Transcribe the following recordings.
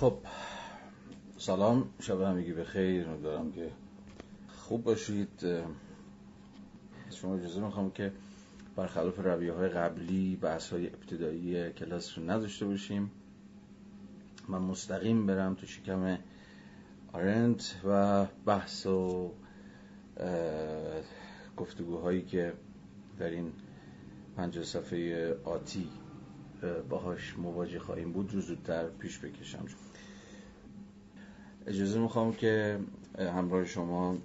خب سلام. شب همگی به خیر دارم که خوب باشید. شما اجازه می‌خوام که برخلاف رویه های قبلی بحث های ابتدایی کلاس رو نداشته باشیم. من مستقیم برم تو شکم آرنت و بحث و گفتگوهایی که در این پنج صفحه آتی باهاش مواجه خواهیم بود رو زودتر پیش بکشم. اجازه می‌خوام که همراه شما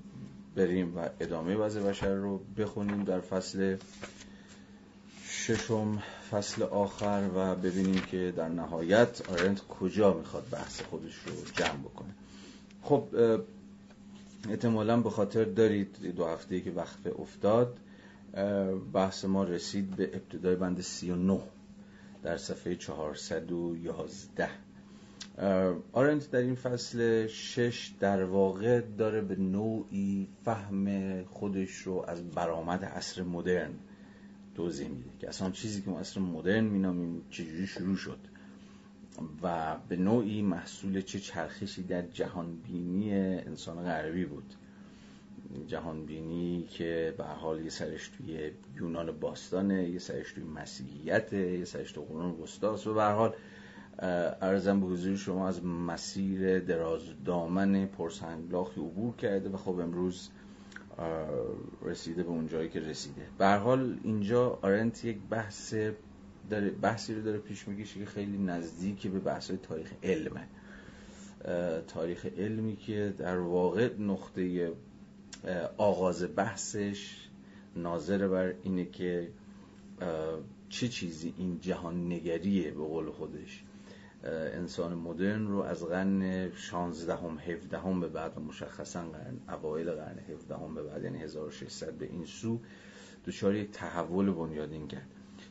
بریم و ادامه وضع بشر رو بخونیم در فصل ششم فصل آخر و ببینیم که در نهایت آرنت کجا می‌خواد بحث خودش رو جمع بکنه. خب احتمالا به خاطر دارید دو هفته که وقت افتاد بحث ما رسید به ابتدای بند 39 در صفحه 411 آرنت در این فصل شش در واقع داره به نوعی فهم خودش رو از برآمد عصر مدرن توضیح میده که اصلا چیزی که ما عصر مدرن مینامیم چجوری شروع شد و به نوعی محصول چه چرخشی در جهان بینی انسان غربی بود. جهان بینی که به حال یه سرش توی یونان باستانه یه سرش توی مسیحیت یه سرش توی قرون وسطاست و به حال ارزم به حضور شما از مسیر دراز دامن پرسنگلاخی عبور کرده و خب امروز رسیده به اون جایی که رسیده. به حال اینجا آرنت یک بحث داره بحثی رو داره پیش میگیشه که خیلی نزدیک به بحث تاریخ علمه تاریخ علمی که در واقع نقطه آغاز بحثش ناظر بر اینه که چه چیزی این جهان نگریه به قول خودش. انسان مدرن رو از قرن 16 هم 17 هم به بعد و مشخصا قرن اوایل قرن 17 هم به بعد یعنی 1600 به این سو دچار یک تحول بنیادین کرد.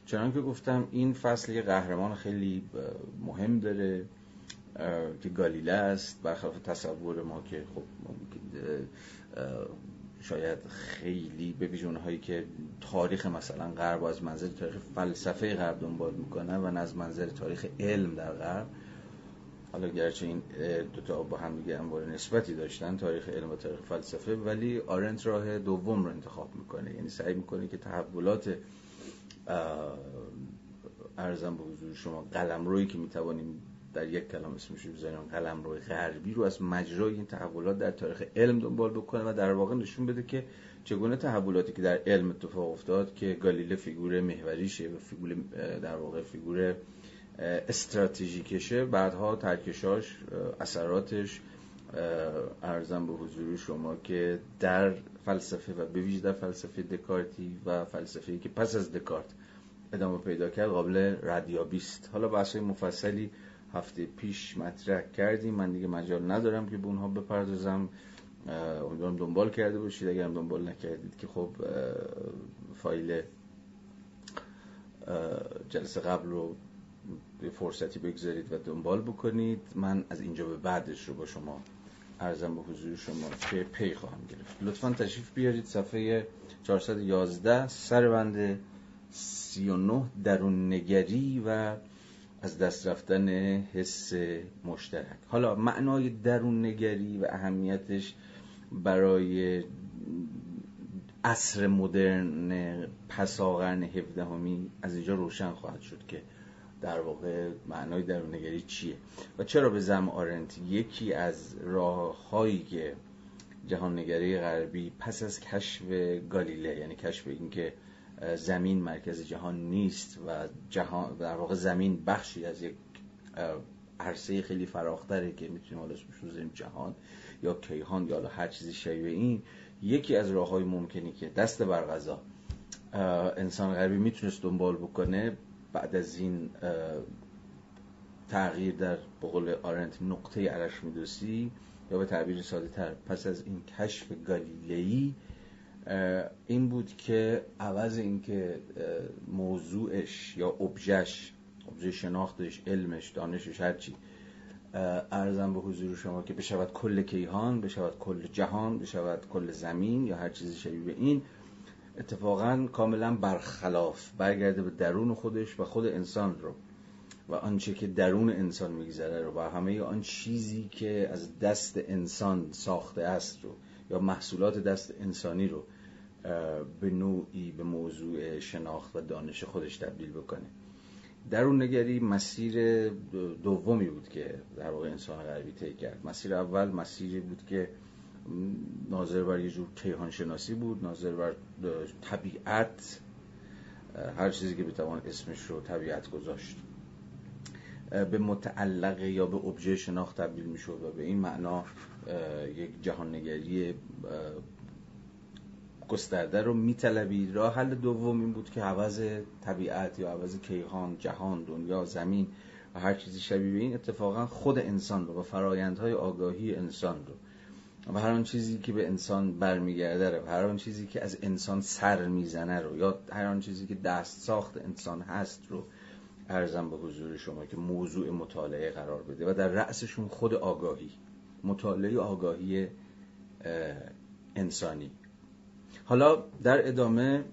چنانکه گفتم این فصل یه قهرمان خیلی مهم داره که گالیله است. برخلاف تصور ما که خب شاید خیلی به ویژون هایی که تاریخ مثلا غرب از منظر تاریخ فلسفه غرب دنبال می‌کنن و از منظر تاریخ علم در غرب حالا گرچه این دوتا با هم دیگه انبار نسبتی داشتن تاریخ علم و تاریخ فلسفه ولی آرنت راه دوم رو انتخاب می‌کنه. یعنی سعی می‌کنه که تحولات عرضم به حضور شما قلمروی که می‌توانیم در یک کلام اسمش بزنیم قلمروی غربی رو از مجرای این تحولات در تاریخ علم دنبال بکنه و در واقع نشون بده که چگونه تحولاتی که در علم اتفاق افتاد که گالیله figure محوریشه و figure در واقع figure استراتژیکشه بعدها ترکشاش اثراتش عرضم به حضور شما که در فلسفه و به ویژه در فلسفه دکارتی و فلسفه که پس از دکارت ادامه پیدا کرد قابل ردیابی است حالا بحث مفصلی هفته پیش مطرح کردیم. من دیگه مجال ندارم که به اونها بپردازم. امیدوارم دنبال کرده باشید. اگرم دنبال نکردید که خب فایل جلسه قبل رو به فرصتی بگذارید و دنبال بکنید. من از اینجا به بعدش رو با شما ارزم به حضور شما که پی خواهم گرفت. لطفا تشریف بیارید. صفحه 411 سر بند 39 درون نگری و از دست رفتن حس مشترک. حالا معنای درون نگری و اهمیتش برای عصر مدرن پساقرن هفدهمی از اینجا روشن خواهد شد که در واقع معنای درون نگری چیه؟ و چرا به زم آرنت یکی از راههایی که جهان نگری غربی پس از کشف گالیله یعنی کشف اینکه زمین مرکز جهان نیست و جهان در واقع زمین بخشی از یک عرصه خیلی فراختره که می‌تونیم حالا اسمش جهان یا کیهان یا هر چیزی شبیه این. یکی از راه های ممکنی که دست بر غذا انسان غربی می‌تونست دنبال بکنه بعد از این تغییر در بقول آرنت نقطه عرش میدوسی یا به تعبیر ساده تر پس از این کشف گالیلئی این بود که عوض اینکه موضوعش یا ابژش ابژه شناختش علمش دانشش هرچی ارزم به حضور شما که بشود کل کیهان بشود کل جهان بشود کل زمین یا هر چیزی شبیه به این اتفاقا کاملا برخلاف برگرده به درون خودش و خود انسان رو و آنچه که درون انسان میگذره رو و همه آن چیزی که از دست انسان ساخته است رو یا محصولات دست انسانی رو به نوعی به موضوع شناخت و دانش خودش تبدیل بکنه. در اون نگری مسیر دومی بود که در واقع انسان غربی طی کرد. مسیر اول مسیری بود که ناظر بر یه جور کیهان شناسی بود. ناظر بر طبیعت هر چیزی که بتوان اسمش رو طبیعت گذاشت. به متعلق یا به ابژه شناخت تبدیل می شد و به این معنا یک جهاننگری گسترده رو میطلبید راه حل دوم این بود که عوض طبیعت یا عوض کیهان جهان دنیا زمین و هر چیزی شبیه این اتفاقا خود انسان رو و فرایندهای آگاهی انسان رو. و هر آن چیزی که به انسان برمیگرده رو هر آن چیزی که از انسان سر می‌زنه رو یا هر آن چیزی که دست ساخت انسان هست رو ارزم به حضور شما که موضوع مطالعه قرار بده و در رأسشون خود آگاهی مطالعه آگاهی انسانی. حالا در ادامه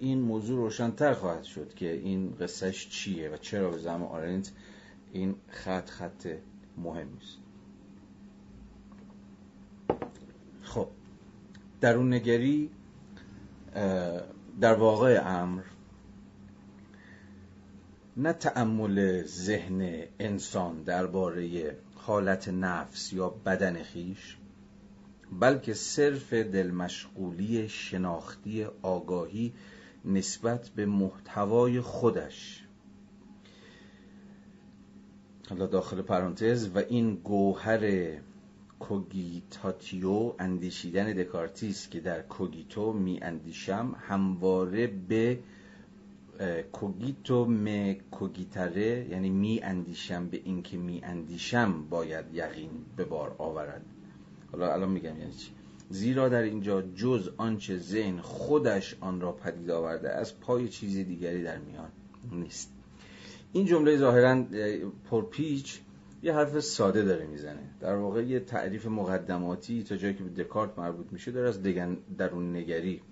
این موضوع روشنتر خواهد شد که این قصهش چیه و چرا به زمان آرنت این خط خط مهمی است خب در اون نگری در واقع امر نه تأمل ذهن انسان درباره حالت نفس یا بدن خیش بلکه صرف دلمشغولی شناختی آگاهی نسبت به محتوای خودش. حالا داخل پرانتز و این گوهر کوگیتاتیو اندیشیدن دکارتیس که در کوگیتو می اندیشم همواره به کوگیتو م کوگیتره یعنی می اندیشم به اینکه می اندیشم باید یقین به بار آورد. حالا الان میگم یعنی چی؟ زیرا در اینجا جز آنچه ذهن خودش آن را پدید آورده از پای چیز دیگری در میان نیست. این جمله ظاهرا پرپیچ یه حرف ساده داره می‌زنه. در واقع یه تعریف مقدماتی تا جایی که به دکارت مربوط میشه داره از درون نگری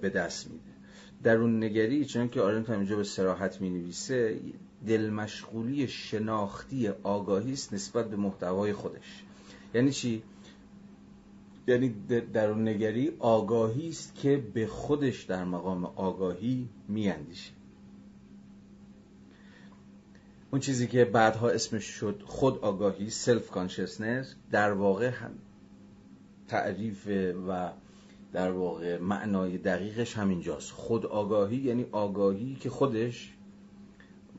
به دست میده. درون نگری چنان که آرنت هم اینجا به صراحت می نویسه دلمشغولی شناختی آگاهی است نسبت به محتوای خودش. یعنی چی؟ یعنی درون نگری آگاهی است که به خودش در مقام آگاهی میاندیشه. اون چیزی که بعدها اسمش شد خود آگاهی self-consciousness در واقع هم تعریف و در واقع معنای دقیقش همینجاست خود آگاهی یعنی آگاهی که خودش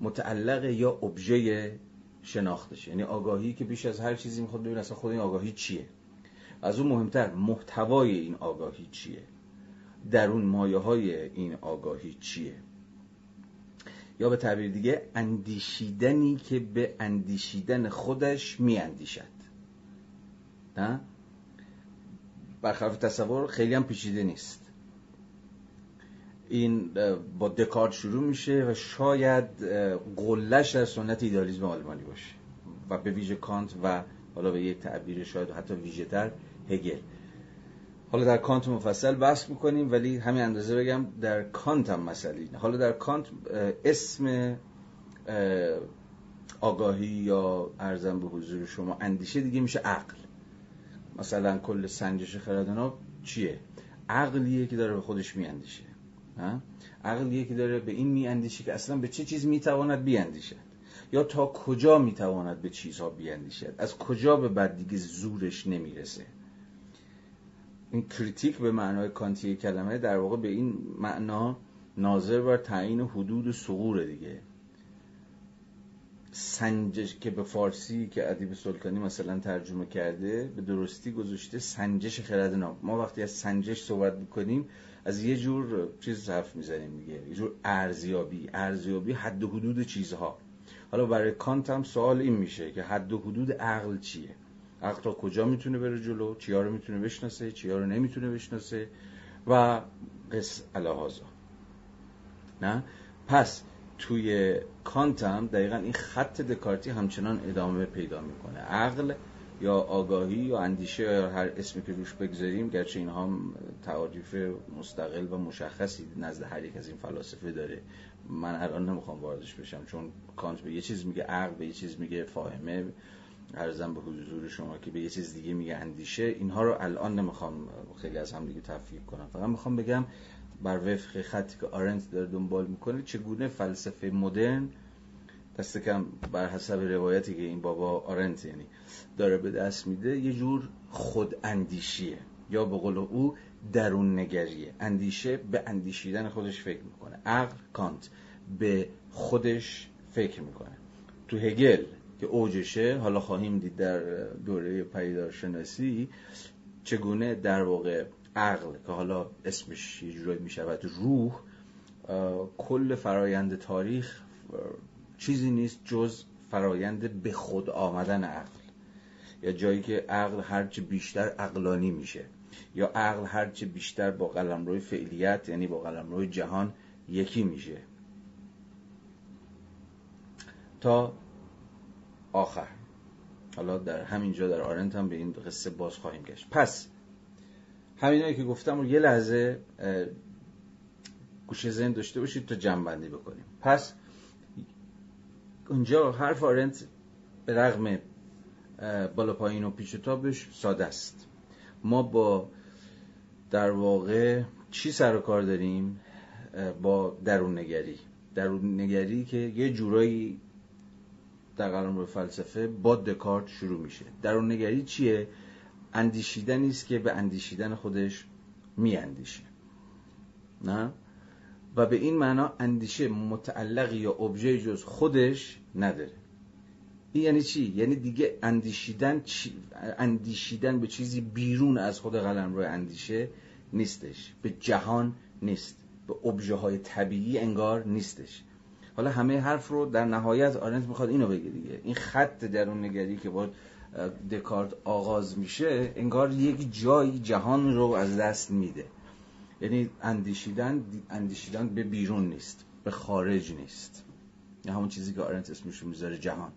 متعلق یا ابژه شناختش یعنی آگاهی که بیش از هر چیزی می‌خواد ببین اصلا خود این آگاهی چیه. از اون مهمتر محتوای این آگاهی چیه؟ درون مایه های این آگاهی چیه؟ یا به تعبیر دیگه اندیشیدنی که به اندیشیدن خودش میاندیشد. نه؟ برخلاف تصور خیلی هم پیچیده نیست. این با دکارت شروع میشه و شاید قله‌ش در سنت ایدالیزم آلمانی باشه و به ویژه کانت و حالا به یک تعبیر شاید حتی ویژه تر هگل. حالا در کانت مفصل بحث می‌کنیم ولی همین اندازه بگم در کانت هم مسئله حالا در کانت اسم آگاهی یا ارزم به حضور شما اندیشه دیگه میشه عقل. مثلا کل سنجش خردنا چیه؟ عقلیه که داره به خودش میاندیشه. عقلیه که داره به این میاندیشه که اصلا به چه چیز می‌تواند بیاندیشد؟ یا تا کجا می‌تواند به چیزها بیاندیشد؟ از کجا به بعد دیگه زورش نمی‌رسه؟ این کریتیک به معنای کانتی کلمه در واقع به این معنا ناظر بر تعیین حدود سقور دیگه. سنجش که به فارسی که ادیب سلطانی مثلا ترجمه کرده به درستی گذاشته سنجش خرد نام ما وقتی از سنجش صحبت می‌کنیم از یه جور چیز حرف می‌زنیم دیگه. یه جور ارزیابی. ارزیابی حد و حدود چیزها. حالا برای کانت هم سوال این میشه که حد و حدود عقل چیه؟ عقل تا کجا می‌تونه بره جلو؟ چیا رو می‌تونه بشناسه؟ چیا رو نمی‌تونه بشناسه؟ و قص الهازا نه؟ پس توی کانت هم دقیقا این خط دکارتی همچنان ادامه پیدا می‌کنه. عقل یا آگاهی یا اندیشه یا هر اسمی که روش بگذاریم گرچه اینها هم تعاریف مستقل و مشخصی نزد هر یک از این فلاسفه داره. من الان نمی‌خوام واردش بشم چون کانت به یه چیز میگه عقل به یه چیز میگه فاهمه. ارزم به حضور شما که به یه چیز دیگه میگه اندیشه. اینها رو الان نمی‌خوام خیلی از هم دیگه تفکیک کنم. فقط می‌خوام بگم بر وفق خطی که آرنت داره دنبال می‌کنه چگونه فلسفه مدرن دست کم بر حسب روایتی که این بابا آرنت یعنی داره به دست میده یه جور خود اندیشیه یا به قول او درون نگریه. اندیشه به اندیشیدن خودش فکر می‌کنه. عقل کانت به خودش فکر می‌کنه. تو هگل که اوجشه حالا خواهیم دید در دوره پدیدارشناسی چگونه در واقع عقل که حالا اسمش یه جورایی می‌شود روح کل فرایند تاریخ چیزی نیست جز فرایند به خود آمدن عقل. یا جایی که عقل هرچه بیشتر عقلانی میشه. یا عقل هرچه بیشتر با قلمروی فعلیت یعنی با قلمروی جهان یکی میشه. تا آخر. حالا در همینجا در آرنت هم به این قصه باز خواهیم گشت. پس همینایی که گفتم رو یه لحظه گوشه ذهن داشته باشید تا جمع بکنیم. پس اونجا حرف آرنت به رغم بالا پایین و پیچ و تابش ساده است. ما با در واقع چی سر و کار داریم؟ با درون نگری. درون نگری که یه جورایی در قلم فلسفه با دکارت شروع میشه. درون نگری چیه؟ اندیشیدنی است که به اندیشیدن خودش میاندیشه. نه؟ و به این معنا اندیشه متعلق یا ابژه جز خودش نداره. این یعنی چی؟ یعنی دیگه اندیشیدن اندیشیدن به چیزی بیرون از خود قلم روی اندیشه نیستش. به جهان نیست. به ابژه های طبیعی انگار نیستش. حالا همه حرف رو در نهایت آرنت می‌خواد اینو بگه دیگه. این خط درون نگری که با دکارت آغاز میشه انگار یک جایی جهان رو از دست میده. یعنی اندیشیدن اندیشیدن به بیرون نیست به خارج نیست. یا همون چیزی که آرنت اسمش می‌ذاره جهان.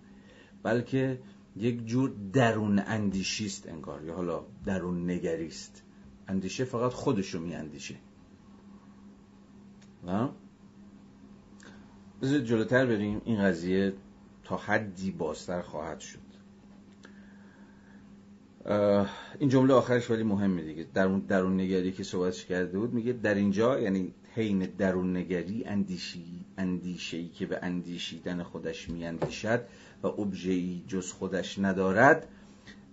بلکه یک جور درون اندیشیست انگار یا حالا درون نگریست. اندیشه فقط خودش رو میاندیشه. بذارید جلوتر بریم. این قضیه تا حدی بازتر خواهد شد. این جمله آخرش ولی مهمه دیگه. درون, درون نگری که صحبتش کرده بود میگه در اینجا یعنی حین درون نگری اندیشی اندیشه‌ای که به اندیشیدن خودش میاندیشد و ابژه‌ای جز خودش ندارد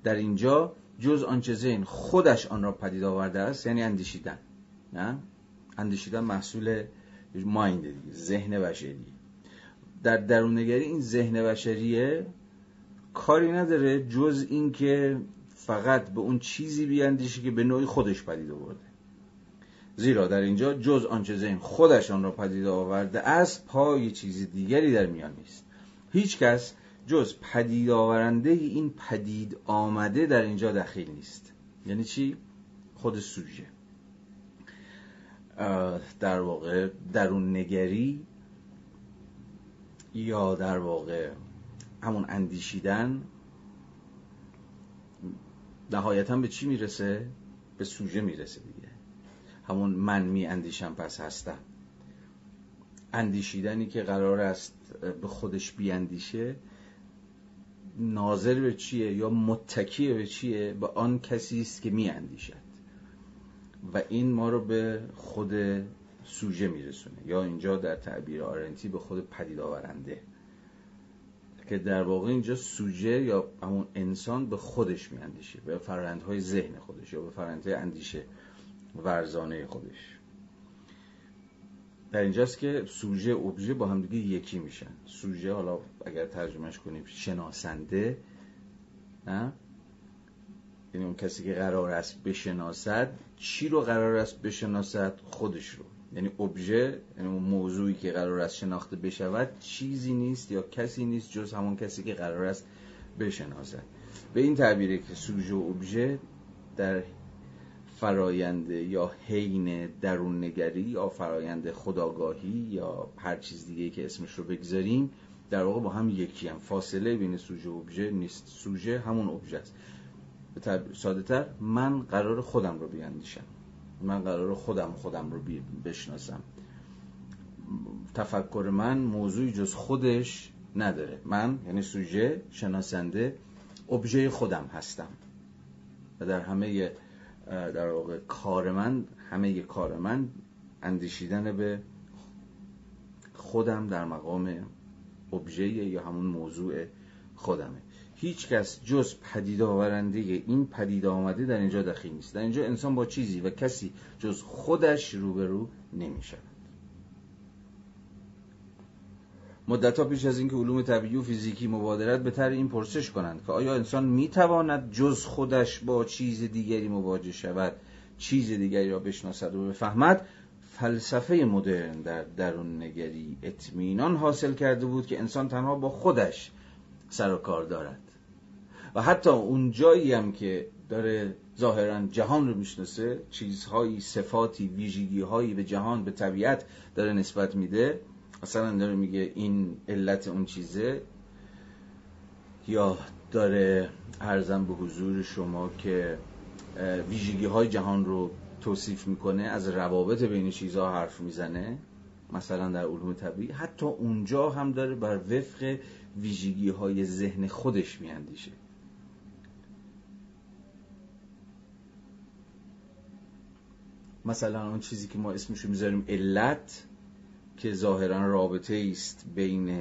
در اینجا جز آنچه ذهن خودش آن را پدید آورده است یعنی اندیشیدن. نه؟ اندیشیدن محصول مایند دیگه ذهن بشری. در درون نگری این ذهن بشریه کاری نداره جز اینکه فقط به اون چیزی بیاندیشه که به نوعی خودش پدید آورده. زیرا در اینجا جز آنچه ذهن خودش آن را پدید آورده از پای چیز دیگری در میان نیست. هیچ کس جز پدید آورنده این پدید آمده در اینجا دخیل نیست. یعنی چی؟ خود سوژه. در واقع درون نگری یا در واقع همون اندیشیدن نهایتا به چی می‌رسه؟ به سوژه می‌رسه دیگه. همون من می اندیشم پس هستم. اندیشیدنی که قرار است به خودش بیاندیشه ناظر به چیه یا متکی به چیه؟ به آن کسی است که می اندیشد. و این ما رو به خود سوژه میرسونه. یا اینجا در تعبیر آرنتی به خود پدید آورنده که در واقع اینجا سوژه یا همون انسان به خودش میاندیشه به فرندهای ذهن خودش یا به فرندهای اندیشه ورزانه خودش. در اینجاست که سوژه ابژه با هم دیگه یکی میشن. سوژه حالا اگر ترجمهش کنیم شناسنده نه؟ یعنی اون کسی که قرار است بشناسد چی رو قرار است بشناسد؟ خودش رو. یعنی ابژه یعنی اون موضوعی که قرار است شناخته بشود چیزی نیست یا کسی نیست جز همون کسی که قرار است بشناسد. به این تعبیره که سوژه و ابژه در فرایند یا حین درون نگری یا فرایند خداگاهی یا هر چیز دیگه که اسمش رو بگذاریم در واقع با هم یکی هم. فاصله بین سوژه و ابژه نیست. سوژه همون ابژه است. ساده تر من قرار خودم رو بیاندیشم. من قرار خودم خودم رو بشناسم. تفکر من موضوعی جز خودش نداره. من یعنی سوژه شناسنده ابژه خودم هستم. و در همه در واقع کار من همه کار من اندیشیدن به خودم در مقام ابژه یا همون موضوع خودمه. هیچ کس جز پدید آورنده این پدید آمده در اینجا دخیل نیست. در اینجا انسان با چیزی و کسی جز خودش روبرو نمی شود مدت پیش از اینکه علوم طبیعی و فیزیکی مبادرت به تر این پرسش کنند که آیا انسان می تواند جز خودش با چیز دیگری مواجه شود چیز دیگری را بشناسد و بفهمد؟ فلسفه مدرن در درون نگری اطمینان حاصل کرده بود که انسان تنها با خودش سر و کار دارد. و حتی اون جایی هم که داره ظاهرا جهان رو می‌شناسه چیزهایی صفاتی ویژگی هایی به جهان به طبیعت داره نسبت میده. مثلا داره میگه این علت اون چیزه. یا داره ارزم به حضور شما که ویژگی های جهان رو توصیف می‌کنه از روابط بین چیزها حرف می‌زنه مثلا در علوم طبیعی. حتی اونجا هم داره بر وفق ویژگی های ذهن خودش میاندیشه. مثلا اون چیزی که ما اسمشو می‌ذاریم علت که ظاهرا رابطه است بین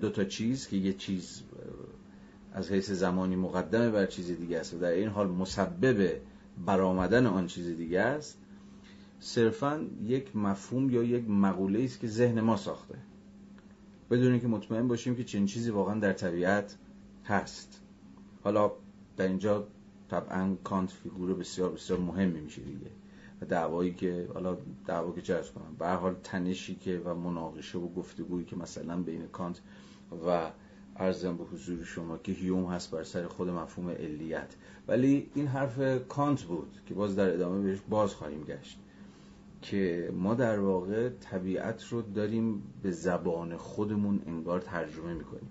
دو تا چیز که یه چیز از حیث زمانی مقدمه بر چیز دیگه است و در این حال مسبب برآمدن آن چیز دیگه است. صرفا یک مفهوم یا یک مقوله است که ذهن ما ساخته. بدون اینکه مطمئن باشیم که چنین چیزی واقعا در طبیعت هست. حالا در اینجا طبعا کانت فیگور بسیار بسیار مهمی میشه دیگه. و دعوایی که حالا دعوا که چه عرض کنم به حال تنشی که و مناقشه و گفتگویی که مثلا بین کانت و عرضم به حضور شما که هیوم هست بر سر خود مفهوم علیت. ولی این حرف کانت بود که باز در ادامه بهش باز خواهیم گشت. که ما در واقع طبیعت رو داریم به زبان خودمون انگار ترجمه می‌کنیم.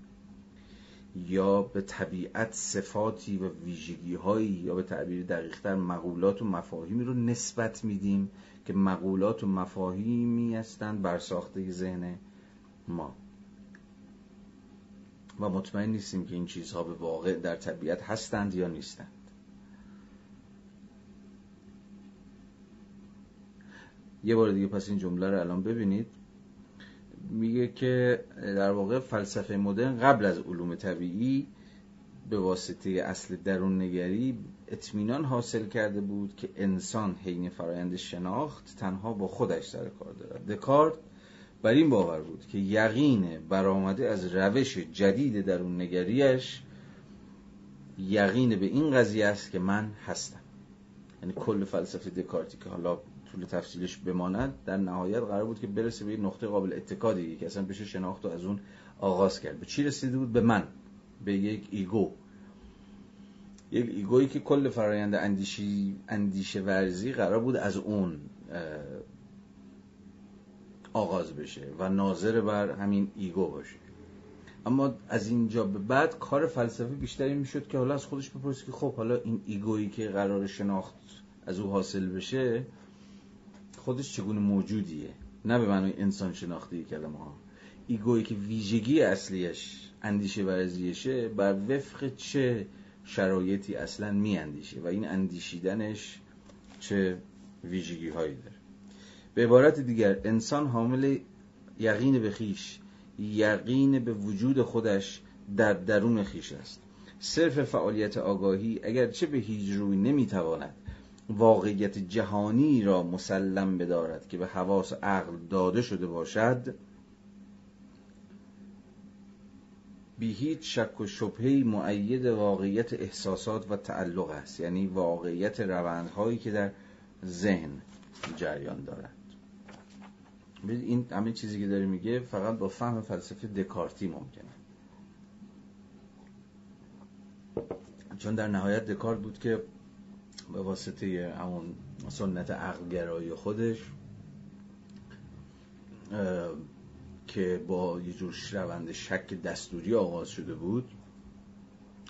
یا به طبیعت صفاتی و ویژگی هایی یا به تعبیر دقیقتر مقولات و مفاهیمی رو نسبت میدیم که مقولات و مفاهیمی هستند بر ساخته ذهن ما. و مطمئن نیستیم که این چیزها به واقع در طبیعت هستند یا نیستند. یه بار دیگه پس این جمله رو الان ببینید. میگه که در واقع فلسفه مدرن قبل از علوم طبیعی به واسطه اصل درون نگری اطمینان حاصل کرده بود که انسان حین فرایند شناخت تنها با خودش سر کار دارد. دکارت بر این باور بود که یقین برآمده از روش جدید درون نگریش یقین به این قضیه است که من هستم. یعنی کل فلسفه دکارتی که حالا طول تفصیلش بماند در نهایت قرار بود که برسه به نقطه قابل اتکایی که اصلا بشه شناخت و از اون آغاز کرد. به چی رسیده بود؟ به من به یک ego. یک ego یی که کل فرایند اندیشی اندیشه ورزی قرار بود از اون آغاز بشه و ناظر بر همین ایگو باشه. اما از اینجا به بعد کار فلسفه بیشتری می‌شد که حالا از خودش بپرسه که خب حالا این ego یی که قرار شناخت از او حاصل بشه خودش چگونه موجودیه؟ نه به معنی انسان شناختی کلمه ها. ایگویی که ویژگی اصلیش اندیشه ورزیشه بر وفق چه شرایطی اصلا می اندیشه و این اندیشیدنش چه ویژگی هایی داره. به عبارت دیگر انسان حامل یقین به خیش یقین به وجود خودش در درون خیش است. صرف فعالیت آگاهی اگرچه به هیچ روی نمی‌تواند واقعیت جهانی را مسلم بدارد که به حواس عقل داده شده باشد بی هیچ شک و شبهی معید واقعیت احساسات و تعلق است. یعنی واقعیت روندهایی که در ذهن جریان دارد. این همه چیزی که داره میگه فقط با فهم فلسفه دکارتی ممکنه. چون در نهایت دکارت بود که به واسطه همون سنت عقلگرایی خودش که با یه جور روند شک دستوری آغاز شده بود.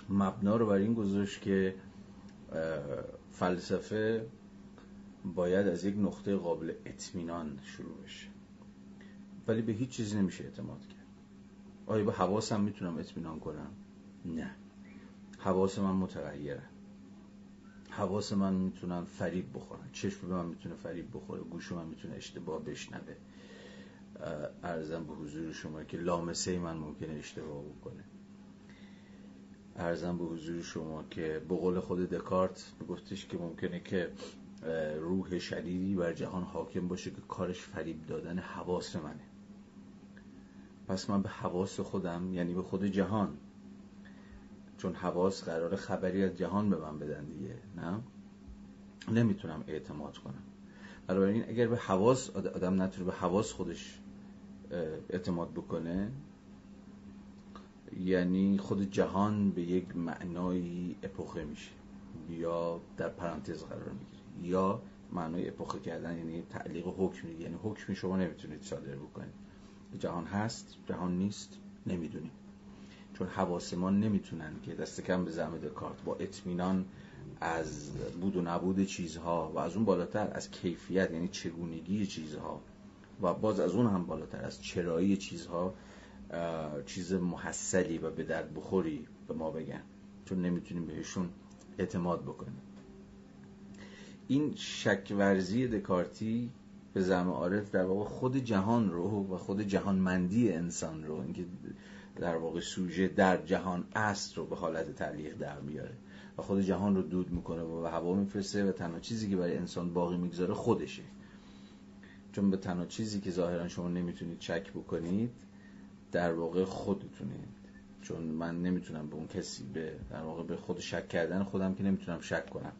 مبنا رو بر این گذاشت که فلسفه باید از یک نقطه قابل اطمینان شروع بشه. ولی به هیچ چیزی نمیشه اعتماد کرد. آیا به حواسم می‌تونم اطمینان کنم؟ نه. حواس من متغیره. حواس من می‌تونن فریب بخورن. چشم من می‌تونه فریب بخوره. گوش من می‌تونه اشتباه بشنوه. ارزم به حضور شما که لامسه من ممکنه اشتباه بکنه. ارزم به حضور شما که به قول خود دکارت گفتش که ممکنه که روح شدیدی بر جهان حاکم باشه که کارش فریب دادن حواس منه. پس من به حواس خودم یعنی به خود جهان چون حواس قرار خبری از جهان به من بدن دیگه نه؟ نمی‌تونم اعتماد کنم. بنابراین اگر به حواس آدم نتونه به حواس خودش اعتماد بکنه یعنی خود جهان به یک معنای اپوخه میشه. یا در پرانتز قرار می‌گیره. یا معنای اپوخه کردن یعنی تعلیق حکم یعنی حکمی شما نمی‌تونید صادر بکنید. جهان هست جهان نیست نمی‌دونیم. چون حواس ما نمی‌تونن که دست کم به زمه دکارت با اطمینان از بود و نبود چیزها و از اون بالاتر از کیفیت یعنی چگونگی چیزها و باز از اون هم بالاتر از چرایی چیزها چیز محصلی و به درد بخوری به ما بگن. چون نمی‌تونیم بهشون اعتماد بکنیم. این شک ورزی دکارتی به زم عارف در واقع خود جهان رو و خود جهانمندی انسان رو اینکه در واقع سوژه در جهان است رو به حالت تعلیق در میاره و خود جهان رو دود می‌کنه و هوا میفرسته و تنها چیزی که برای انسان باقی می‌گذاره خودشه. چون به تنها چیزی که ظاهرا شما نمی‌تونید شک بکنید در واقع خودتونید. چون من نمی‌تونم به اون کسی به در واقع به خود شک کردن خودم که نمی‌تونم شک کنم.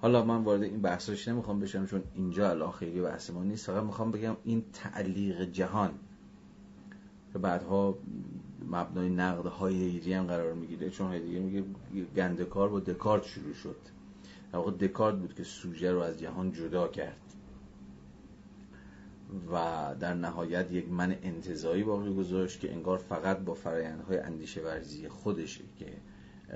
حالا من وارد این بحثش نمی‌خوام بشم چون اینجا الان خیلی بحث ما نیست. فقط می‌خوام بگم این تعلیق جهان که بعدها مبنای نقد های ایری هم قرار می‌گیره چون هایدگر میگه گندکار با دکارت شروع شد. در واقع دکارت بود که سوژه رو از جهان جدا کرد. و در نهایت یک من انتظایی باقی گذاشت که انگار فقط با فرایندهای اندیشه ورزی خودشه که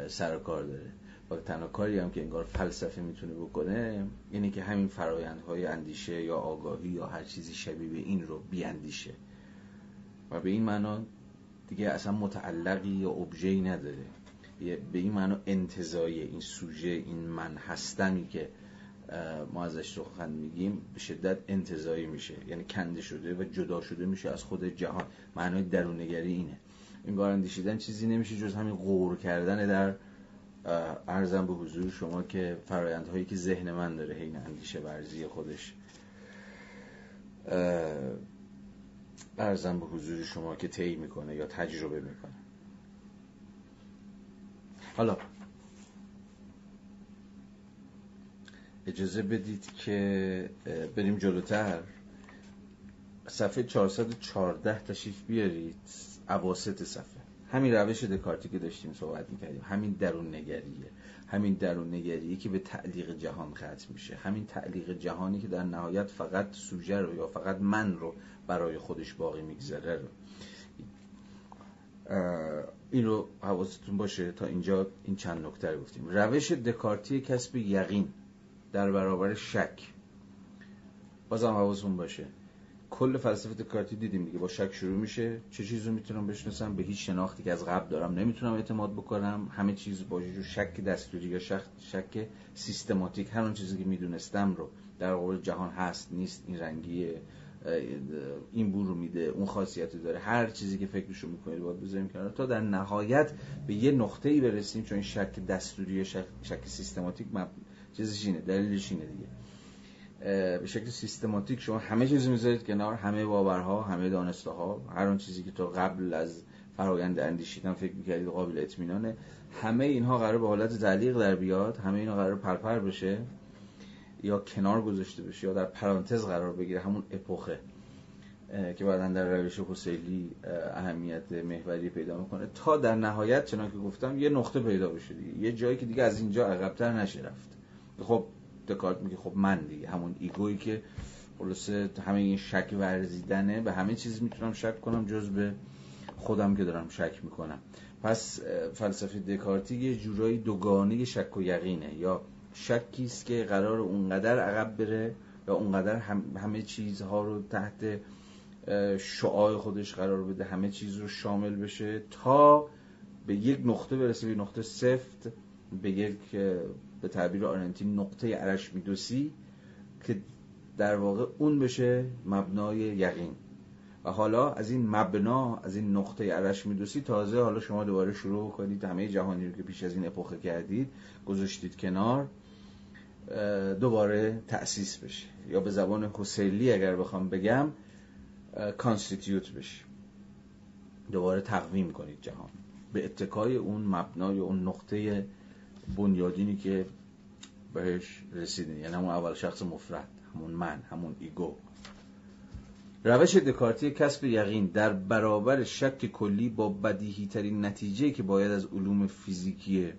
سر کار داره. و تنها کاری هم که انگار فلسفه می‌تونه بکنه اینه که همین فرایندهای اندیشه یا آگاهی یا هر چیزی شبیه به این رو بیاندیشه. و به این معنا دیگه اصلا متعلقی یا ابژه‌ای نداره. به این معنا انتظایی این سوژه این من هستمی که ما ازش سخن میگیم به شدت انتظایی میشه. یعنی کنده شده و جدا شده میشه از خود جهان. معنای درونگری اینه. این اندیشیدن چیزی نمیشه جز همین غور کردن در ارزم به حضور شما که فرایندهایی که ذهن من داره حین اندیشه ورزی خودش. ارزم به حضور شما که طی می‌کنه یا تجربه می‌کنه. حالا اجازه بدید که بریم جلوتر. صفحه 414 تشریف بیارید. عواست صفحه. همین روش دکارتی که داشتیم صحبت می‌کردیم. همین درون نگریه. همین درون نگریه که به تعلیق جهان ختم میشه. همین تعلیق جهانی که در نهایت فقط سوژه رو یا فقط من رو برای خودش باقی می‌گذاره رو. این رو حواستون باشه تا اینجا این چند نکته رو گفتیم. روش دکارتی کسب یقین در برابر شک. بازم حواستون باشه. کل فلسفه دکارتی دیدیم دیگه. با شک شروع میشه. چه چیزی رو می‌تونم بشناسم؟ به هیچ شناختی که از قبل دارم نمی‌تونم اعتماد بکنم. همه چیز با شک دستوری یا شک, شک سیستماتیک هر اون چیزی که می‌دونستم رو در قبال جهان هست نیست این رنگیه این بو رو میده اون خاصیتی داره. هر چیزی که فکرشو می‌کنید باید بذاریم کنار. تا در نهایت به یه نقطه ای برسیم چون این شک دستوری شک, شک سیستماتیک چیزش اینه دلیلش اینه دیگه. به شکل سیستماتیک شما همه چیز می‌ذارید کنار همه باورها همه دانسته ها هر اون چیزی که تو قبل از فرایند اندیشیدن فکر می‌کردید قابل اطمینانه. همه اینها قرار به حالت تعلیق در بیاد همه اینها قرار پرپر بشه یا کنار گذاشته بشه یا در پرانتز قرار بگیره. همون اپوخه که بعدا در روش حسیلی اهمیت محوری پیدا می‌کنه. تا در نهایت چنانکه گفتم یه نقطه پیدا بشه دیگه. یه جایی که دیگه از اینجا عقبتر نشه رفت. خب دکارت میگه خب من دیگه همون ایگویی که خلاصه همه این شک ورزیدنه. به همه چیز می‌تونم شک کنم جز به خودم که دارم شک می‌کنم. پس فلسفه دکارتی یه جورایی دوگانه شک و یقینه. یا شکی است که قرار اونقدر عقب بره یا اونقدر همه چیزها رو تحت شعاع خودش قرار بده همه چیز رو شامل بشه تا به یک نقطه برسه به نقطه سفت به یک به تعبیر آرنتین نقطه عرش میدوسی که در واقع اون بشه مبنای یقین. و حالا از این مبنا از این نقطه عرش میدوسی تازه حالا شما دوباره شروع کنید. همه جهانی رو که پیش از این اپوخه کردید گذاشتید کنار دوباره تأسیس بشه. یا به زبان حسیلی اگر بخوام بگم constitute بشه. دوباره تقویم کنید جهان. به اتکای اون مبنای اون نقطه بنیادینی که بهش رسیدین. یعنی همون اول شخص مفرد همون من همون ego. روش دکارتی کسب یقین در برابر شک کلی با بدیهی ترین نتیجه که باید از علوم فیزیکی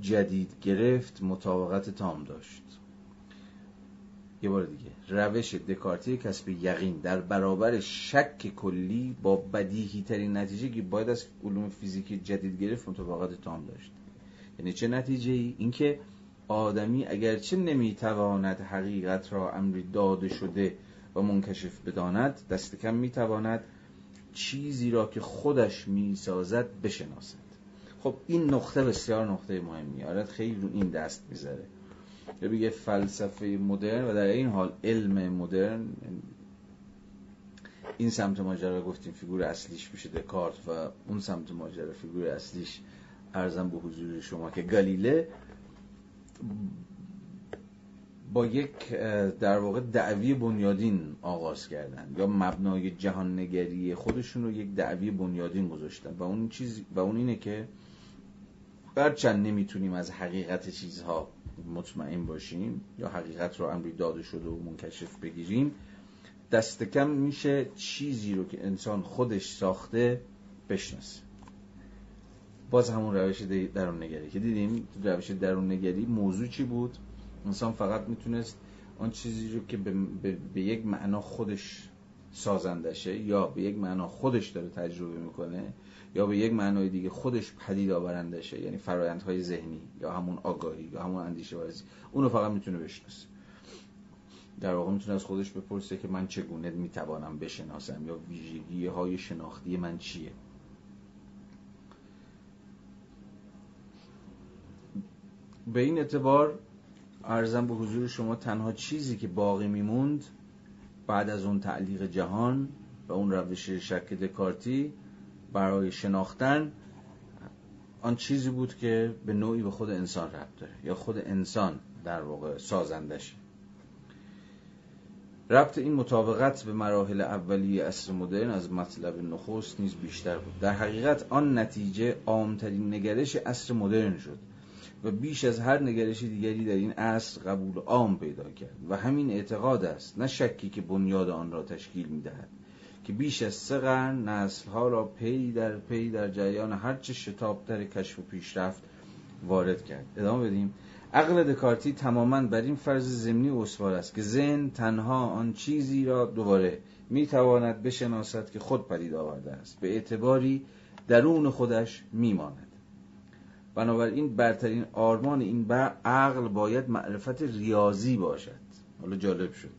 جدید گرفت مطابقت تام داشت. یه بار دیگه. روش دکارتی کسب یقین در برابر شک کلی با بدیهی ترین نتیجه که باید از علوم فیزیکی جدید گرفت مطابقت تام داشت. یعنی چه نتیجه ای؟ اینکه آدمی اگرچه نمی‌تواند حقیقت را امری داده شده و منکشف بداند دست کم می‌تواند چیزی را که خودش می‌سازد بشناسد. خب این نقطه بسیار نقطه مهمی. آره خیلی رو این دست می‌ذاره. یا بگه فلسفه مدرن و در این حال علم مدرن. این سمت ماجرا گفتیم فیگور اصلیش میشه دکارت و اون سمت ماجرا فیگور اصلیش ارزم به حضور شما که گالیله با یک در واقع دعوی بنیادین آغاز کردن یا مبنای جهان نگری خودشون رو یک دعوی بنیادین گذاشتن و اون چیز و اون اینه که برچند نمی‌تونیم از حقیقت چیزها مطمئن باشیم یا حقیقت رو امری داده شده و منکشف بگیریم دست کم میشه چیزی رو که انسان خودش ساخته بشناسه. باز همون روش درون نگری که دیدیم. روش درون نگری موضوع چی بود؟ انسان فقط می‌تونست آن چیزی رو که به, به،, به یک معنا خودش سازندشه یا به یک معنا خودش داره تجربه می‌کنه یا به یک معنای دیگه خودش پدید آورندشه یعنی فرایندهای ذهنی یا همون آگاهی یا همون اندیشه ورزی اونو فقط می‌تونه بشناسه. در واقع می‌تونه از خودش بپرسه که من چگونه می‌توانم بشناسم یا ویژگی های شناختی من چیه؟ به این اعتبار ارزم به حضور شما تنها چیزی که باقی میموند بعد از اون تعلیق جهان و اون روش شک دکارتی برای شناختن آن چیزی بود که به نوعی به خود انسان ربط داره یا خود انسان در واقع سازندش. ربط این مطابقت به مراحل اولیه اصر مدرن از مطلب نخست نیز بیشتر بود. در حقیقت آن نتیجه عامترین نگرش اصر مدرن شد. و بیش از هر نگرش دیگری در این اصر قبول عام پیدا کرد و همین اعتقاد است نه شکی که بنیاد آن را تشکیل می‌دهد که بیش از سه قرن نسلها را پی در پی در جریان هرچه شتابتر کشف و پیشرفت وارد کرد. ادامه بدیم. عقل دکارتی تماما بر این فرض ضمنی استوار است که ذهن تنها آن چیزی را دوباره می‌تواند بشناسد که خود پدید آورده است. به اعتباری درون خودش میماند. بنابراین برترین آرمان این عقل باید معرفت ریاضی باشد. حالا جالب شد.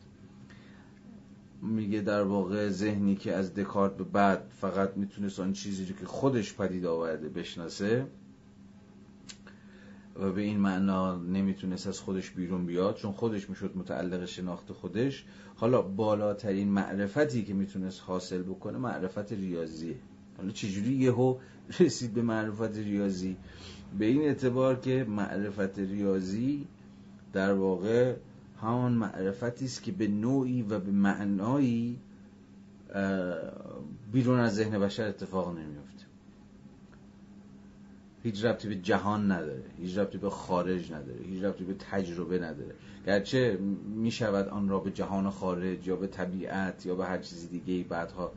میگه در واقع ذهنی که از دکارت به بعد فقط می‌تونست آن چیزی که خودش پدید آورده بشناسه و به این معنا نمی‌تونست از خودش بیرون بیاد چون خودش می‌شد متعلق شناخت خودش. حالا بالاترین معرفتی که می‌تونست حاصل بکنه معرفت ریاضیه. حالا چجوری یهو رسید به معرفت ریاضی؟ به این اعتبار که معرفت ریاضی در واقع همان معرفتی است که به نوعی و به معنایی بیرون از ذهن بشر اتفاق نمیفته هیچ ربطی به جهان نداره هیچ ربطی به خارج نداره هیچ ربطی به تجربه نداره. گرچه می شود آن را به جهان خارج یا به طبیعت یا به هر چیزی دیگه بعدها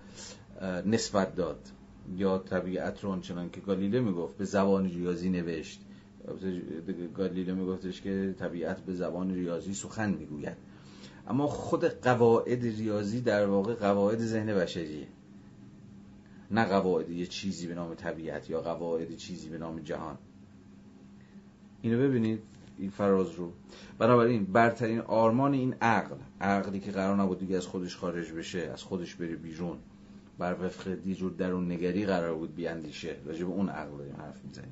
نسبت داد. یا طبیعت رو آنچنان که گالیله می‌گفت به زبان ریاضی نوشت. گالیله میگفتش که طبیعت به زبان ریاضی سخن می‌گوید. اما خود قواعد ریاضی در واقع قواعد ذهن بشریه. نه قواعد یه چیزی به نام طبیعت یا قواعد چیزی به نام جهان. اینو ببینید این فراز رو. بنابراین برترین آرمان این عقل عقلی که قرار نبود دیگه از خودش خارج بشه از خودش بره بیرون. بر وفق دیجور درون نگری قرار بود بیاندیشه. راجع به اون عقل داریم حرف می‌زنیم.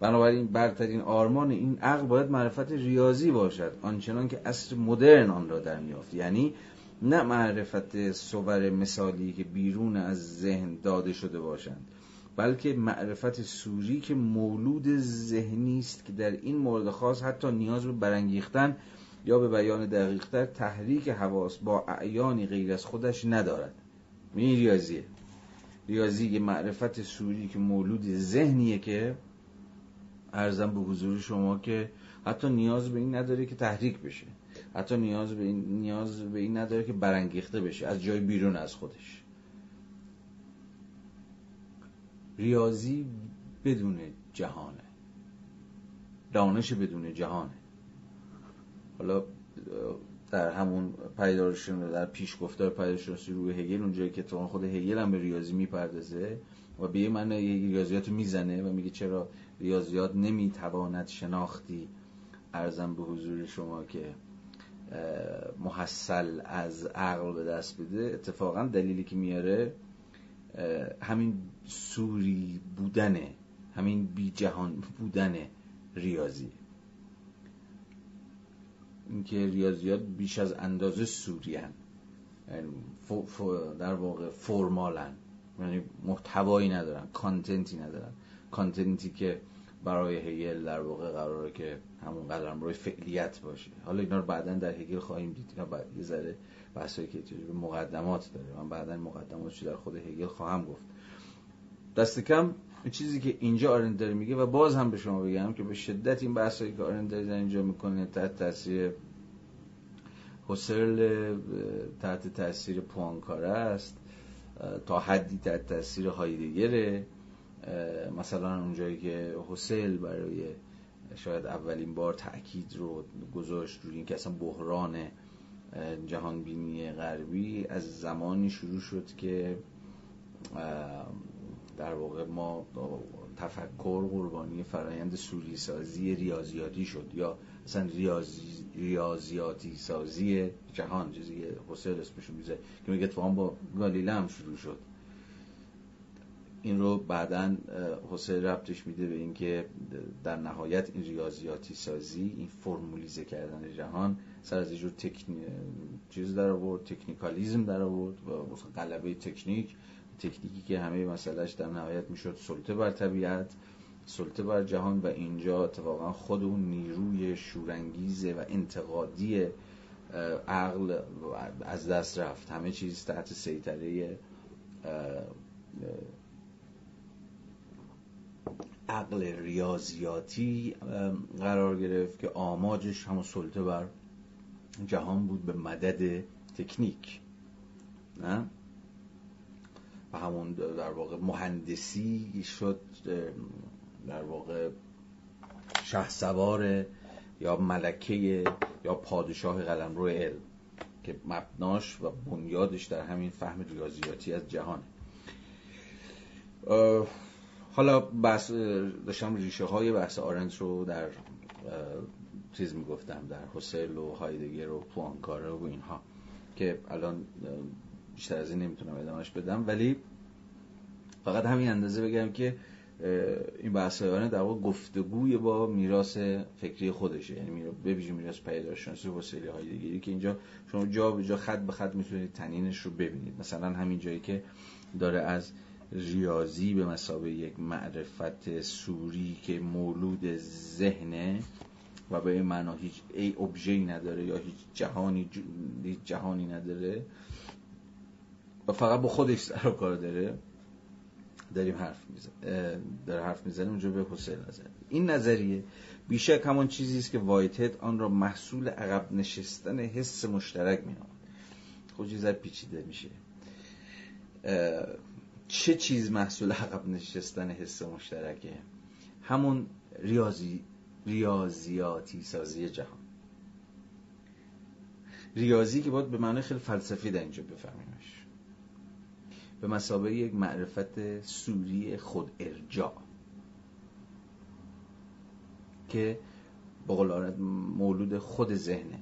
بنابراین برترین آرمان این عقل باید معرفت ریاضی باشد آنچنان که اصر مدرن آن را در میافت. یعنی نه معرفت صور مثالی که بیرون از ذهن داده شده باشند بلکه معرفت سوری که مولود ذهنی است که در این مورد خاص حتی نیاز به برانگیختن یا به بیان دقیقتر تحریک حواس با اعیانی غیر از خودش ندارد. این ریاضیه. ریاضی یه معرفت سوری که مولود ذهنیه که ارزم به حضور شما که حتی نیاز به این نداره که تحریک بشه. حتی نیاز به این, نیاز به این نداره که برانگیخته بشه. از جای بیرون از خودش. ریاضی بدون جهانه. دانش بدون جهانه. حالا در همون پیدارشون در پیش گفتار پیدارشناسی روی هگل اونجایی که تو خود هگل هم به ریاضی می‌پردازه و به معنی ریاضیات می‌زنه و میگه چرا ریاضیات نمی‌تواند شناختی ارزم به حضور شما که محصل از عقل به دست بده. اتفاقا دلیلی که میاره همین سوری بودنه همین بی جهان بودن ریاضی. اینکه ریاضیات بیش از اندازه سوریان یعنی در واقع فرمالن. یعنی محتوایی ندارن کانتنتی ندارن. کانتنتی که برای هگل در واقع قراره که همون قدم روی فعلیت باشه. حالا اینا رو بعدا در هگل خواهیم دید. اینا بعد یه ذره بحثایی که به مقدمات داره. من بعدا مقدماتش در خود هگل خواهم گفت. دست کم چیزی که اینجا آرند داره میگه و باز هم به شما بگم که به شدت این بحثایی که آرند داره اینجا می‌کنه تحت تاثیر حسرل تحت تاثیر پوانکاره است تا حدی تحت تاثیر هایدگره مثلا اونجایی که حسل برای شاید اولین بار تاکید رو گذاشت روی این که اصلا بحران جهان بینی غربی از زمانی شروع شد که در واقع ما تفکر قربانی فرایند سوری سازی ریاضیاتی شد یا اصلا ریاضی، ریاضیاتی سازی جهان چیزی که حسل اسمشو میزه که میگه اتفاقا با گالیله هم شروع شد. این رو بعدا حسین ربطش میده به اینکه در نهایت این ریاضیاتی سازی این فرمولیزه کردن جهان سر از جور تکنی... چیز در آورد تکنیکالیزم در آورد و غلبه تکنیک. تکنیکی که همه مسئلهش در نهایت می‌شد سلطه بر طبیعت سلطه بر جهان و اینجا اتفاقا خود اون نیروی شورانگیزه و انتقادی عقل از دست رفت. همه چیز تحت سیطره عقل ریاضیاتی قرار گرفت که آماجش همون سلطه بر جهان بود به مدد تکنیک. نه؟ همون در واقع مهندسی شد در واقع شه سوار یا ملکه یا پادشاه قلمرو علم که مبناش و بنیادش در همین فهم ریاضیاتی از جهان حالا بحث داشتم ریشه های بحث آرنت رو در چیز می‌گفتم در حسل و هایدگر و پوانکاره و اینها که الان بیشتر از این نمی‌تونم ادامهش بدم. ولی فقط همین اندازه بگم که این بحث آرنت در واقع گفتگوی با میراث فکری خودشه. یعنی به ویژه میراث پیداشناسی و حسلی هایدگری که اینجا شما جا به جا خط به خط می‌تونید تنینش رو ببینید. مثلا همین جایی که داره از ریاضی به مسابقه یک معرفت سوری که مولود ذهنه و به این معنا هیچ ای ابژه‌ای نداره یا هیچ جهانی هیچ جهانی نداره و فقط با خودش سر کار داره. داریم حرف می‌زنیم داره حرف می‌زنه اونجا به حسین نظر. این نظریه بیشک همان چیزی است که وایتد آن را محصول عقب نشستن حس مشترک مینامد خب چیز پیچیده میشه. چه چیز محصول عقب نشستن حس مشترکه؟ همون ریاضی ریاضیاتی سازی جهان. ریاضی که باید به معنی خیلی فلسفی در اینجا بفهمیمش. به مسابقه یک معرفت سوری خود ارجاع. که بقول مولود خود ذهنه.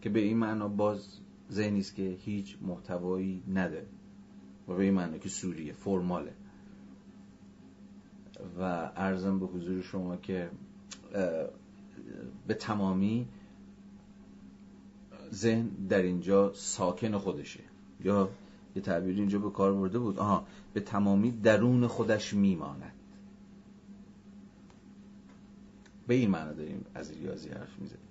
که به این معنا باز ذهنی است که هیچ محتوایی نداره. و به این معنا که سوریه فرماله. و ارزم به حضور شما که به تمامی ذهن در اینجا ساکن خودشه. یا یه تعبیر اینجا به کار برده بود. آها به تمامی درون خودش میماند. به این معنا داریم از ریاضی حرف می‌زنیم.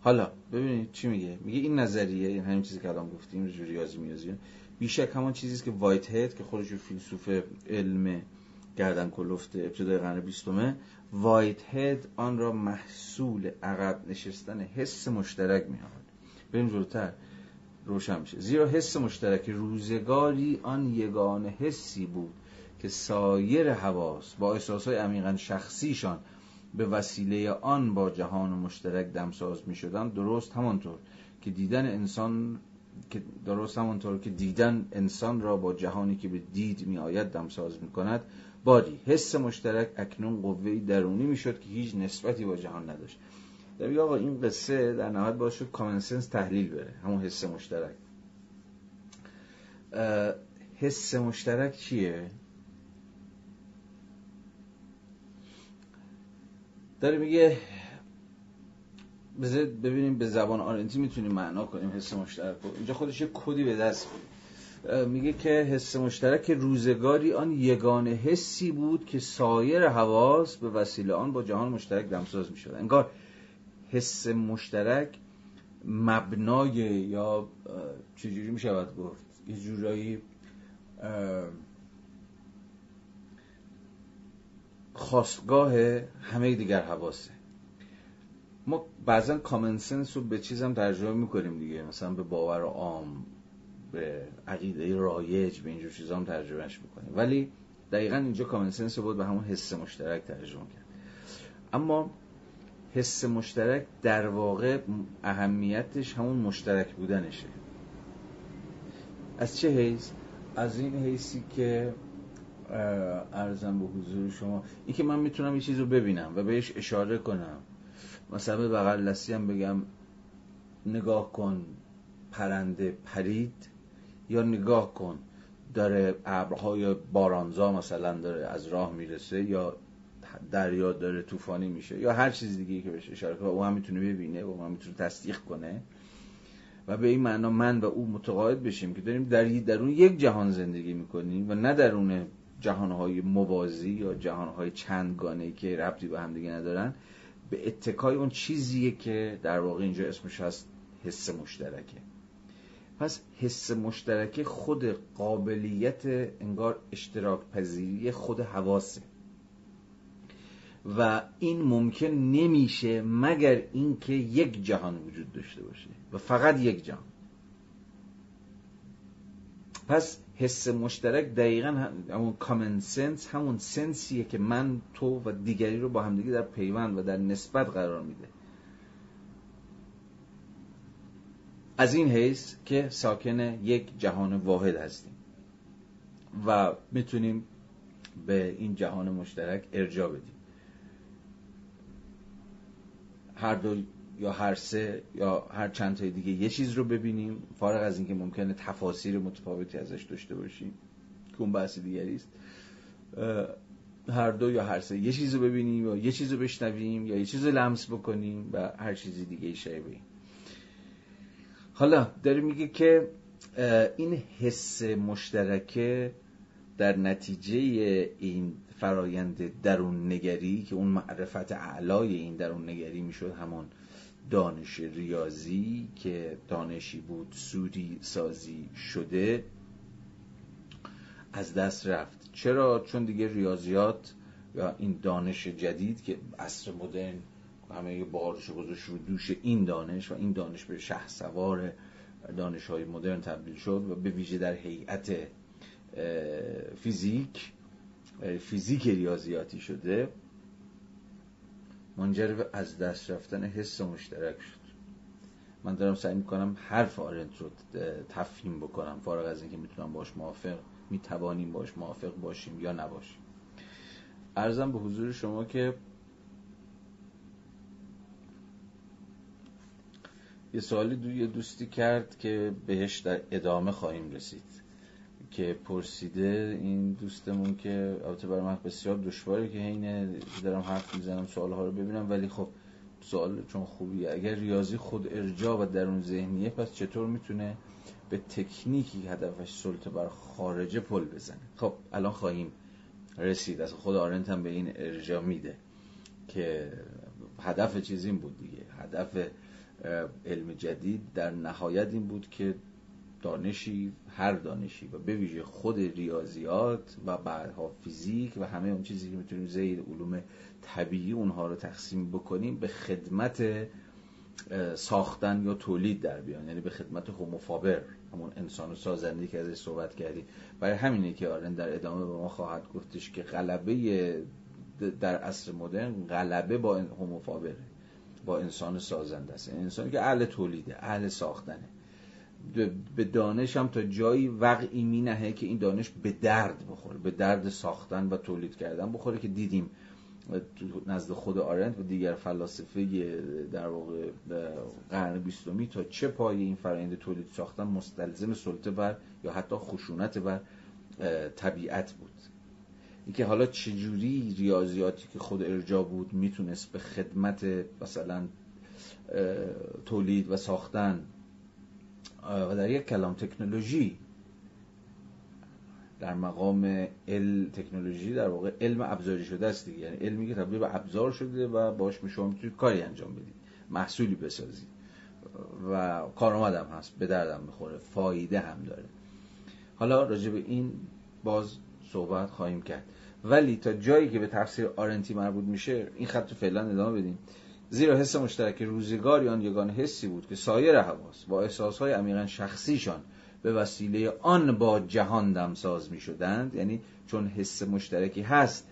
حالا ببینید چی میگه؟ میگه این نظریه این همین چیزی که الان گفتیم ریاضی میازی بیشک همون چیزی که وایت هد که خودش فیلسوف علم گردن کلفت ابتدای قرن بیستمه وایت هد آن را محصول عقب نشستن حس مشترک میاد بریم جلوتر. روشن میشه. زیرا حس مشترک روزگاری آن یگانه حسی بود که سایر حواس با احساسهای عمیقا شخصیشان به وسیله آن با جهان مشترک دمساز می شدن درست همانطور که دیدن انسان که درست همانطور که دیدن انسان را با جهانی که به دید می آید دمساز می کند باری حس مشترک اکنون قوه درونی می شد که هیچ نسبتی با جهان نداشت. در آقا این قصه در نهایت باید شد کامنسنس تحلیل بره همون حس مشترک. حس مشترک چیه؟ داره میگه ببینیم به زبان آرنتی می‌تونیم معنا کنیم حس مشترک رو. اینجا خودش یه کدی به دست میگه که حس مشترک روزگاری آن یگانه حسی بود که سایر حواس به وسیله آن با جهان مشترک دمساز می‌شد. انگار حس مشترک مبنای یا چجوری می‌شود گفت؟ یه جورایی خواستگاه همه دیگر حواسه. ما بعضا کامن سنس رو به چیزم ترجمه می‌کنیم دیگه. مثلا به باور عام به عقیده رایج به اینجور چیزا هم ترجمهش می‌کنیم. ولی دقیقا اینجا کامن سنس رو بود به همون حس مشترک ترجمه کرد. اما حس مشترک در واقع اهمیتش همون مشترک بودنشه از چه حیث؟ از این حیثی که ارزم به حضور شما این که من می‌تونم یه چیز رو ببینم و بهش اشاره کنم مثلا به بغل دستی هم بگم نگاه کن پرنده پرید یا نگاه کن داره ابرهای بارانزا مثلا داره از راه می‌رسه یا دریا داره طوفانی میشه یا هر چیز دیگه که بهش اشاره کنه او هم می‌تونه ببینه و هم می‌تونه تصدیق کنه. و به این معنا من و او متقاعد بشیم که داریم در درون یک جهان زندگی می‌کنیم و نه درون جهانهای موازی یا جهانهای چندگانه که ربطی به هم دیگه ندارن. به اتکای اون چیزیه که در واقع اینجا اسمش هست حس مشترکه. پس حس مشترکه خود قابلیت انگار اشتراک پذیری خود حواسه. و این ممکن نمیشه مگر اینکه یک جهان وجود داشته باشه و فقط یک جهان. پس حس مشترک دقیقا همون کامن سنس همون سنسیه که من تو و دیگری رو با همدیگه در پیوند و در نسبت قرار میده. از این حیث که ساکن یک جهان واحد هستیم و می‌تونیم به این جهان مشترک ارجا بدیم. هر دو یا هر سه یا هر چند تای دیگه یه چیز رو ببینیم. فارغ از اینکه ممکنه تفاسیر متفاوتی ازش داشته باشیم. که اون بحث دیگری است. هر دو یا هر سه یه چیز رو ببینیم یا یه چیز رو بشنویم یا یه چیز رو لمس بکنیم و هر چیزی دیگه شایبه حالا داره میگه که این حس مشترکه در نتیجه این فرایند درون نگری که اون معرفت اعلای این درون نگری می‌شد همون دانش ریاضی که دانشی بود سوری سازی شده از دست رفت چرا؟ چون دیگه ریاضیات یا این دانش جدید که عصر مدرن همه بارش گذاشت رو دوش این دانش و این دانش به شه سوار دانش های مدرن تبدیل شد و به ویژه در هیئت فیزیک فیزیک ریاضیاتی شده منجر به از دست رفتن حس مشترک شد. من دارم سعی می‌کنم حرف آرنت رو تفهیم بکنم فارغ از اینکه می‌تونم باش موافق می‌توانیم باش موافق باشیم یا نباشیم. ارزم به حضور شما که یه سوالی دو دوستی کرد که بهش در ادامه خواهیم رسید. که پرسیده این دوستمون که البته برای من بسیار دشواره که حین دارم حرف می‌زنم سوالها رو ببینم. ولی خب سوال چون خوبیه. اگر ریاضی خود ارجا و درون ذهنیه پس چطور می‌تونه به تکنیکی هدفش سلطه بر خارجه پل بزنه؟ خب الان خواهیم رسید. از خود آرنت هم به این ارجا میده که هدف چیز این بود دیگه. هدف علم جدید در نهایت این بود که دانشی هر دانشی و به ویژه خود ریاضیات و بعدها فیزیک و همه اون چیزی که می‌تونیم زیر علوم طبیعی اونها رو تقسیم بکنیم به خدمت ساختن یا تولید در بیان. یعنی به خدمت هوموفابر همون انسان و سازنده که ازش صحبت کردیم برای همینه که آرن در ادامه به ما خواهد گفتش که غلبه در عصر مدرن غلبه با هوموفابره با انسان سازنده است. انسانی که اهل تولیده اهل ساختنه. به دانش هم تا جایی وقعی می نهه که این دانش به درد بخوره به درد ساختن و تولید کردن بخوره که دیدیم نزد خود آرنت و دیگر فلاسفه در واقع قرن بیستمی تا چه پای این فرآیند تولید ساختن مستلزم سلطه بر یا حتی خشونت بر طبیعت بود. اینکه حالا چجوری ریاضیاتی که خود ارجا بود می‌تونست به خدمت مثلا تولید و ساختن در یک کلام تکنولوژی در مقام ال تکنولوژی در واقع علم ابزاری شده است دیگه. یعنی علمی که تبدیل به ابزار شده و باش شما می‌تونید کاری انجام بدید. محصولی بسازید. و کارآمدم هست به دردم می‌خوره فایده هم داره. حالا راجع به این باز صحبت خواهیم کرد. ولی تا جایی که به تفسیر آرنتی مربوط میشه این خط فعلا ادامه بدیم. زیرا حس مشترک روزگاری آن یگان حسی بود که سایر حواس با احساسهای عمیقا شخصیشان به وسیله آن با جهان دمساز می شدند یعنی چون حس مشترکی هست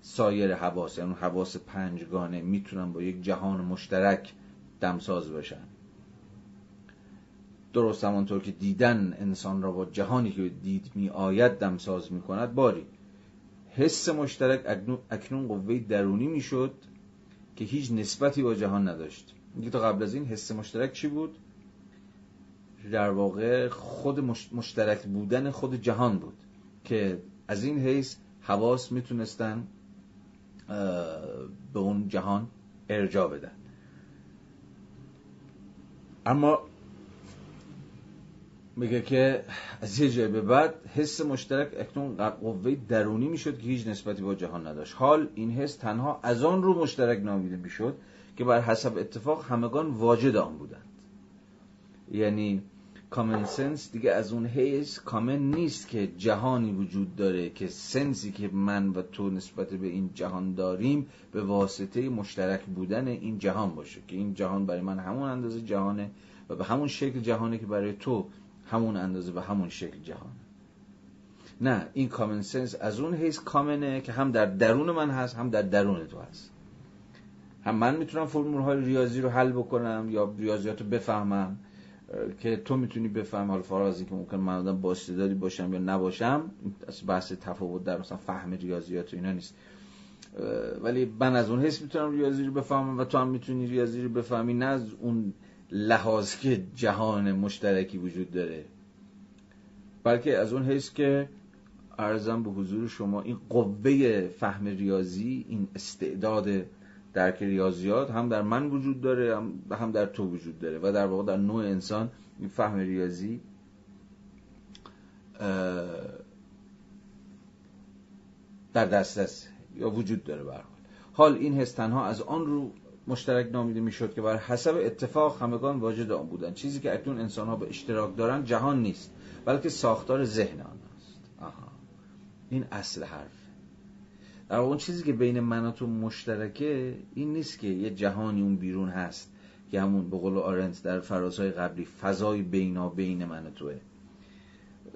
سایر حواس یعنی حواس پنجگانه می‌تونن با یک جهان مشترک دمساز باشن درست همانطور که دیدن انسان را با جهانی که دید می آید دمساز می کند باری. حس مشترک اکنون قوه درونی می شد که هیچ نسبتی با جهان نداشت. میگه تا قبل از این حس مشترک چی بود؟ در واقع خود مشترک بودن خود جهان بود که از این حیث حواس می‌تونستن به اون جهان ارجا بدن. اما میگه که از یه جای به بعد حس مشترک اکنون قوه درونی می‌شد که هیچ نسبتی با جهان نداشت. حال این حس تنها از آن رو مشترک نامیده می‌شد که بر حسب اتفاق همگان واجد آن بودند. یعنی کامن سنس دیگه از اون حیث کامن نیست که جهانی وجود داره که سنسی که من و تو نسبت به این جهان داریم به واسطه مشترک بودن این جهان باشه که این جهان برای من همون اندازه جهانه و به همون شکل جهانه که برای تو همون اندازه به همون شکل جهان. نه این کامن سنس از اون حیث کامنه که هم در درون من هست هم در درون تو هست. هم من می‌تونم فرمول های ریاضی رو حل بکنم یا ریاضیات رو بفهمم که تو می‌تونی بفهم حال فرازی که ممکن من آدم با باشم یا نباشم از بحث تفاوت در مثلا فهم ریاضیات و اینا نیست. ولی من از اون حس می‌تونم ریاضی رو بفهمم و تو هم می‌تونی ریاضی رو بفهمی نه از اون لحاظ که جهان مشترکی وجود داره. بلکه از اون حس که ارزم به حضور شما این قوه فهم ریاضی این استعداد درک ریاضیات هم در من وجود داره هم در تو وجود داره و در واقع در نوع انسان این فهم ریاضی در دسترس یا وجود داره به حال. این حس تنها از آن رو مشترک نامیده می‌شد که بر حسب اتفاق همگان واجد آن بودن چیزی که اکنون انسان ها به اشتراک دارن جهان نیست بلکه ساختار ذهن آن است. آها. این اصل حرف. در اون چیزی که بین من و تو مشترکه این نیست که یه جهانی اون بیرون هست که همون به قول آرنت در فرازهای قبلی فضای بینا بین من و توه.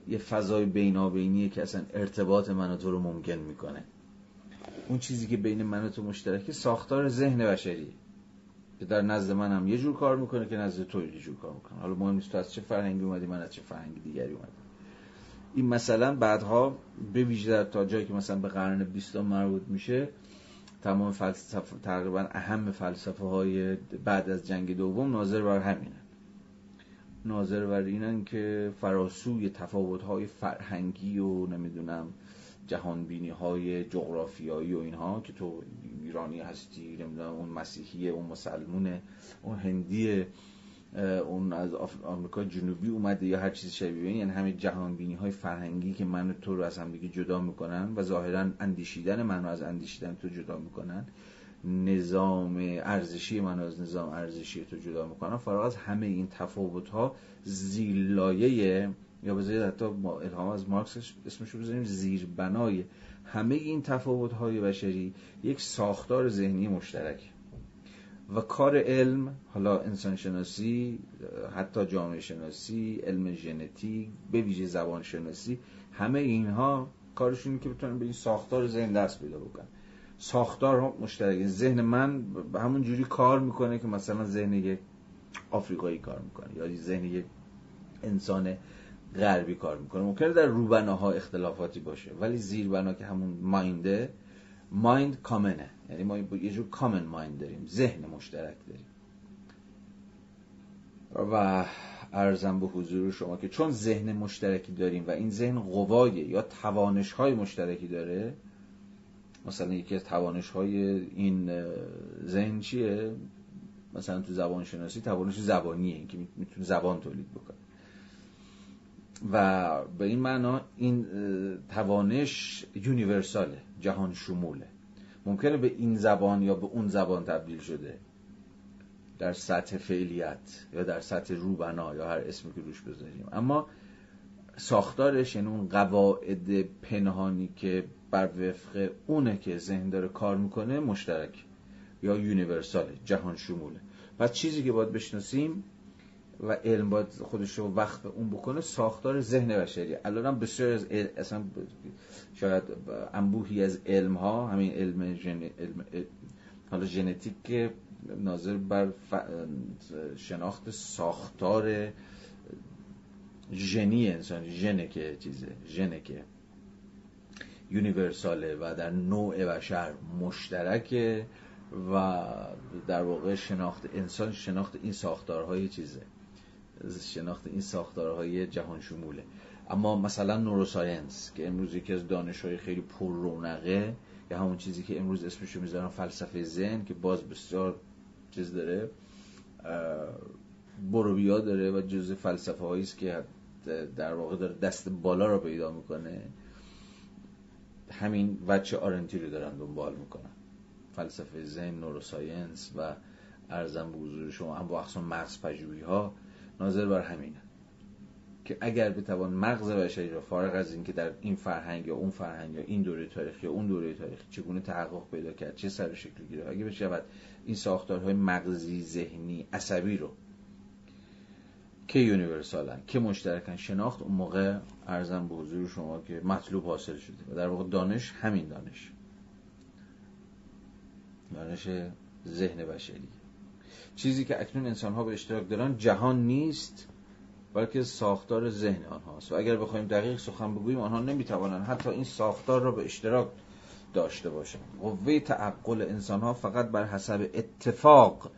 یه فضای بینابینیه که اصلا ارتباط من و تو رو ممکن می‌کنه. اون چیزی که بین من و تو مشترکه ساختار ذهن بشریه که در نزد من هم یه جور کار می‌کنه که نزد تو یه جور کار می‌کنه. حالا مهم نیست تو از چه فرهنگی اومدی من از چه فرهنگی دیگری اومدم. این مثلا بعدها به ویژه تا جایی که مثلا به قرن بیستم مربوط میشه تمام فلسفه تقریبا اهم فلسفه های بعد از جنگ دوم ناظر بر همینه ناظر بر اینن که فراسوی تفاوت های فرهنگی و نمی‌دونم جهانبینی های جغرافیایی و اینها که تو ایرانی هستی نمی‌دونم اون مسیحیه اون مسلمونه اون هندیه اون از آمریکا جنوبی اومده یا هر چیز شبیه یعنی همه جهان بینی های فرهنگی که من تو رو از هم دیگه جدا می‌کنن و ظاهرا اندیشیدن من رو از اندیشیدن تو جدا می‌کنن. نظام ارزشی من از نظام ارزشی تو جدا می‌کنن. فراغ از همه این تفاوت ها زیلایه یا بذارید حتی الهام از مارکس اسمش رو بذاریم زیربنای همه این تفاوت های بشری یک ساختار ذهنی مشترک. و کار علم حالا انسان شناسی حتی جامعه شناسی علم ژنتیک به ویژه زبان شناسی همه اینها کارشون که بتونن به این ساختار ذهن دست پیدا بکنن. ساختار مشترک. ذهن من به همون جوری کار می‌کنه که مثلا ذهن یک آفریقایی کار می‌کنه یا ذهن یک انسان غربی کار می‌کنه. ممکنه در روبناها اختلافاتی باشه ولی زیربنا که همون ماینده مایند کامنه. یعنی ما یه جور کامن مایند داریم ذهن مشترک داریم. و ارزم به حضور شما که چون ذهن مشترکی داریم و این ذهن قوای یا توانش های مشترکی داره مثلا یکی از توانش های این ذهن چیه؟ مثلا تو زبان شناسی توانش زبانیه که می‌تونه زبان تولید بکنه. و به این معنا این توانش یونیورساله جهان شموله. ممکنه به این زبان یا به اون زبان تبدیل شده. در سطح فعلیت یا در سطح روبنا یا هر اسمی که روش بذاریم. اما ساختارش یعنی اون قواعد پنهانی که بر وفق اونه که ذهن داره کار می‌کنه مشترک یا یونیورساله جهان شموله. و چیزی که باید بشناسیم و علم باید خودش رو وقت اون بکنه ساختار ذهن بشری. الان بسیار از اصلا شاید انبوهی از علم ها همین علم, جن... علم... حالا ژنتیک که ناظر بر شناخت ساختار ژنی انسان ژنه که چیزه ژنه که یونیورساله و در نوع بشر مشترکه و در واقع شناخت انسان شناخت این ساختارهای چیزه. شناخت این ساختارهای جهان شموله. اما مثلا نوروساینس که امروز یکی از دانشهای خیلی پر رونقه یا همون چیزی که امروز اسمشو می‌ذارن فلسفه ذهن که باز بسیار چیز داره بروبیا داره و جزء فلسفه است که در واقع داره دست بالا رو پیدا می‌کنه. همین وچه آرنتی رو دارن دنبال می‌کنن. فلسفه ذهن نوروساینس و ارزم به حضور شما هم با اقسام مغز پژوهی ها ناظر بر همینه. که اگر بتوان مغز بشری را فارغ از اینکه در این فرهنگ یا اون فرهنگ یا این دوره تاریخی یا اون دوره تاریخی چگونه تحقق پیدا کرد چه سر شکل گیره اگه بشود این ساختارهای مغزی ذهنی عصبی رو که یونیورسالن که مشترکن شناخت اون موقع ارزم به حضور شما که مطلوب حاصل شده و در واقع دانش همین دانش. دانش ذهن بشری. چیزی که اکنون انسان ها به اشتراک دارن جهان نیست بلکه ساختار ذهن آنهاست. و اگر بخوایم دقیق سخن بگوییم آنها نمی‌توانند حتی این ساختار را به اشتراک داشته باشند. قوه تعقل انسان ها فقط بر حسب اتفاق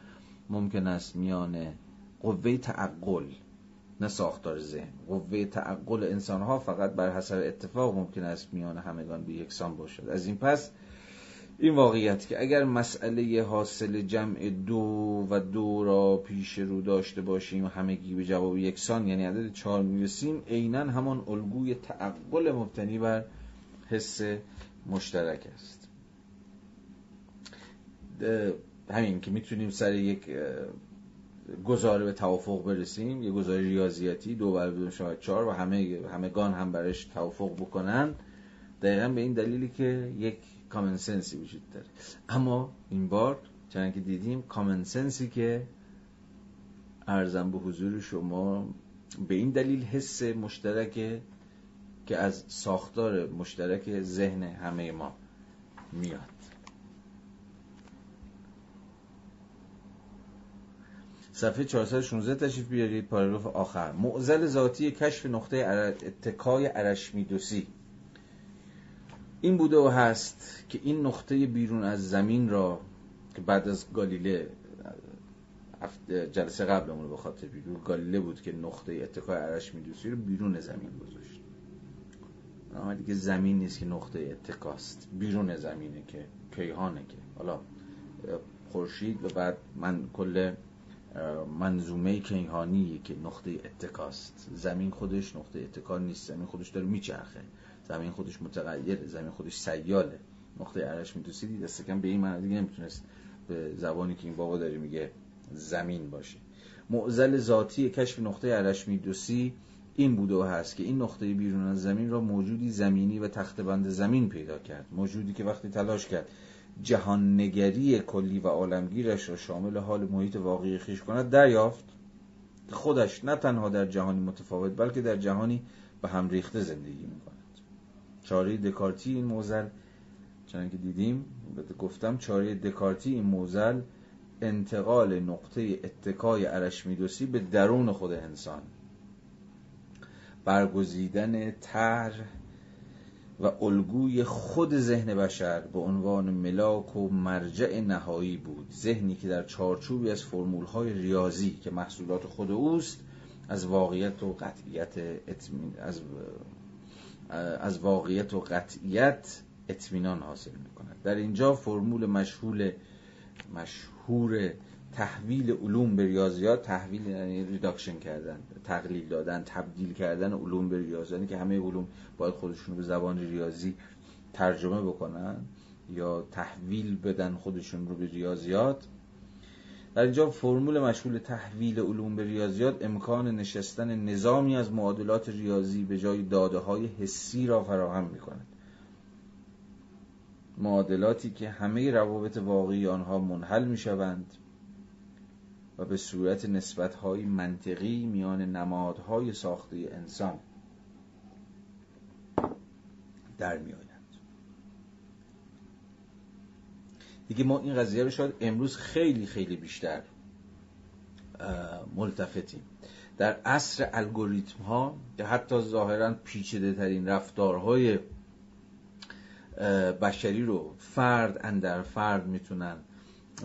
ممکن است میان قوه تعقل نه ساختار ذهن. قوه تعقل انسان ها فقط بر حسب اتفاق ممکن است میان همگان به یکسان باشد. از این پس این واقعیت که اگر مسئله حاصل جمع دو و دو را پیش رو داشته باشیم و همگی به جواب یکسان یعنی عدد چهار می‌رسیم عینا همان الگوی تعقل مبتنی بر حس مشترک است. همین که می‌تونیم سر یک گزاره به توافق برسیم یه گزاره ریاضیاتی دو بر دو شاید چهار و همه همگان هم برش توافق بکنن. دقیقا به این دلیلی که یک کامن سنسی وجود داره اما این بار چنانکه که دیدیم کامن سنسی که ارزم به حضور شما به این دلیل حس مشترک که از ساختار مشترک ذهن همه ما میاد صفحه 416 تشریف بیارید پاراگراف آخر معزل ذاتی کشف نقطه اتکای ارشمیدوسی این بوده و هست که این نقطه بیرون از زمین را که بعد از گالیله جلسه قبلمون به خاطر بیرون گالیله بود که نقطه اتکای عرش میدوسی رو بیرون زمین گذاشت. اما دیگه زمین نیست که نقطه اتکاست. بیرون زمینه که کیهانه که. حالا خورشید و بعد من کل منظومه کیهانی که نقطه اتکاست. زمین خودش نقطه اتکا نیست. زمین خودش داره میچرخه. زمین خودش متغیره زمین خودش سیاله. نقطه عرش میدوسی دست کم به این معنی دیگه نمی‌تونست به زبانی که این بابا داره میگه زمین باشه. معزل ذاتی کشف نقطه عرش میدوسی این بوده و هست که این نقطه بیرون از زمین را موجودی زمینی و تخت بند زمین پیدا کرد. موجودی که وقتی تلاش کرد جهان نگری کلی و عالمگیرش را شامل حال محیط واقعی خیش کند دریافت خودش نه تنها در جهانی متفاوت بلکه در جهانی به هم ریخته زندگی می‌کند. چاره دکارتی این موزل چنانکه دیدیم گفتم چاره دکارتی این موزل انتقال نقطه اتکای ارشمیدوسی به درون خود انسان. برگزیدن تر و الگوی خود ذهن بشر به عنوان ملاک و مرجع نهایی بود. ذهنی که در چارچوبی از فرمولهای ریاضی که محصولات خود اوست از واقعیت و قطعیت از از واقعیت و قطعیت اطمینان حاصل می کند در اینجا فرمول مشهول مشهور تحویل علوم به ریاضیات تحویل یعنی ریداکشن کردن تقلیل دادن تبدیل کردن علوم به ریاضیات یعنی که همه علوم باید خودشون به زبان ریاضی ترجمه بکنن یا تحویل بدن خودشون رو به ریاضیات. در اینجا فرمول مشغول تحویل علوم به ریاضیات امکان نشستن نظامی از معادلات ریاضی به جای داده های حسی را فراهم می کند معادلاتی که همه روابط واقعی آنها منحل می شوند و به صورت نسبتهای منطقی میان نمادهای ساخته انسان در می دیگه ما این قضیه رو شاید امروز خیلی خیلی بیشتر ملتفتیم. در عصر الگوریتم ها که حتی ظاهرا پیچیده ترین رفتارهای بشری رو فرد اندر فرد می‌تونن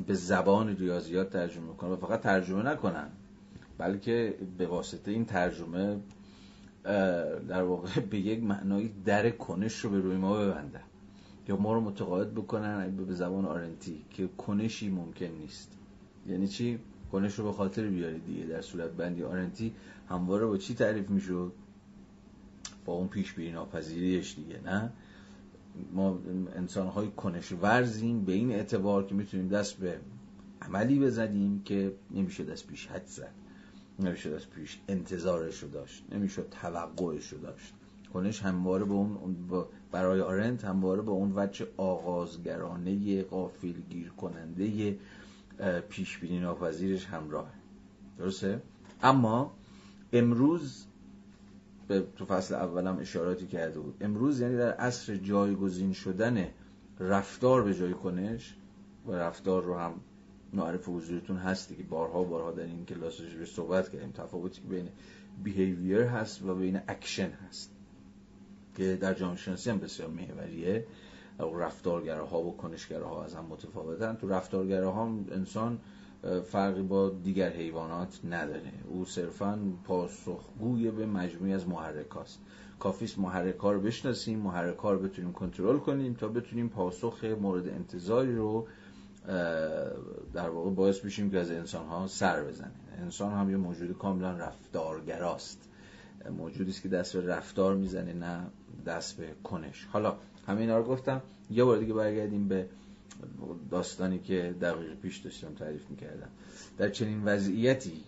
به زبان ریاضیات ترجمه کنن و فقط ترجمه نکنن بلکه به واسطه این ترجمه در واقع به یک معنای در کنش رو به روی ما ببندن. یا ما رو متقاعد بکنن به زبان آرنتی که کنشی ممکن نیست. یعنی چی؟ کنش رو به خاطر بیاری دیگه. در صورت بندی آرنتی همواره با چی تعریف می‌شد؟ با اون پیش بینی ناپذیریش دیگه نه؟ ما انسان های کنش ورزیم به این اعتبار که می‌تونیم دست به عملی بزنیم که نمیشه دست پیش حد زد. نمیشه دست پیش انتظارش رو داشت. نمیشه توقعش رو داشت. کنش همواره به اون برای آرنت همواره به اون وجه آغازگرانه قافل گیر کننده پیش بینی ناپذیرش همراه درسته؟ اما امروز به تو فصل اولم اشاراتی کرده بود. امروز یعنی در عصر جایگزین شدن رفتار به جای کنش و رفتار رو هم معرف حضورتون هستی که بارها بارها در این کلاس رو صحبت کردیم. تفاوتی که بین behavior هست و بین اکشن هست. که در جامعه شناسی هم بسیار محوریه رفتارگراها و کنشگراها از هم متفاوتن. تو رفتارگراها انسان فرقی با دیگر حیوانات نداره. او صرفا پاسخگوی به مجموعه‌ای از محرکاست. کافیست محرکا رو بشناسیم محرکا رو بتونیم کنترل کنیم تا بتونیم پاسخ مورد انتظاری رو در واقع باعث بشیم که از انسان ها سر بزنه. انسان هم یه موجود کاملا رفتارگراست. موجودی است که دست به رفتار می‌زنه نه دست به کنش. حالا همه اینا رو گفتم. یه بار دیگه برگردیم به داستانی که دقیق پیش داشتم تعریف می‌کردم. در چنین وضعیتی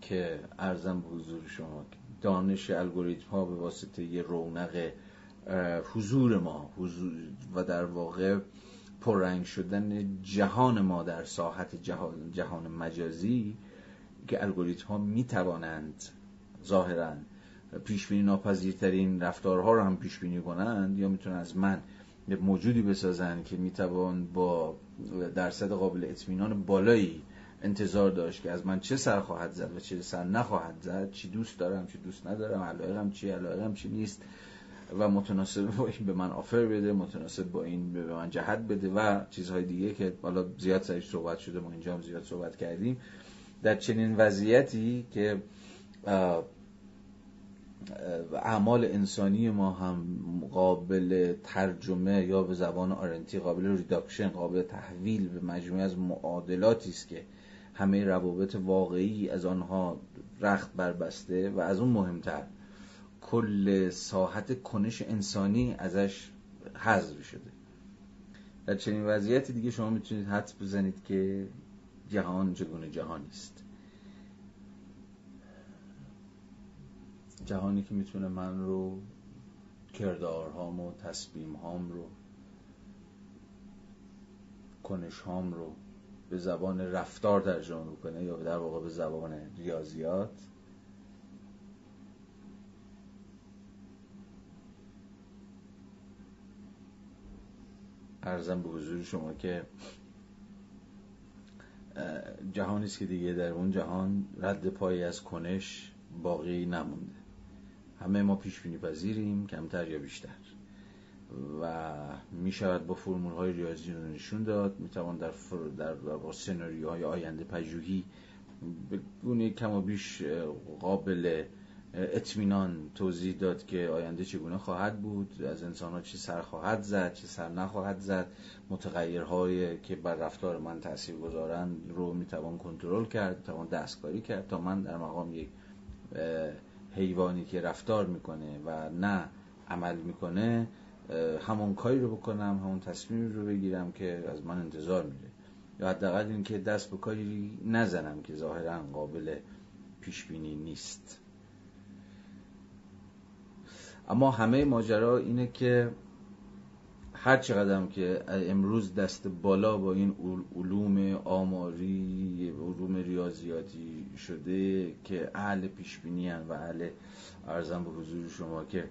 که ارزم به حضور شما دانش الگوریتم ها به واسطه یه رونق حضور ما حضور و در واقع پررنگ شدن جهان ما در ساحت جهان, جهان مجازی که الگوریتم ها می توانند ظاهرا پیش بینی ناپذیرترین رفتارها رو هم پیش بینی کنند یا می‌تونن از من موجودی بسازن که می‌توان با درصد قابل اطمینان بالایی انتظار داشت که از من چه سر خواهد زد و چه سر نخواهد زد چی دوست دارم چی دوست ندارم علایقم چی علایقم چی نیست و متناسب با این به من آفر بده متناسب با این به من جهت بده و چیزهای دیگه که حالا زیاد سرش صحبت شده ما اینجا هم زیاد صحبت کردیم. در چنین وضعیتی که اعمال انسانی ما هم قابل ترجمه یا به زبان آرنتی قابل ریداکشن قابل تحویل به مجموعه از معادلاتی است که همه روابط واقعی از آنها رخت بربسته و از اون مهمتر کل ساحت کنش انسانی ازش حذف شده. در چنین وضعیتی دیگه شما می‌تونید حدس بزنید که جهان چگونه جهانی است. جهانی که می‌تونه من رو کردارهام و تصمیم هام رو کنش هام رو به زبان رفتار ترجمه بکنه یا در واقع به زبان ریاضیات ارزم به حضور شما که جهانی است که دیگه در اون جهان رد پایی از کنش باقی نمونده. همه ما پیش بینی پذیریم کمتر یا بیشتر. و می شود با فرمول های ریاضی رو نشون داد. می توان در, فر... در, در سناریوهای آینده پژوهی به گونه کم و بیش قابل اطمینان توضیح داد که آینده چگونه خواهد بود از انسان ها چه سر خواهد زد چه سر نخواهد زد. متغیرهایی که بر رفتار من تاثیر گذارن رو می‌توان کنترل کرد توان دستکاری کرد تا من در مقام یک حیوانی که رفتار می‌کنه و نه عمل می‌کنه همون کاری رو بکنم همون تصمیمی رو بگیرم که از من انتظار میره یا حداقل اینکه دست به کاری نزنم که ظاهرا قابل پیش بینی نیست. اما همه ماجرا اینه که هر چقدر که امروز دست بالا با این علوم آماری علوم ریاضیاتی شده که اهل پیشبینی و اهل ارزم به حضور شما که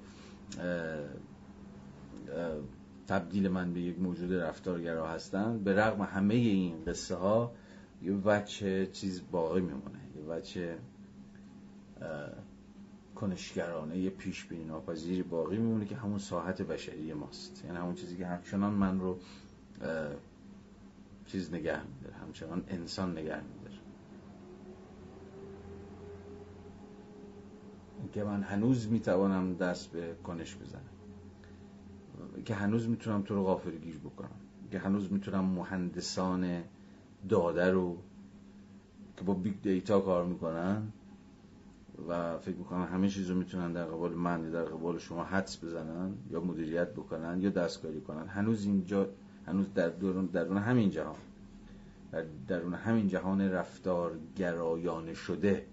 تبدیل من به یک موجود رفتارگرا هستن به رغم همه این قصه ها یه بچه چیز باقی میمونه یه بچه کنشگرانه پیش بینی ناپذیری باقی میمونه که همون ساحت بشری ماست. یعنی همون چیزی که همچنان من رو چیز نگه میداره همچنان انسان نگه میداره. که من هنوز می‌توانم دست به کنش بزنم. که هنوز می‌تونم تو رو غافل بکنم. که هنوز می‌تونم مهندسان داده رو که با big data کار می‌کنن و فکر می‌کنم همه چیز رو می‌تونن در قبال من یا در قبال شما حدس بزنن یا مدیریت بکنن یا دستکاری کنن. هنوز اینجا هنوز در درون درون همین جهان در درون همین جهان رفتار گرایانه شده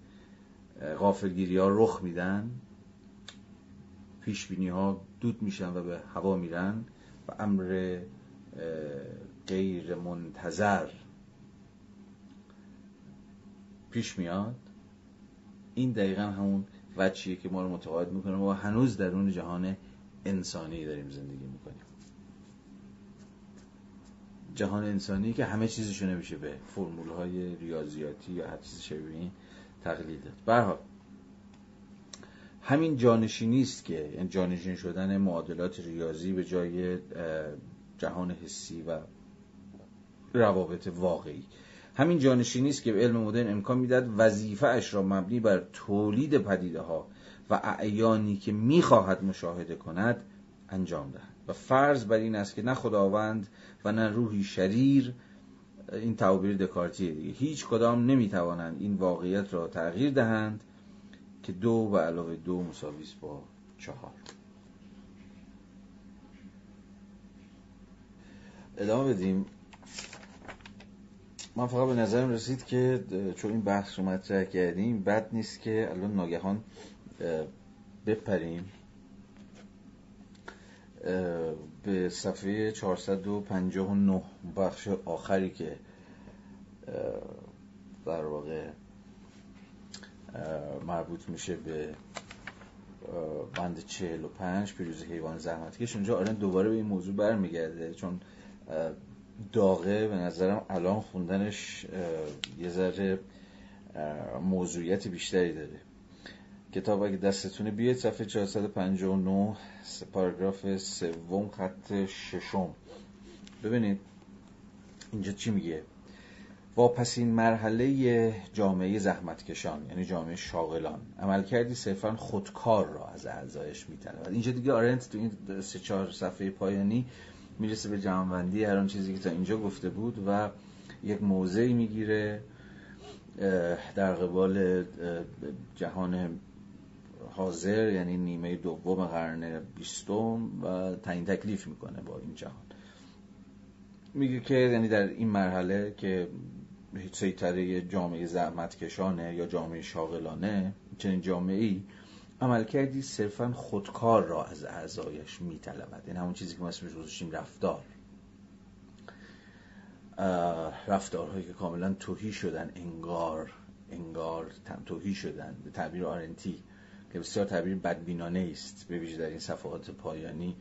غافلگیری ها رخ میدن. پیش بینی ها دود میشن و به هوا میرن و امر غیر منتظر پیش میاد. این دقیقا همون وچیه که ما رو متقاعد می‌کنه و هنوز در اون جهان انسانی داریم زندگی می‌کنیم. جهان انسانی که همه چیزشو نمیشه به فرمول های ریاضیاتی یا هر چیز شبیه این تقلید داد. برحال همین جانشینی است که یعنی جانشین شدن معادلات ریاضی به جای جهان حسی و روابط واقعی. همین جانشینی است که علم مدرن امکان می‌داد وظیفه اش را مبنی بر تولید پدیده ها و اعیانی که می‌خواهد مشاهده کند انجام دهد. و فرض بر این است که نه خداوند و نه روحی شریر این تعبیر دکارتیه دیگه. هیچ کدام نمی‌توانند این واقعیت را تغییر دهند که دو و علاوه دو مساویس با چهار. ادامه بدیم. من فقط به نظرم رسید که چون این بحث رو مطرح کردیم بد نیست که الان ناگهان بپریم. به صفحه 459 بخش آخری که در واقع مربوط میشه به بند 45 پیروز حیوان زحمتکش. اونجا آره دوباره به این موضوع برمیگرده چون داغه به نظرم الان خوندنش یه ذره موضوعیت بیشتری داره. کتاب اگه دستتونه بیاید صفحه 459 پاراگراف سوم خط ششم. ببینید اینجا چی میگه؟ واپسین مرحله جامعه زحمتکشان یعنی جامعه شاغلان. عمل کردی صرفا خودکار را از اعضایش میتنه اینجا دیگه آرنت تو این سه چهار صفحه پایانی می‌رسه به جمعبندی هر آن چیزی که تا اینجا گفته بود و یک موضعی می‌گیره در قبال جهان حاضر یعنی نیمه دوم قرن بیستم و تعیین تکلیف می‌کنه با این جهان. میگه که یعنی در این مرحله که سیطره جامعه زحمتکشانه یا جامعه شاغلانه چنین جامعه ای عمل کردی صرفا خودکار را از اعضایش میطلبد. این همون چیزی که ما اسمش گذاشتیم رفتار. رفتارهایی که کاملا توهی شدن انگار انگار توهی شدن. به تعبیر آرنتی که بسیار تعبیر بدبینانه است به ویژه در این صفحات پایانی.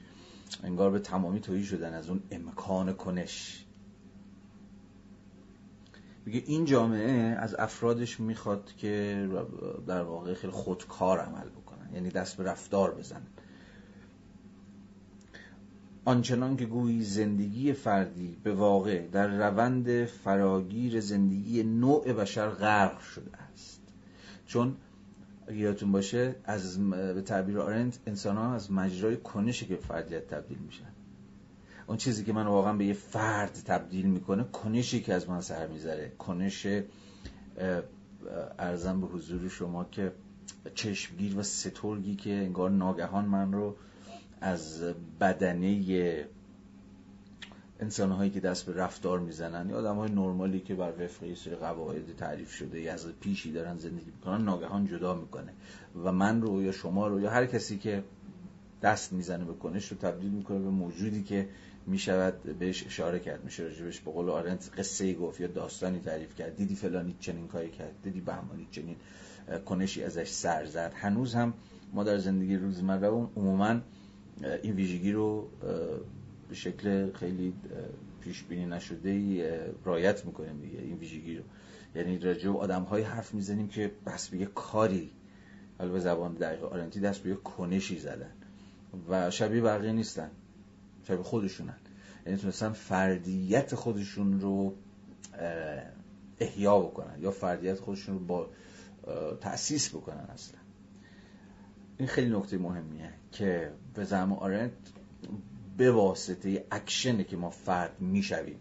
انگار به تمامی توهی شدن از اون امکان کنش. میگه این جامعه از افرادش می‌خواد که در واقع خیلی خودکار عمل بکنن یعنی دست به رفتار بزنن آنچنان که گویی زندگی فردی به واقع در روند فراگیر زندگی نوع بشر غرق شده است. چون یادتون باشه از به تعبیر آرنت انسان ها از مجرای کنشی که فردیت تبدیل میشن. اون چیزی که من واقعا به یه فرد تبدیل می‌کنه کنشی که از من سر می‌ذاره کنش ارزم به حضور شما که چشمگیر و سترگی که انگار ناگهان من رو از بدنه انسان هایی که دست به رفتار می‌زنن یا آدم های نرمالی که بر وفق یه سری قواعد تعریف شده یا از پیشی دارن زندگی می‌کنن ناگهان جدا می‌کنه. و من رو یا شما رو یا هر کسی که دست می‌زنه به کنش رو تبدیل می‌کنه به موجودی که می‌شود بهش اشاره کرد. میشه راجبش به قول آرنت قصه گفت یا داستانی تعریف کرد. دیدی فلانی چنین کاری کرد. دیدی بهمانی چنین کنشی ازش سر زد. هنوز هم ما در زندگی روزمره عموما این ویژگی رو به شکل خیلی پیش بینی نشده ای رایت می‌کنیم دیگه این ویژگی رو. یعنی راجع به آدم های حرف می‌زنیم که بس به یه کاری حالا به زبان دقیق آرنتی دست به یه کنشی زدن و شبیه بقیه نیستن شبیه خودشونن. یعنی تونستن فردیت خودشون رو احیا بکنن یا فردیت خودشون رو با تأسیس بکنن اصلا. این خیلی نکته مهمیه که به زعم آرنت به واسطه اکشنه که ما فرد می‌شویم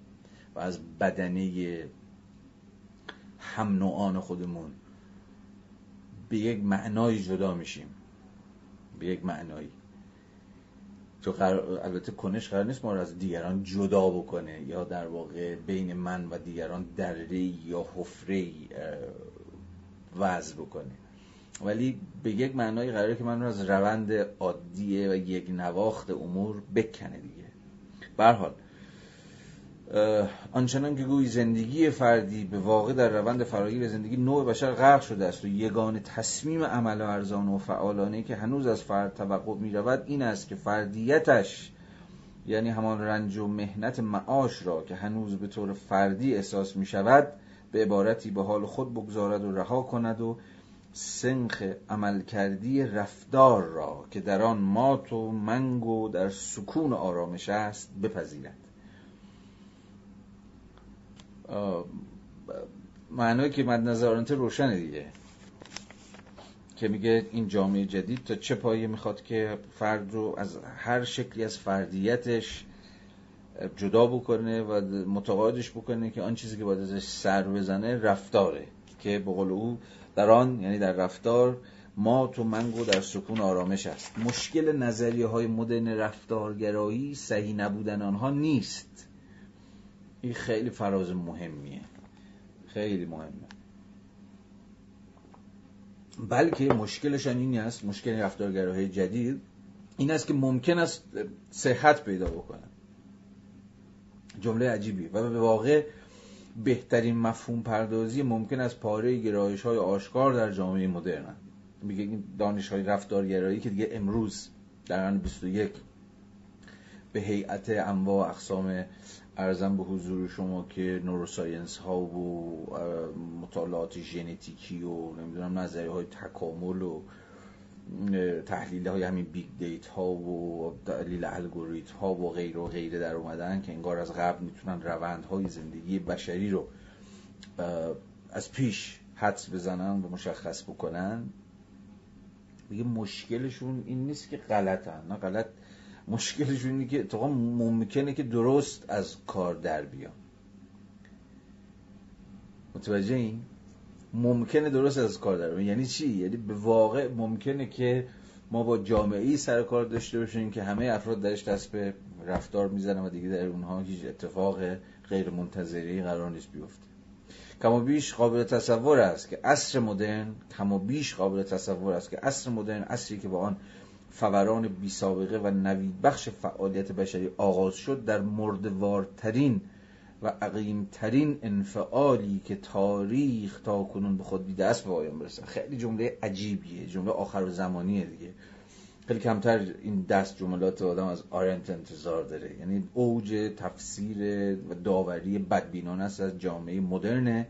و از بدنه هم نوعان خودمون به یک معنایی جدا میشیم. به یک معنایی. چون البته کنش قرار نیست ما رو از دیگران جدا بکنه یا در واقع بین من و دیگران دره یا حفره وضع بکنه. ولی به یک معنای قراره که من رو از روند عادیه و یک نواخت امور بکنه دیگه. برحال آنچنان که گویی زندگی فردی به واقع در روند فراگیر زندگی نوع بشر غرق شده است و یگان تصمیم عمل و ارزان و فعالانه که هنوز از فرد توقع می رود این است که فردیتش یعنی همان رنج و مهنت معاش را که هنوز به طور فردی احساس می شود به عبارتی به حال خود بگذارد و رها کند و سنخ عملکردی رفتار را که در آن مات و منگ و در سکون آرامش است بپذیرد. معنایی که مد نظرانت روشنه دیگه. که میگه این جامعه جدید تا چه پایه می‌خواد که فرد رو از هر شکلی از فردیتش جدا بکنه و متقاعدش بکنه که آن چیزی که باید ازش سر بزنه رفتاره که به قول او در آن یعنی در رفتار ما تو منگو در سکون آرامش است مشکل نظریه های مدرن رفتارگرایی صحیح نبودن آنها نیست. این خیلی فراز مهمیه. خیلی مهمه. بلکه مشکلشان این است مشکل رفتارگراهای جدید این است که ممکن است صحت پیدا بکنن جمله عجیبی و به واقع بهترین مفهوم پردازی ممکن از پاره گرایش های آشکار در جامعه مدرن میگه این دانش های رفتارگرایی که دیگه امروز در قرن 21 به هیئت انواع اقسام عرضم به حضور شما که neuroscience ها و مطالعات ژنتیکی و نمی‌دونم نظریه های تکامل و تحلیل های همین big data ها و دلیل الگوریتم ها و غیر و غیره در اومدن که انگار از قبل می‌تونن روند های زندگی بشری رو از پیش حدس بزنن و مشخص بکنن. دیگه مشکلشون این نیست که غلطن. نه غلط. مشکلشون اینه که اتفاقا ممکنه که درست از کار در بیان. متوجه این ممکنه درست از کار در یعنی چی؟ یعنی به واقع ممکنه که ما با جامعه ای سر کار داشته باشیم که همه افراد درش دست به رفتار می‌زنن و دیگه در اونها هیچ اتفاق غیر منتظری قرار نیست بیفته. کما بیش قابل تصور است که عصر مدرن کما بیش قابل تصور است که عصر مدرن عصری که با آن فوران بی سابقه و نوید بخش فعالیت بشری آغاز شد در مردوارترین و عقیمترین انفعالی که تاریخ تا کنون به خود دیده است به آیان برسه. خیلی جمله عجیبیه جمله آخر و زمانیه دیگه. خیلی کمتر این دست جملات آدم از آرنت انتظار داره. یعنی اوج تفسیر و داوری بدبینانه است از جامعه مدرنه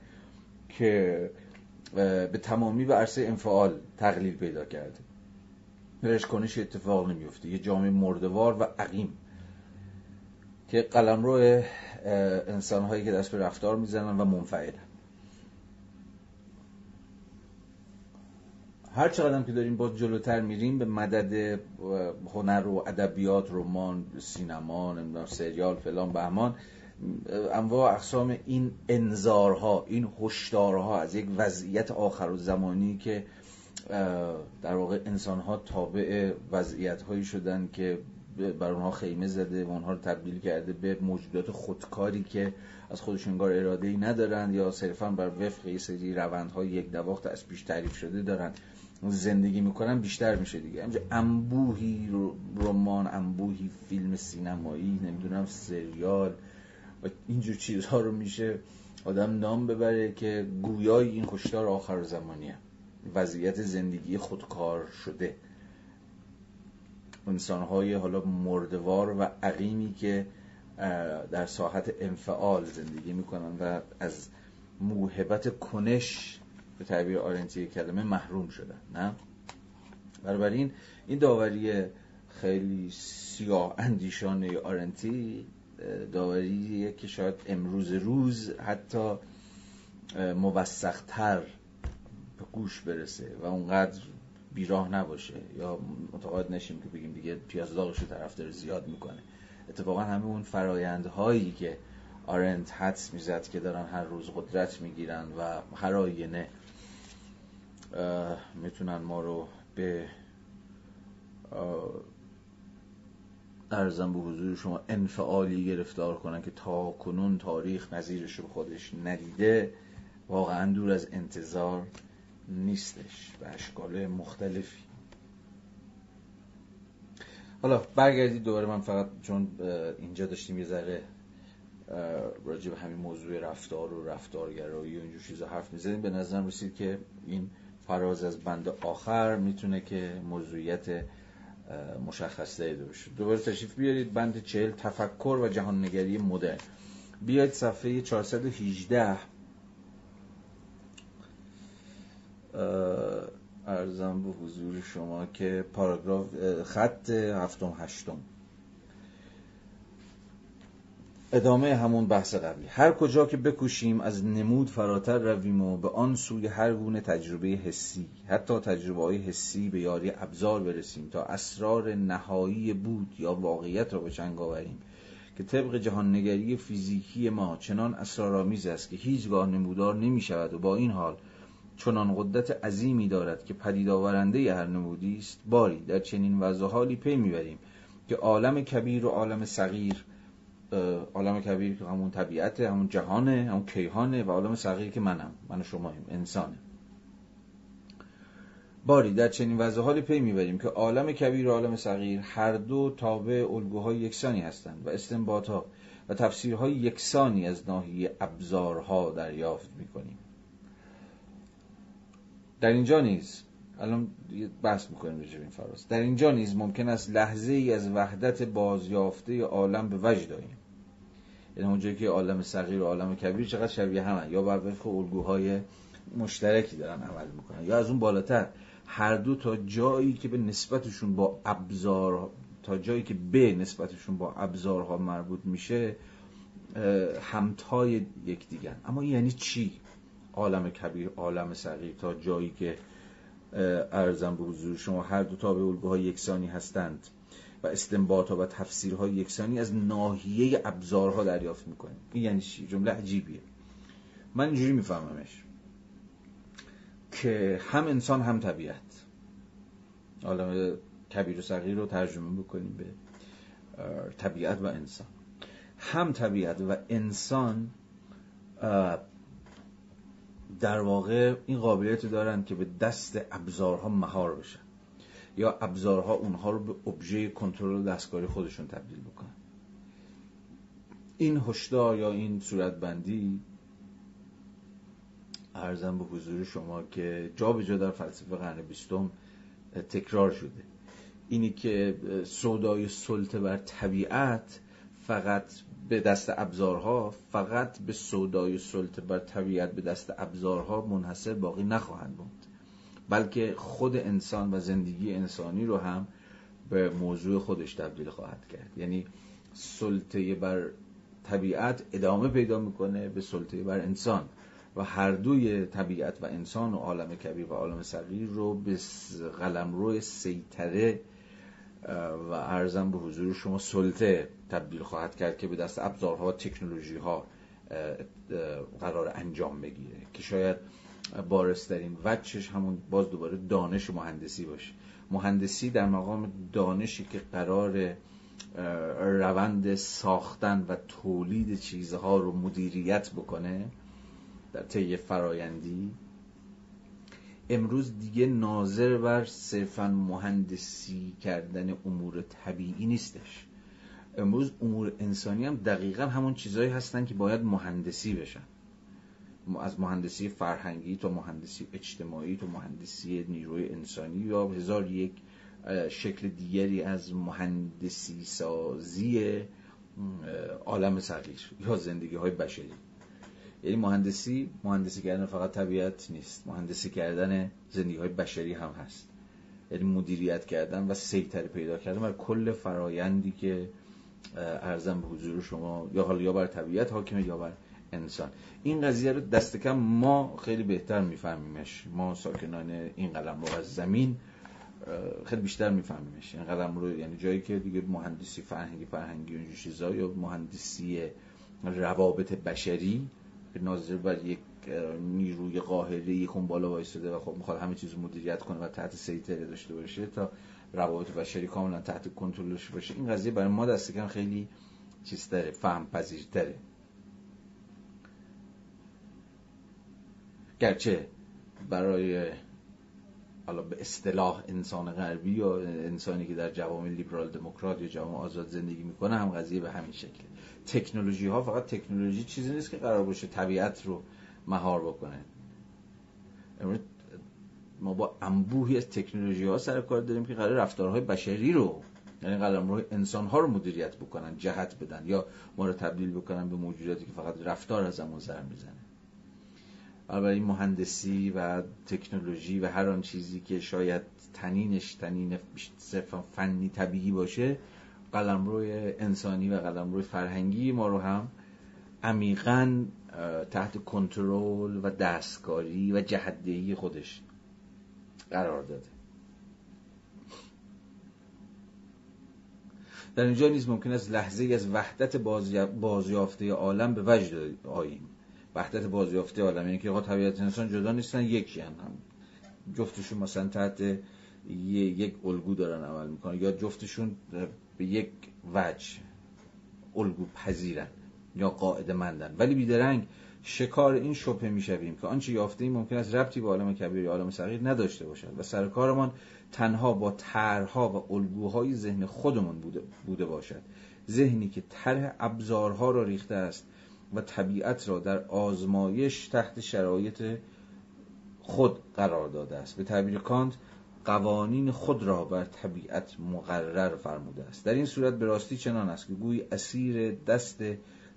که به تمامی به عرصه انفعال تقلیل پیدا کرده. برش کنش اتفاق نمیفته یه جامعه مردوار و عقیم. که قلمرو انسان هایی که دست به رفتار می‌زنن و منفعلن. هر چقدر که داریم باز جلوتر میریم به مدد هنر و ادبیات رمان سینما نمی‌دونم سریال فلان بهمان انواع اقسام این انذارها این هشدارها از یک وضعیت آخر و زمانی که در واقع انسان ها تابع وضعیت هایی شدن که بر اونها خیمه زده و اونها رو تبدیل کرده به موجودات خودکاری که از خودشون انگار اراده ای ندارن یا صرفا بر وفق یه سری روندهای یک دواخت از پیش تعریف شده دارن زندگی می‌کنن بیشتر میشه دیگه. همجا انبوهی رمان انبوهی فیلم سینمایی نمی‌دونم سریال و اینجور چیزها رو میشه آدم نام ببره که گویای این کشتار آخر زمانیه. وضعیت زندگی خودکار شده. انسانهای حالا مردوار و عقیمی که در ساحت انفعال زندگی می‌کنن و از موهبت کنش به تعبیر آرنتی کلمه محروم شدن نه؟ بنابراین این داوری خیلی سیاه اندیشانه آرنتی داوریه که شاید امروز روز حتی موسختر به گوش برسه و اونقدر بیراه نباشه یا متقاعد نشیم که بگیم دیگه پیاز داغش رو طرف زیاد می‌کنه. اتفاقا همه اون فرایندهایی که آرنت حدس می‌زد که دارن هر روز قدرت می‌گیرن و هر آینه می‌تونن ما رو به ارزم به حضور شما انفعالی گرفتار کنن که تا کنون تاریخ نظیرش رو خودش ندیده واقعا دور از انتظار نیستش به اشکال مختلفی. حالا برگردید دوباره من فقط چون اینجا داشتیم یه ذره راجع به همین موضوع رفتار و رفتارگرایی و اینجور چیزا حرف می‌زدیم. به نظرم رسید که این فراز از بند آخر می‌تونه که موضوعیت مشخص داده باشه. دوباره تشریف بیارید بند چهل تفکر و جهان نگری مدرن. بیاید صفحه 418 ارزم به حضور شما که پاراگراف خط هفتم هشتم. ادامه همون بحث قبلی. هر کجا که بکوشیم از نمود فراتر رویم و به آن سوی هر گونه تجربه حسی حتی تجربه های حسی به یاری ابزار برسیم تا اسرار نهایی بود یا واقعیت را به چنگ آوریم که طبق جهان‌نگری فیزیکی ما چنان اسرارآمیز است که هیچگاه نمودار نمی شود و با این حال چنان قدرت عظیمی دارد که پدید آورنده هر نمودی است باری در چنین وضع حالی پی می‌بریم که عالم کبیر و عالم صغیر عالم کبیر که همون طبیعت همون جهانه همون کیهانه و عالم صغیر که منم من و شماییم انسانه. باری در چنین وضع حالی پی می‌بریم که عالم کبیر و عالم صغیر هر دو تابع الگوهای یکسانی هستند و استنباطها و تفسیرهای یکسانی از ناحیه ابزارها دریافت می‌کنیم. در اینجا نیز الان بحث می‌کنیم راجع این فراز. در اینجا نیز ممکن است لحظه ای از وحدت بازیافته عالم به وجد آییم. یعنی اونجایی که عالم صغیر و عالم کبیر چقدر شبیه همه. یا بر وفق الگوهای مشترکی دارن عمل می‌کنن. یا از اون بالاتر. هر دو تا جایی که به نسبتشون با ابزار تا جایی که به نسبتشون با ابزارها مربوط میشه همتای یکدیگر اما یعنی چی؟ عالم کبیر عالم صغیر تا جایی که ارزم به حضور شما هر دو تا به الگوهای یکسانی هستند و استنباط و تفسیرهای یکسانی از ناحیه ابزارها دریافت می‌کنیم. این یعنی چی؟ جمله عجیبیه. من اینجوری میفهممش که هم انسان هم طبیعت. عالم کبیر و صغیر رو ترجمه بکنیم به طبیعت و انسان. هم طبیعت و انسان در واقع این قابلیت دارن که به دست ابزارها مهار بشن. یا ابزارها اونها رو به ابژه کنترل دستکاری خودشون تبدیل بکنن. این هشدار یا این صورتبندی ارزم به حضور شما که جا به جا در فلسفه قرن بیستم تکرار شده. اینی که سودای سلطه بر طبیعت فقط به دست ابزارها فقط به سودای سلطه بر طبیعت به دست ابزارها منحصر باقی نخواهند بود. بلکه خود انسان و زندگی انسانی رو هم به موضوع خودش تبدیل خواهد کرد. یعنی سلطه بر طبیعت ادامه پیدا می‌کنه به سلطه بر انسان. و هر دوی طبیعت و انسان و عالم کبیر و عالم صغیر رو به قلمرو سیطره و ارزم به حضور شما سلطه تبدیل خواهد کرد که به دست ابزارها و تکنولوژی ها قرار انجام بگیره. که شاید بارسترین وچش همون باز دوباره دانش مهندسی باشه. مهندسی در مقام دانشی که قرار روند ساختن و تولید چیزها رو مدیریت بکنه در طی فرایندی امروز دیگه ناظر بر صرفا مهندسی کردن امور طبیعی نیستش. امروز امور انسانی هم دقیقا همون چیزهایی هستن که باید مهندسی بشن. از مهندسی فرهنگی تا مهندسی اجتماعی تا مهندسی نیروی انسانی یا هزار یک شکل دیگری از مهندسی سازی عالم صغیر یا زندگی های بشری. یعنی مهندسی مهندسی کردن فقط طبیعت نیست. مهندسی کردن زندگی های بشری هم هست. یعنی مدیریت کردن و سیطره پیدا کردن بر کل فرایندی که ارزم به حضور شما یا حالا یا بر طبیعت حاکمه یا بر انسان. این قضیه رو دست کم ما خیلی بهتر میفهمیمش. ما ساکنان این قلم رو از زمین خیلی بیشتر میفهمیمش. این قلم رو یعنی جایی که دیگه مهندسی فرهنگی فرهنگی اونجور چیزا یا مهندسی روابط بشری ناظر بر یک نیروی قاهره یک بالا وایساده و خب می‌خواد همه چیز مدیریت کنه و تحت سیطره داشته باشه تا روابط بشری کاملا تحت کنترلش باشه. این قضیه برای ما دست کم خیلی چیز داره فهم پذیرتره گرچه برای حالا به اصطلاح انسان غربی یا انسانی که در جوامع لیبرال دموکرات یا جوامع آزاد زندگی می‌کنه هم قضیه به همین شکله. تکنولوژی ها فقط تکنولوژی چیزی نیست که قرار باشه طبیعت رو مهار بکنه. امروز ما با انبوهی از تکنولوژی ها سر کار داریم که قرار رفتارهای بشری رو یعنی قلم روی انسان ها رو مدیریت بکنن جهت بدن یا ما رو تبدیل بکنن به موجوداتی که فقط رفتار از همون سر می‌زنه. این مهندسی و تکنولوژی و هر آن چیزی که شاید تنینش تنین صرفا فنی طبیعی باشه قلمروی انسانی و قلمروی فرهنگی ما رو هم عمیقا تحت کنترل و دستکاری و جهدهی خودش قرار داده. در اینجا نیز ممکن است لحظه از وحدت بازیافته عالم به وجد آییم. وحدت بازیافته عالم یعنی که طبیعت انسان جدا نیستن یکی هم, هم. جفتشون مثلا تحت یک الگو دارن عمل می‌کنن یا جفتشون به یک وجه الگو پذیرن یا قاعده مندن ولی بیدرنگ شکار این شبه می‌شویم که آنچه یافته ممکن است ربطی به عالم کبیر یا عالم صغیر نداشته باشد و سرکارمان تنها با طرحها و الگوهای ذهن خودمان بوده, بوده باشد. ذهنی که طرح ابزارها را ریخته است و طبیعت را در آزمایش تحت شرایط خود قرار داده است. به تعبیر کانت قوانین خود را بر طبیعت مقرر فرموده است. در این صورت به راستی چنان است که گویی اسیر دست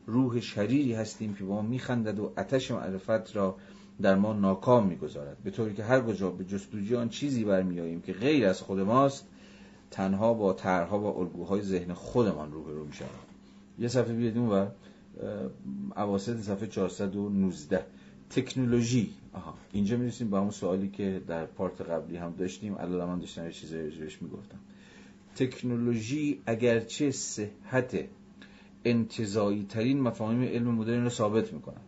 روح شریری هستیم که با ما میخندد و آتش معرفت را در ما ناکام می‌گذارد. به طوری که هر کجا به جستجوی آن چیزی برمیاییم که غیر از خود ماست تنها با طرحها و الگوهای ذهن خودمان روبرو می‌شویم. یه صفحه بیادیم و اواسط صفحه 419 تکنولوژی. آها. اینجا می‌رسیم به همون سوالی که در پارت قبلی هم داشتیم. الان من داشتم یه راجعش می‌گفتم. تکنولوژی اگرچه صحت انتظایی ترین مفاهیم علم مدرن رو ثابت می‌کنه.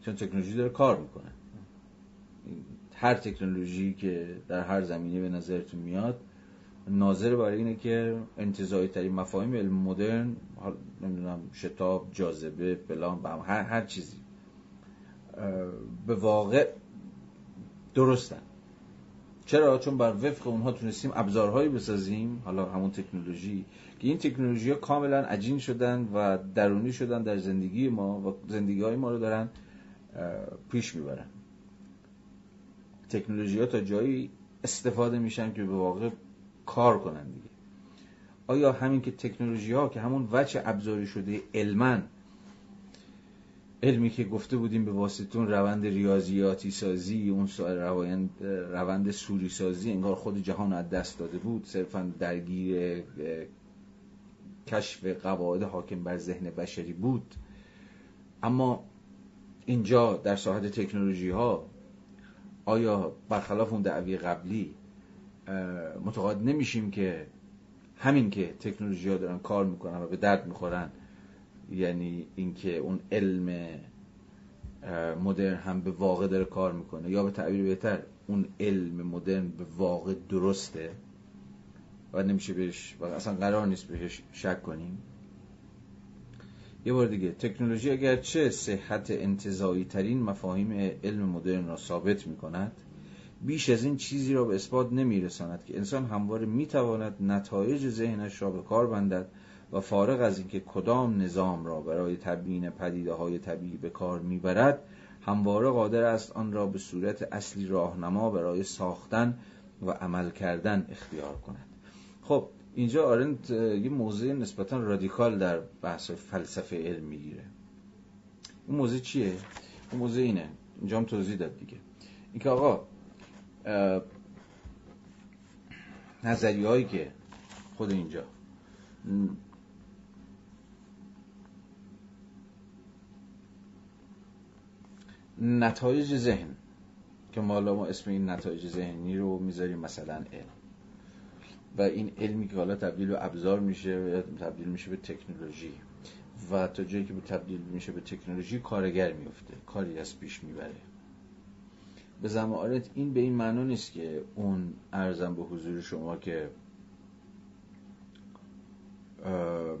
چون تکنولوژی داره کار می‌کنه. هر تکنولوژی که در هر زمینه به نظرتون میاد ناظر برای اینه که انتظایی ترین مفاهیم علم مدرن نمی‌دونم شتاب جاذبه فلان هر, هر چیزی به واقع درستن. چرا؟ چون بر وفق اونها تونستیم ابزارهایی بسازیم. حالا همون تکنولوژی که این تکنولوژی ها کاملا عجین شدن و درونی شدن در زندگی ما و زندگی های ما رو دارن پیش می‌برن. تکنولوژی ها تا جایی استفاده میشن که به واقع کار کنن دیگه. آیا همین که تکنولوژی ها که همون وجه ابزاری شده علمن علمی که گفته بودیم به واسطون روند ریاضیاتی سازی اون روند, روند سوری سازی انگار خود جهان از دست داده بود صرفا درگیر کشف قواعد حاکم بر ذهن بشری بود. اما اینجا در ساحت تکنولوژی ها آیا برخلاف اون دعوی قبلی متقاعد نمیشیم که همین که تکنولوژی ها دارن کار می‌کنن و به درد می‌خورن یعنی اینکه اون علم مدرن هم به واقع داره کار می‌کنه یا به تعبیر بهتر اون علم مدرن به واقع درسته؟ و نمیشه بهش و اصلا قرار نیست بهش شک کنیم. یه بار دیگه تکنولوژی اگر چه صحت انتظایی ترین مفاهیم علم مدرن را ثابت می کند بیش از این چیزی را به اثبات نمی رساند که انسان همواره می تواند نتایج ذهنش را به کار بندد و فارغ از اینکه کدام نظام را برای تبیین پدیده های طبیعی به کار می‌برد همواره قادر است آن را به صورت اصلی راهنما برای ساختن و عمل کردن اختیار کند. خب اینجا آرنت یه موضوع نسبتا رادیکال در بحث فلسفه علم می‌گیره. این موضوع چیه؟ اون موضوع اینه. اینجا هم توضیح داد دیگه. اینکه آقا نظریه هایی که خود اینجا نتایج ذهن که مالا ما اسم این نتایج ذهنی رو می‌ذاریم مثلا علم. و این علمی که حالا تبدیل به ابزار میشه تبدیل میشه به تکنولوژی. و تا جایی که به تبدیل میشه به تکنولوژی کارگر میفته کاری از پیش می‌بره. به زمانت این به این معنا نیست که اون ارزم به حضور شما که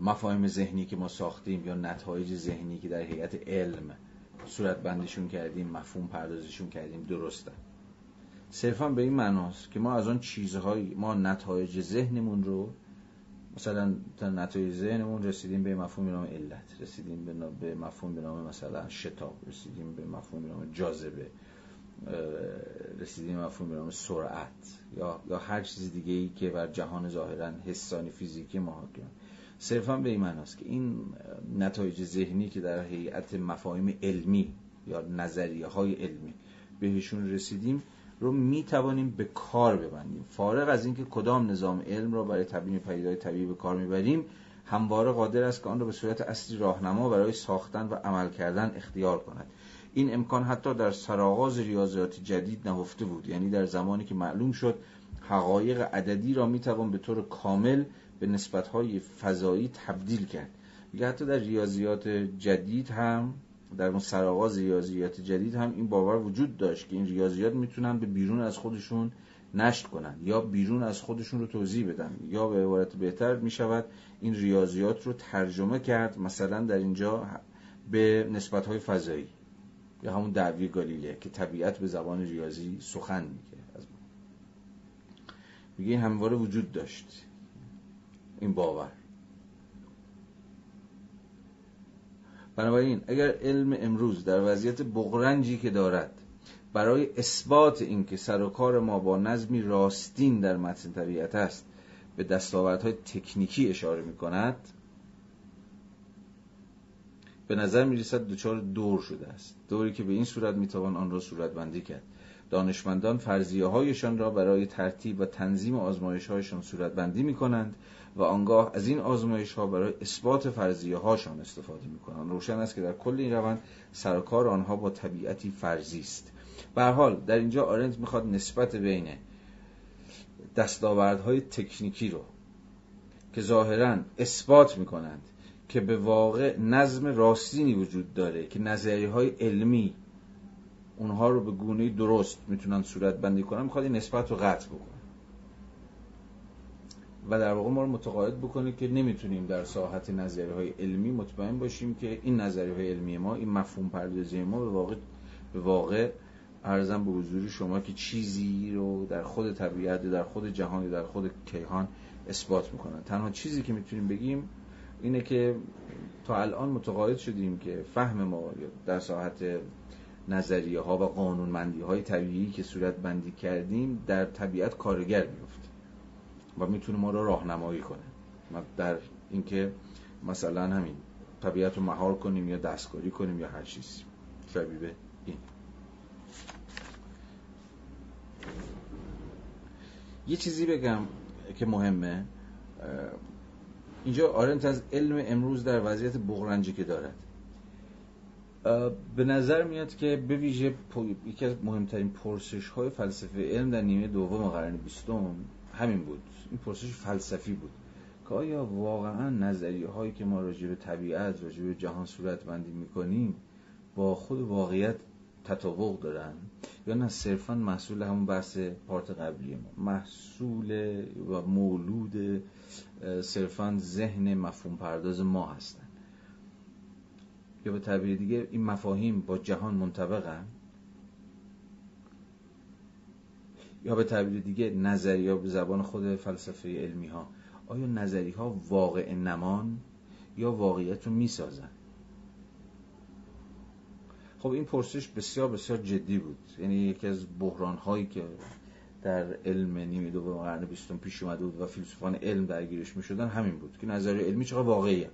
مفاهیم ذهنی که ما ساختیم یا نتایج ذهنی که در هیئت علم صورت بندیشون کردیم مفهوم پردازشون کردیم درسته. صرفا به این معناست که ما از آن چیزهایی ما نتایج ذهنمون رو مثلا تا نتایج ذهنمون رسیدیم به مفهوم نام علت رسیدیم به مفهوم به نام مثلا شتاب رسیدیم به مفهوم به نام جاذبه رسیدیم به مفهوم به نام سرعت یا یا هر چیز دیگه ای که بر جهان ظاهرا حسانی فیزیکی ما حاکم صرفا به این معناست که این نتایج ذهنی که در هیئت مفاهیم علمی یا نظریه های علمی بهشون رسیدیم رو می توانیم به کار ببندیم. فارغ از اینکه کدام نظام علم را برای تبیین پدیدهای طبیعی به کار می‌بریم همواره قادر است که آن را به صورت اصلی راهنما برای ساختن و عمل کردن اختیار کند. این امکان حتی در سرآغاز ریاضیات جدید نهفته بود. یعنی در زمانی که معلوم شد حقایق عددی را می‌توان به طور کامل به نسبتهای فضایی تبدیل کرد. میگه حتی در ریاضیات جدید هم در اون سرآغاز ریاضیات جدید هم این باور وجود داشت که این ریاضیات می‌تونن به بیرون از خودشون نشت کنن یا بیرون از خودشون رو توضیح بدن یا به عبارت بهتر می‌شود این ریاضیات رو ترجمه کرد مثلا در اینجا به نسبت های فضایی یا همون دعوی گالیله که طبیعت به زبان ریاضی سخن میگه. میگه این همواره وجود داشت. این باور. بنابراین اگر علم امروز در وضعیت بغرنجی که دارد برای اثبات اینکه سر و کار ما با نظمی راستین در متن طبیعت است به دستاوردهای تکنیکی اشاره می کند به نظر می رسد دچار دور شده است. دوری که به این صورت می توان آن را صورت بندی کرد. دانشمندان فرضیه هایشان را برای ترتیب و تنظیم آزمایش هایشان صورت بندی می کنند و آنگاه از این آزمایش ها برای اثبات فرضیه هاشان استفاده می کنند روشن است که در کل این روند سرکار آنها با طبیعتی فرضی است. به حال در اینجا آرنت می‌خواد نسبت بین دستاوردهای تکنیکی رو که ظاهرا اثبات می‌کنند که به واقع نظم راستینی وجود داره که نظریه های علمی اونها رو به گونه درست می‌تونن صورت بندی کنن می‌خواد این نسبت رو قطع بکنه. و در واقع ما رو متقاعد بکنه که نمی‌تونیم در ساحت نظریه های علمی مطمئن باشیم که این نظریه های علمی ما این مفهوم پردازی ما به واقع به واقع ارزم به حضور شما که چیزی رو در خود طبیعت در خود جهان در خود کیهان اثبات می‌کنن. تنها چیزی که می‌تونیم بگیم اینه که تا الان متقاعد شدیم که فهم ما در ساحت نظریه ها و قانونمندی های طبیعی که صورت بندی کردیم در طبیعت کارگر میفته و می‌تونه ما رو راهنمایی کنه. در اینکه مثلا همین طبیعت رو مهار کنیم یا دستکاری کنیم یا هر چیزی. شبیه این. یه چیزی بگم که مهمه. اینجا آرنت از علم امروز در وضعیت بغرنجی که دارد. به نظر میاد که به ویژه یکی از مهمترین پرسش های فلسفه علم در نیمه دوم قرن بیستم همین بود. این پرسش فلسفی بود. که آیا واقعا نظریه هایی که ما راجع به طبیعت راجع به جهان صورت بندی می‌کنیم با خود واقعیت تطابق دارن. یا نه صرفا محصول همون بحث پارت قبلی ما. محصول و مولود صرفا ذهن مفهوم پرداز ما هستن. یا به تعبیر دیگه این مفاهیم با جهان منطبقن. یا به تعبیر دیگه نظریه به زبان خود فلسفه علمی ها آیا نظری ها واقع نمان یا واقعیت رو می‌سازن؟ خب این پرسش بسیار بسیار جدی بود. یعنی یکی از بحران هایی که در علم نیمه دوم قرن بیستم پیش اومده بود و فیلسوفان علم درگیرش می شدن همین بود که نظریه علمی چقدر واقعیه.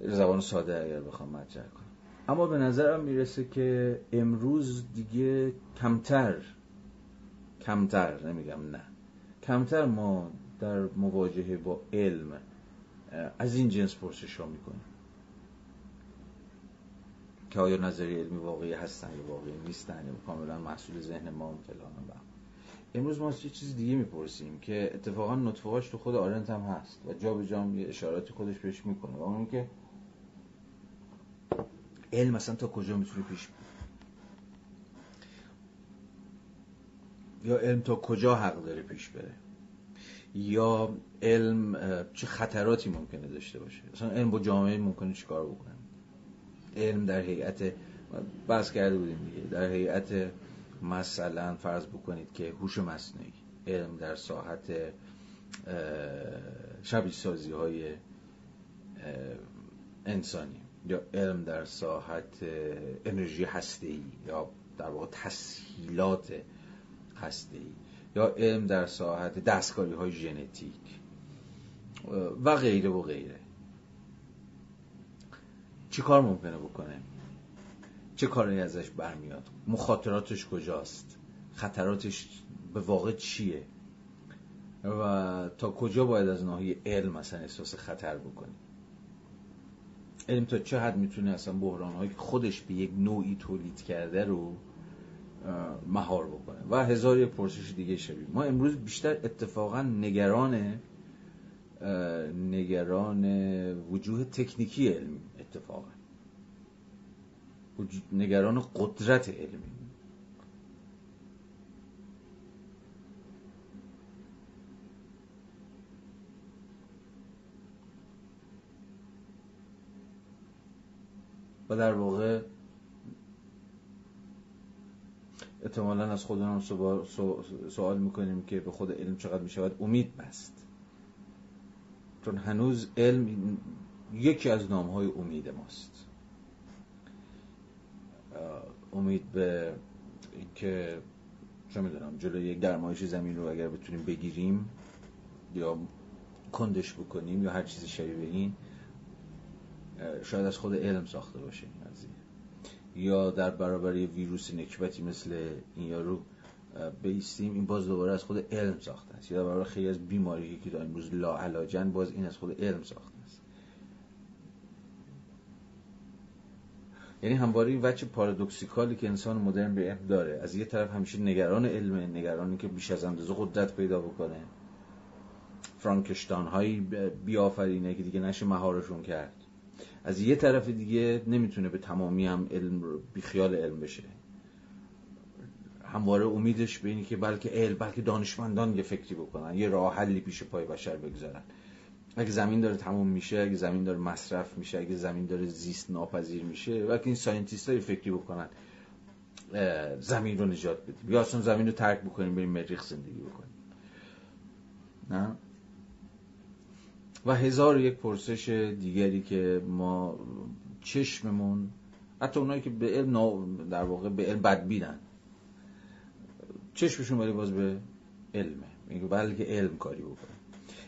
زبان ساده اگر بخوام مطرح کنم. اما به نظرم می‌رسه که امروز دیگه کمتر کمتر نمیگم نه کمتر ما در مواجهه با علم از این جنس پرسش ها می‌کنیم. که آیا نظری علمی واقعی هستن یا واقعی نیستن یا کاملا محصول ذهن ما فلان و امروز ما یه چیز دیگه می‌پرسیم که اتفاقا نطفهاش تو خود آرنت هم هست و جا به جا یه اشارات خودش بهش می‌کنه و اون که علم مثلا تا کجا می‌تونه پیش بره یا علم تا کجا حق داره پیش بره؟ یا علم چه خطراتی ممکنه داشته باشه؟ مثلا علم با جامعه ممکنه چیکار بکنه؟ علم در هیئت بحث کرده بودیم دیگه در هیئت مثلا فرض بکنید که هوش مصنوعی علم در ساحت شبیه سازی های انسانی. یا علم در ساحت انرژی هسته یا در واقع تسهیلات هسته یا علم در ساحت دستکاری های ژنتیک و غیره و غیره. چی کار ممکنه بکنه؟ چه کاری ازش برمیاد؟ مخاطراتش کجاست؟ خطراتش به واقع چیه؟ و تا کجا باید از ناحیه علم مثلا احساس خطر بکنیم علم تا چه حد می‌تونه اصلا بحران هایی که خودش به یک نوعی تولید کرده رو مهار بکنه؟ و هزار یک پرسش دیگه شبیه ما امروز بیشتر اتفاقا نگران نگران وجوه تکنیکی علمی اتفاقا. نگران قدرت علمی. و در واقع احتمالا از خودمون سوال می‌کنیم که به خود علم چقدر می‌شود. امید بست. چون هنوز علم یکی از نام های امید ماست. امید به اینکه چه می‌دونم جلوی گرمایش زمین رو اگر بتونیم بگیریم یا کندش بکنیم یا هر چیزی شبیه این شاید از خود علم ساخته باشه این یا در برابر یه ویروس نکبتی مثل این یارو بیستیم این باز دوباره از خود علم ساخته است. یا برای خیلی از بیماری که داریم امروز لاعلاجن باز این از خود علم ساخته است. یعنی همواره این وجه پارادوکسیکالی که انسان مدرن به علم داره از یه طرف همیشه نگران علمه نگرانی که بیش از اندازه قدرت پیدا بکنه. فرانکشتاین هایی بیافرینه که دیگه نشه مهارشون کرد. از یه طرف دیگه نمی‌تونه به تمامی هم علم بیخیال علم بشه. همواره امیدش به اینه که بلکه علم بلکه دانشمندان یه فکری بکنن یه راه حلی پیش پای بشر بگذارن. اگه زمین داره تموم میشه اگه زمین داره مصرف میشه اگه زمین داره زیست ناپذیر میشه بلکه این scientist های فکری بکنن زمین رو نجات بدیم. یا اصلا زمین رو ترک بکنیم بریم مریخ زندگی بکنیم. نه؟ و هزار یک پرسش دیگری که ما چشممون حتی اونایی که به علم در واقع به علم بدبینن. چشمشون ولی باز به علمه. میگه بلکه علم کاری بکنه.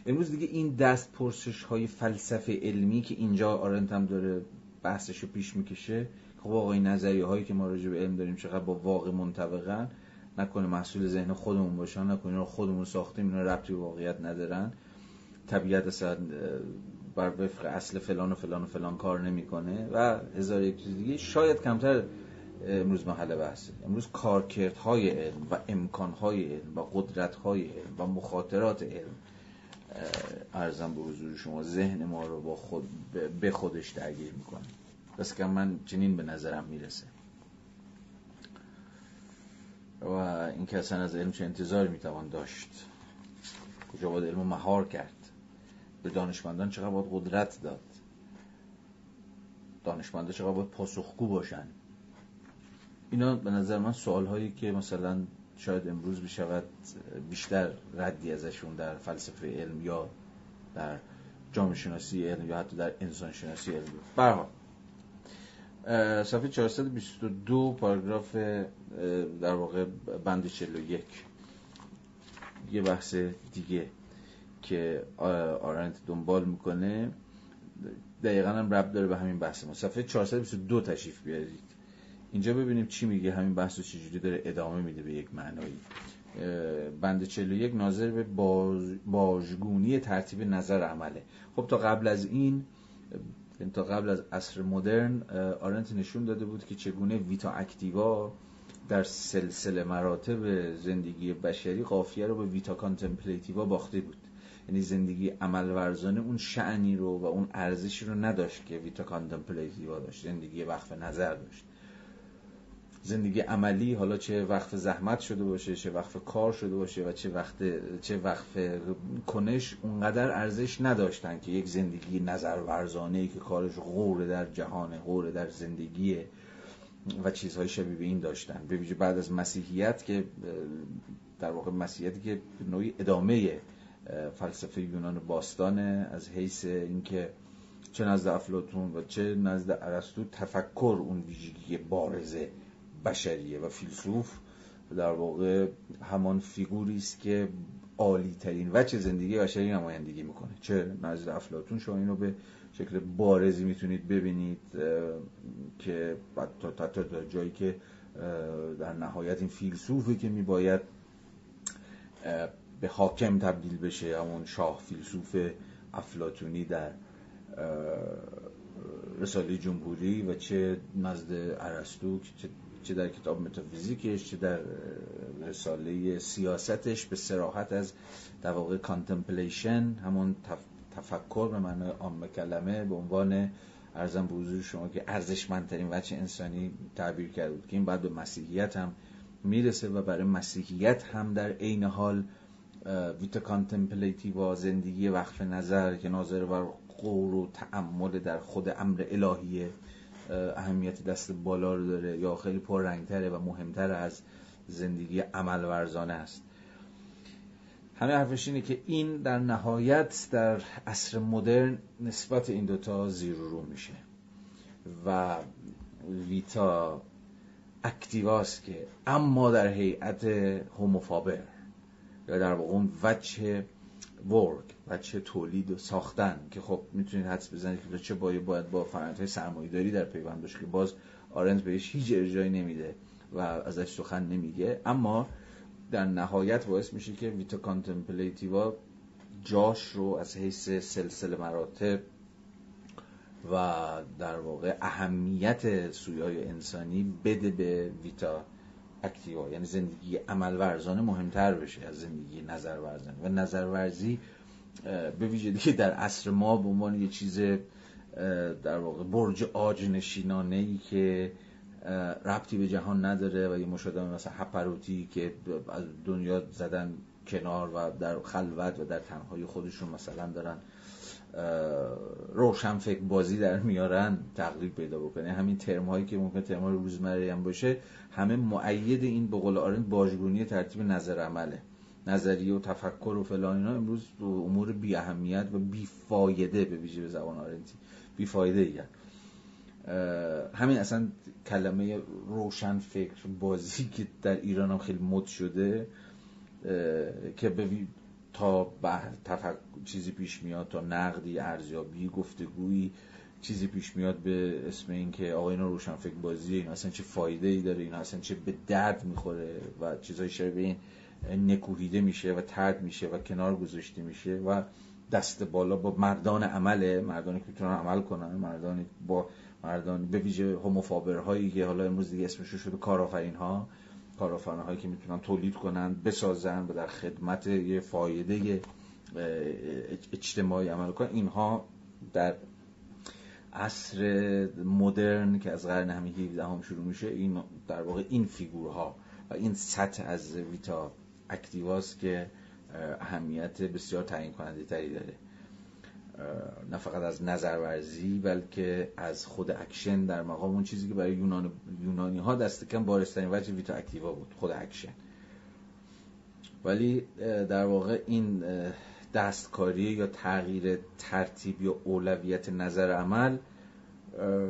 امروز دیگه این دست پرسش های فلسفه علمی که اینجا آرنت هم داره بحثش رو پیش می‌کشه خب واقعی نظریه هایی که ما راجع به علم داریم چقدر با واقع منطبقن؟ نکنه محصول ذهن خودمون باشن نکنه خودمون ساختیم اینا ربطی به واقعیت ندارن. طبیعت اصلا بر وفق اصل فلان و فلان و فلان کار نمی‌کنه و هزار یک چیز دیگه. شاید کمتر امروز محل بحثه امروز کارکردهای علم و امکانهای علم و قدرتهای علم و مخاطرات علم ارزم به حضور شما ذهن ما رو با خود به خودش درگیر می‌کنه. بس که من چنین به نظرم می‌رسه. و این که اصلا از علم چه انتظاری می‌توان داشت. کجا باید علم مهار کرد؟ به دانشمندان چقدر باید قدرت داد؟ دانشمندان چقدر باید پاسخگو باشن؟ اینا به نظر من سوال هایی که مثلا شاید امروز بشود بیشتر ردی ازشون در فلسفه علم یا در جامعه شناسی علم یا حتی در انسان شناسی علم. برها صفحه 422 پاراگراف در واقع بند 41 یه بحث دیگه. که آرنت دنبال می‌کنه دقیقا هم رب داره به همین بحث ما. صفحه 422 تشریف بیارید. اینجا ببینیم چی میگه همین بحث رو چجوری داره ادامه میده به یک معنایی. بند 41 ناظر به باژگونی ترتیب نظر عمله. خب تا قبل از این تا قبل از عصر مدرن آرنت نشون داده بود که چگونه vita activa در سلسله مراتب زندگی بشری قافیه رو به vita contemplativa باخته بود. یعنی زندگی عمل ورزانه اون شأنی رو و اون ارزشی رو نداشت که vita contemplativa داشت زندگی وقف نظر داشت. زندگی عملی حالا چه وقف زحمت شده باشه چه وقف کار شده باشه و چه وقف چه وقف کنش اونقدر ارزش نداشتن که یک زندگی نظر ورزانه ای که کارش غور در جهان غور در زندگی و چیزهای شبیه به این داشتن. به ویژه بعد از مسیحیت که در واقع مسیحیتی که نوعی ادامه فلسفه یونان باستانه از حیث اینکه چه نزد افلاطون و چه نزد ارسطو تفکر اون ویژگی بارزه بشریه و فیلسوف در واقع همان فیگوری است که عالی ترین وجه زندگی بشری نمایندگی می‌کنه. چه نزد افلاطون شما اینو به شکل بارزی می‌تونید ببینید که تا, تا, تا جایی که در نهایت این فیلسوفی که میباید به حاکم تبدیل بشه همون شاه فیلسوف افلاتونی در رساله جمهوری و چه نزد ارسطو چه در کتاب متافیزیکش چه در رساله سیاستش به صراحت از در واقع contemplation همون تفکر به معنای عام کلمه به عنوان عرضم به حضور شما که ارزشمندترین وجه انسانی تعبیر کرده بود که این بعد به مسیحیت هم می‌رسه و برای مسیحیت هم در عین حال vita contemplativa زندگی وقف نظر که ناظر بر قور و تعمل در خود امر الهیه اهمیت دست بالا رو داره یا خیلی پررنگتره و مهمتر از زندگی عمل ورزانه است. همه حرفش اینه که این در نهایت در عصر مدرن نسبت این دوتا زیر رو میشه و ویتا اکتیواست که اما در هیئت هوموفابر یا در واقع اون وجه work بچه تولید و ساختن که خب می‌تونید حدس بزنید که چه باید باید با فرآیندهای سرمایه‌داری در پیوند باشه که باز آرنت بهش هیچ ارجاعی نمیده و ازش سخن نمیگه. اما در نهایت باعث میشه که vita contemplativa جاش رو از حیث سلسله مراتب و در واقع اهمیت سویای انسانی بده به vita اکتیوا یعنی زندگی عمل ورزانه مهمتر بشه از زندگی نظر ورزانه و نظر ورزی به ویژگی در عصر ما به عنوان یه چیز در واقع برج آج نشینانه ای که ربطی به جهان نداره و یه مشاهده مثلا هپروتی که از دنیا زدن کنار و در خلوت و در تنهایی خودشون مثلا دارن روشن فکر بازی در میارن تقریب پیدا بکنه. همین ترم هایی که ممکن ترم های روزمره هم باشه همه معید این به قول آرند باجگونی ترتیب نظر عمله. نظریه و تفکر و فلان اینا امروز امور بی اهمیت و بی فایده به ویژه به زبان آرنتی. بی فایده ای همین اصلا کلمه روشن فکر بازی که در ایران هم خیلی مد شده که به تا تفک... چیزی پیش میاد تا نقدی ارزیابی گفتگویی چیزی پیش میاد به اسم اینکه آقا اینا روشن فکر بازیه این اصلا چه فایده ای داره این اصلا چه به درد می‌خوره و چیزای شبیه این نکوهیده میشه و ترد میشه و کنار گذاشته میشه و دست بالا با مردان عمله مردانی که می‌تونن عمل کنن مردانی با مردان به ویژه هایی که حالا امروز دیگه اسمش شده کارآفرین ها کارآفرین هایی که می‌تونن تولید کنن بسازن و در خدمت یه فایده اجتماعی عمل کنن. اینها در عصر مدرن که از قرن همین 17 هم شروع میشه این در واقع این فیگورها و این سطح از vita activa ست که اهمیت بسیار تعیین کننده تری داره. نه فقط از نظرورزی بلکه از خود اکشن در مقام اون چیزی که برای یونان یونانی ها دست کم بارزترین وجه vita activa بود خود اکشن. ولی در واقع این دستکاری یا تغییر ترتیب یا اولویت نظر عمل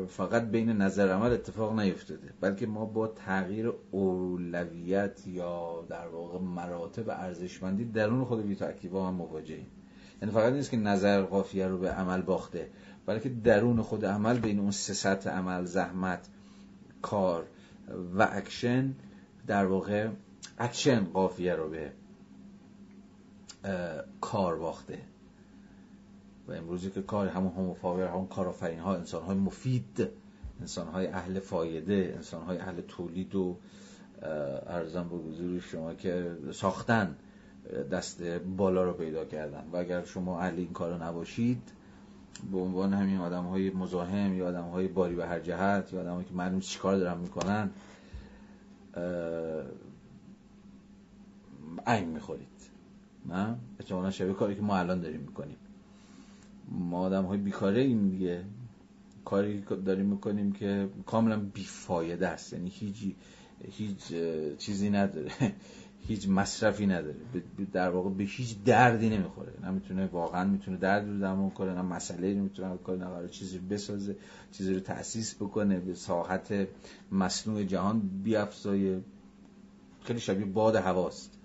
فقط بین نظر عمل اتفاق نیفتاده. بلکه ما با تغییر اولویت یا در واقع مراتب ارزشمندی درون خود ویتا اکتیوا هم مواجهیم. یعنی فقط نیست که نظر قافیه رو به عمل باخته بلکه درون خود عمل بین اون سه سطح عمل زحمت کار و اکشن در واقع اکشن قافیه رو به کار باخته. و امروزی که کار همون homo faber همون کارآفرین ها انسان های مفید انسان های اهل فایده انسان های اهل تولید و عرضم به حضور شما که ساختن دست بالا رو پیدا کردن. و اگر شما اهل این کار نباشید به عنوان همین آدم های مزاحم یا آدم های باری به هر جهت یا آدم که معلوم چی کار دارن می‌کنن عین می‌خورید. نه؟ احتمالا شبیه کاری که ما الان داریم می‌کنیم. ما آدم های بیکاره این دیگه. کاری داریم می‌کنیم که کاملا بیفایده است. یعنی هیچ هیچ چیزی نداره. هیچ مصرفی نداره. در واقع به هیچ دردی نمی‌خوره. نه می‌تونه واقعا می‌تونه درد رو درمان کنه نه مسئله رو می‌تونه کنه نه چیزی بسازه چیزی رو تأسیس بکنه به ساحت مصنوع جهان بیافزایه. خیلی شبیه باد هواست.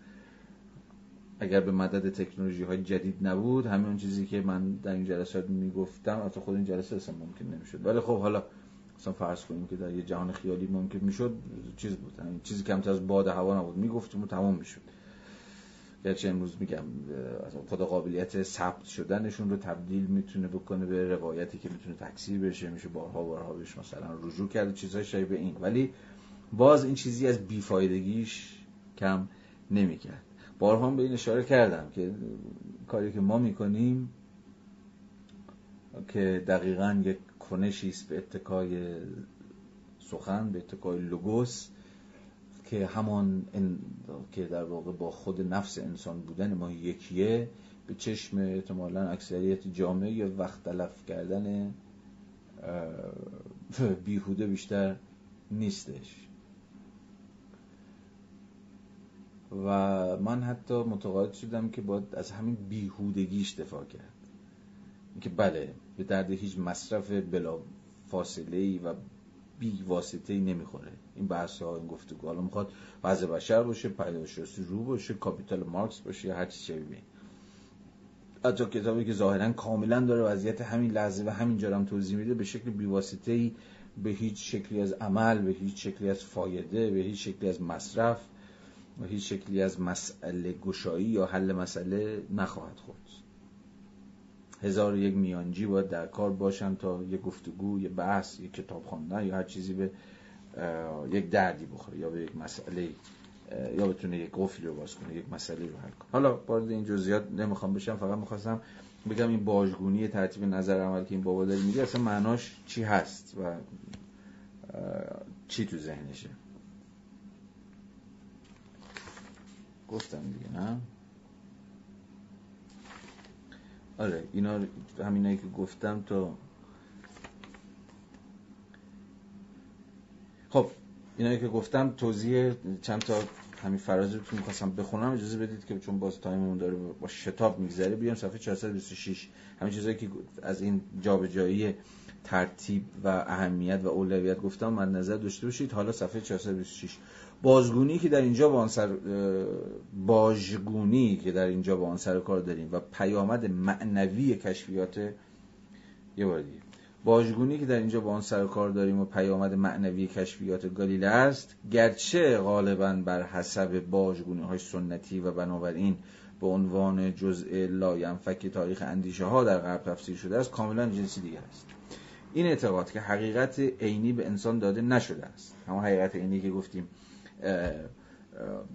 اگر به مدد تکنولوژی های جدید نبود همین چیزی که من در این جلسات می‌گفتم حتی خود این جلسه اصلا ممکن نمی‌شد. ولی خب حالا مثلا فرض کنیم که در یه جهان خیالی ممکن می‌شد چیز بود. همین چیزی کمتر از باد هوا نبود. می‌گفتیم و تمام می‌شد. گرچه امروز میگم خدا قابلیت ثبت شدنشون رو تبدیل می‌تونه بکنه به روایتی که می‌تونه تکثیر بشه. میشه بارها بارها بهش مثلا رجوع کرد چیزهای شبیه این. ولی باز این چیزی از بیفایدگیش کم نمی‌کرد. بارها به این اشاره کردم که کاری که ما می‌کنیم که دقیقا یک کنشی است به اتکای سخن به اتکای لوگوس که همان که در واقع با خود نفس انسان بودن ما یکیه. به چشم احتمالا اکثریت جامعه وقت تلف کردن بیهوده بیشتر نیستش. و من حتی متقاعد شدم که باید از همین بیهودگیش دفاع کرد. که بله به درد هیچ مصرف بلا فاصله ای و بی واسطه ای نمی‌خوره. این بحث ها این گفتگو حالا می‌خواد وضع بشر باشه پیداشرسی رو باشه کاپیتال مارکس باشه یا هر چی شبیه حتی کتابی که ظاهرا کاملا داره وضعیت همین لحظه و همین جارم توضیح میده به شکل بیواسطه ای به هیچ شکلی از عمل به هیچ شکلی از فایده به هیچ شکلی از مصرف و هیچ شکلی از مسئله گشایی یا حل مسئله نخواهد خورد. هزار یک میانجی باید در کار باشن تا یه گفتگو یه بحث یه کتاب خواندن یا هر چیزی به یک دردی بخوره یا به یک مسئله یا بتونه یک قفلی رو باز کنه یک مسئله رو حل کنه. حالا وارد این جزئیات نمی‌خوام بشم فقط می‌خواستم بگم این باجگونی ترتیب نظر عمل که این بابا داری میگه اصلا معناش چی هست و چی تو ذهنشه. گفتم دیگه نه؟ آره اینا همینایی که گفتم تو خب اینایی که گفتم توضیح چند تا همین فرازی رو می‌خواستم بخونم اجازه بدید که چون باز تایممون داره با شتاب میگذره بیام صفحه 426 همین چیزایی که از این جابجایی ترتیب و اهمیت و اولویت گفتم من نظر داشته باشید. حالا صفحه 426 بازگونی که در اینجا با آن سر باجگونی که در اینجا با آن سر کار داریم و پیامد معنوی کشفیات یه بار دیگه. باجگونی که در اینجا با آن سر کار داریم و پیامد معنوی کشفیات گالیله است گرچه غالبا بر حسب باجگونی های سنتی و بنابراین به عنوان جزء لاینفک تاریخ اندیشه ها در غرب تفسیر شده است کاملا جنسی دیگر است. این اعتقاد که حقیقت عینی به انسان داده نشده است. همون حقیقت عینی که گفتیم.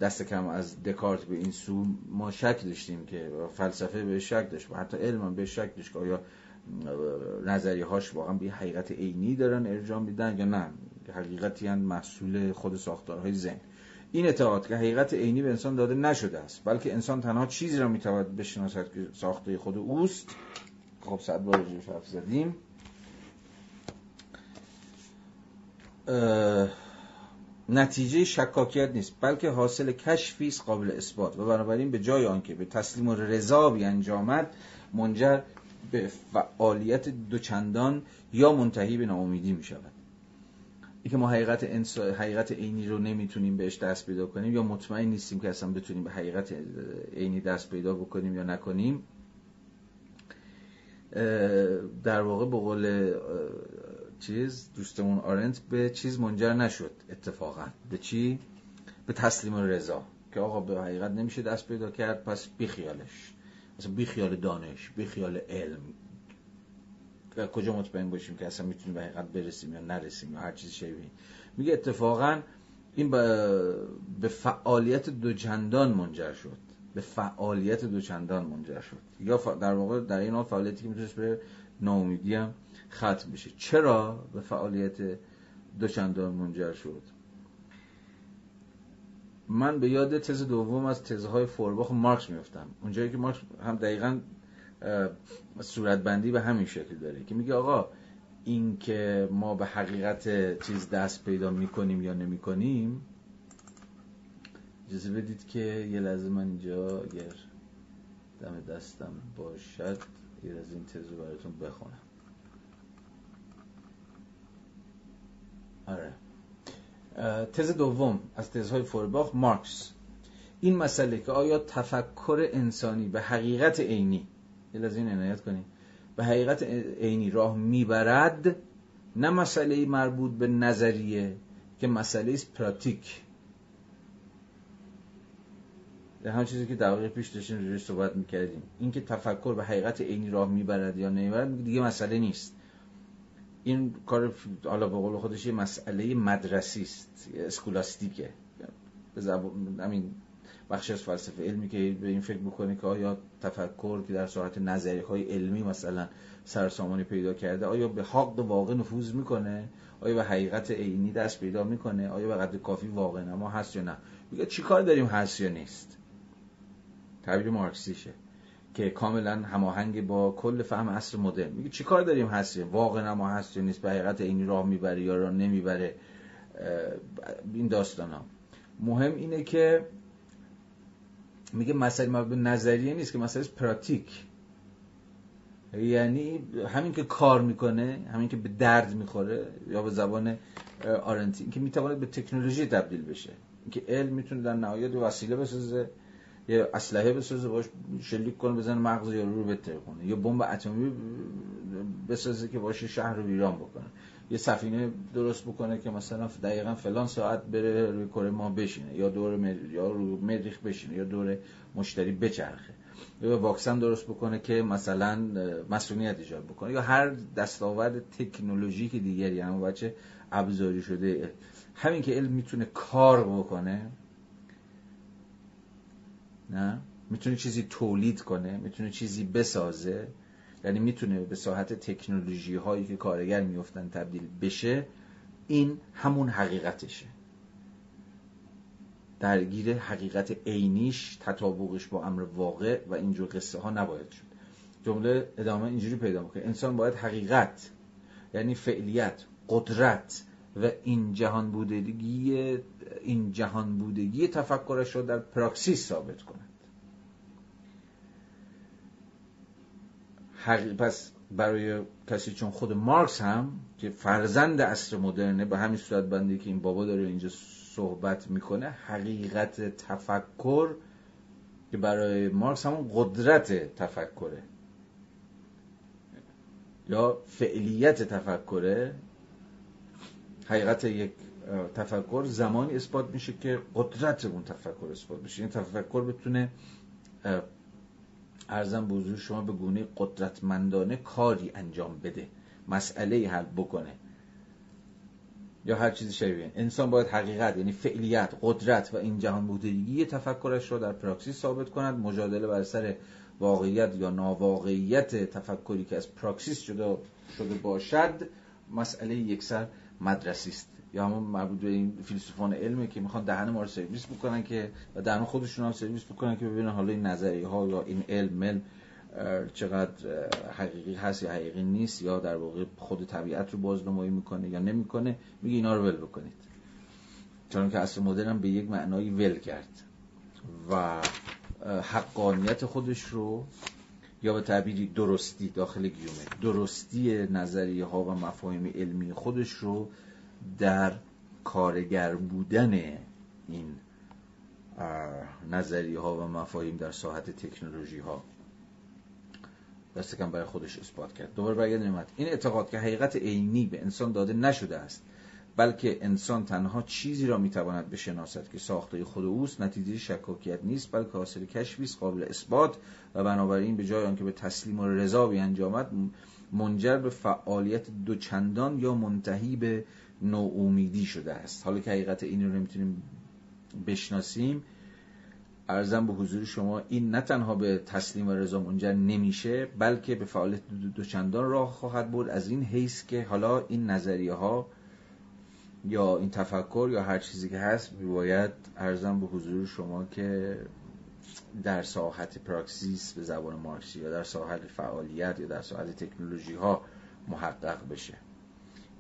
دست کم از دکارت به این سو ما شک داشتیم که فلسفه به شک داشت و حتی علم به شک داشت که آیا نظریه هاش واقعا به حقیقت عینی دارن ارجاع میدن یا نه. حقیقتی هم محصول خود ساختارهای ذهن. این اعتقاد که حقیقت عینی به انسان داده نشده است بلکه انسان تنها چیزی را می‌تواند بشناسد که ساخته خود اوست. خب صد بار حرف زدیم. نتیجه شکاکیت نیست بلکه حاصل کشفی است قابل اثبات. و بنابراین به جای آنکه به تسلیم و رضا بیانجامد منجر به فعالیت دوچندان یا منتهی به ناامیدی می شود. که ما حقیقت انسا... حقیقت عینی رو نمی‌تونیم بهش دست پیدا کنیم یا مطمئن نیستیم که اصلا بتونیم به حقیقت عینی دست پیدا بکنیم یا نکنیم در واقع به قول چیز دوستمون آرنت به چیز منجر نشد اتفاقا. به چی؟ به تسلیم رضا که آقا به حقیقت نمیشه دست پیدا کرد پس بیخیالش. مثلا بیخیال دانش بیخیال علم. کجا مطمئن باشیم که اصلا می‌تونیم به حقیقت برسیم یا نرسیم یا هر چیز شبیه. میگه اتفاقا این به فعالیت دوچندان منجر شد. به فعالیت دوچندان منجر شد. یا در واقع در این حال فعالیتی که می‌تونست به ناامیدی هم ختم بشه. چرا به فعالیت دوچندان منجر شد؟ من به یاد تز دوم از تزهای فورباخ مارکس میفتم. اونجایی که مارکس هم دقیقا صورتبندی به همین شکل داره که میگه آقا این که ما به حقیقت چیز دست پیدا می‌کنیم یا نمی‌کنیم اجازه بدید که یه لحظه من اینجا اگر دم دستم باشد یه از این تز رو براتون بخونم. آره. تز دوم از تزهای فورباخ مارکس. این مسئله که آیا تفکر انسانی به حقیقت عینی یه این عنایت کنیم به حقیقت عینی راه می‌برد نه مسئله مربوط به نظریه که مسئله است پراتیک. در همون چیزی که دقیقه پیش داشتیم روش صحبت می‌کردیم. اینکه تفکر به حقیقت عینی راه می‌برد یا نمی‌برد دیگه مسئله نیست. این کار حالا به قول خودش یه مسئله مدرسی است اسکولاستیکه. به زبان همین بخشی از فلسفه علمی که به این فکر بکنه که آیا تفکر که در ساعت نظری های علمی مثلا سرسامانی پیدا کرده آیا به حق واقع نفوذ می‌کنه؟ آیا به حقیقت عینی دست پیدا می‌کنه؟ آیا به قدر کافی واقع نما هست یا نه؟ میگه چیکار داریم؟ هست یا نیست؟ تعبیر مارکسیشه. که کاملا هماهنگ با کل فهم عصر مدرن. میگه چیکار داریم هست واقع نما هست یا نیست به حقیقت عینی راه می‌بره یا راه نمی‌بره این داستان ها مهم اینه که میگه مسئله به نظریه نیست که مسئله پراتیک. یعنی همین که کار می‌کنه همین که به درد می‌خوره یا به زبان آرنتی که می‌تواند به تکنولوژی تبدیل بشه. اینکه علم می‌تونه در نهایت وسیله بسازه. یه اسلحه بسازه باش شلیک کنه بزنه مغز یارو رو بتره کنه یا بمب اتمی بسازه که باشه شهر رو ویران بکنه. یه سفینه درست بکنه که مثلا دقیقا فلان ساعت بره روی کره ما بشینه یا دور. یا رو مریخ بشینه یا دور مشتری بچرخه. یا واکسن درست بکنه که مثلا مسئولیت ایجاد بکنه. یا هر دستاورد تکنولوژیک دیگری یعنی بچه ابزاری شده همین که علم می‌تونه کار بکنه نه؟ می‌تونه چیزی تولید کنه می‌تونه چیزی بسازه. یعنی می‌تونه به ساحت تکنولوژی هایی که کارگر میفتن تبدیل بشه این همون حقیقتشه. درگیر حقیقت عینیش تطابقش با امر واقع و اینجور قصه ها نباید شد. جمله ادامه اینجوری پیدا می‌کنه. انسان باید حقیقت یعنی فعلیت قدرت و این جهان بودگی این جهان بودگی تفکرش رو در پراکسیس ثابت کند پس برای کسی چون خود مارکس هم که فرزند عصر مدرنه به همین صورت بندی که این بابا داره اینجا صحبت می‌کنه حقیقت تفکر که برای مارکس همون قدرت تفکره. یا فعلیت تفکره حقیقت یک تفکر زمانی اثبات میشه که قدرت اون تفکر اثبات بشه این تفکر بتونه عرضم به شما به گونه قدرتمندانه کاری انجام بده مسئله حل بکنه. یا هر چیزی شبیه. انسان باید حقیقت یعنی فعلیت قدرت و این جهان بودگی تفکرش را در praxis ثابت کند. مجادله بر سر واقعیت یا ناواقعیت تفکری که از praxis جدا شده شده باشد مسئله یکسر مدرسی است یا همون مربوط به این فیلسوفان علمه که می‌خوان دهن ما رو سرویس بکنن که و دهن خودشون هم سرویس بکنن که ببینن حالا این نظریه ها یا این علم چقدر حقیقی هست یا حقیقی نیست یا در واقع خود طبیعت رو بازنمایی می‌کنه یا نمی‌کنه میگه اینا رو ول بکنید. چون که اصل مدرن به یک معنایی ول کرد و حقانیت خودش رو یا به تعبیری درستی داخل گیومه درستی نظریه ها و مفاهیم علمی خودش رو در کارگر بودن این نظریه ها و مفاهیم در ساحت تکنولوژی ها دست برای خودش اثبات کرد. دوباره برگردیم این اعتقاد که حقیقت عینی به انسان داده نشده است بلکه انسان تنها چیزی را می‌تواند بشناسد که ساخته خود اوست نتیجه شکاکیت نیست بلکه حاصل کشفی است قابل اثبات و بنابراین به جای آنکه به تسلیم و رضا بیانجامد منجر به فعالیت دوچندان یا منتهی به نوعومیدی شده است. حالا که حقیقت این رو نمی‌تونیم بشناسیم ارزم به حضور شما این نه تنها به تسلیم و رضا منجر نمیشه بلکه به فعالیت دوچندان راه خواهد بود از این حیث که حالا این نظریه ها یا این تفکر یا هر چیزی که هست باید ارزم به حضور شما که در ساحت پراکسیس به زبان مارکسی یا در ساحت فعالیت یا در ساحت تکنولوژی ها محقق بشه.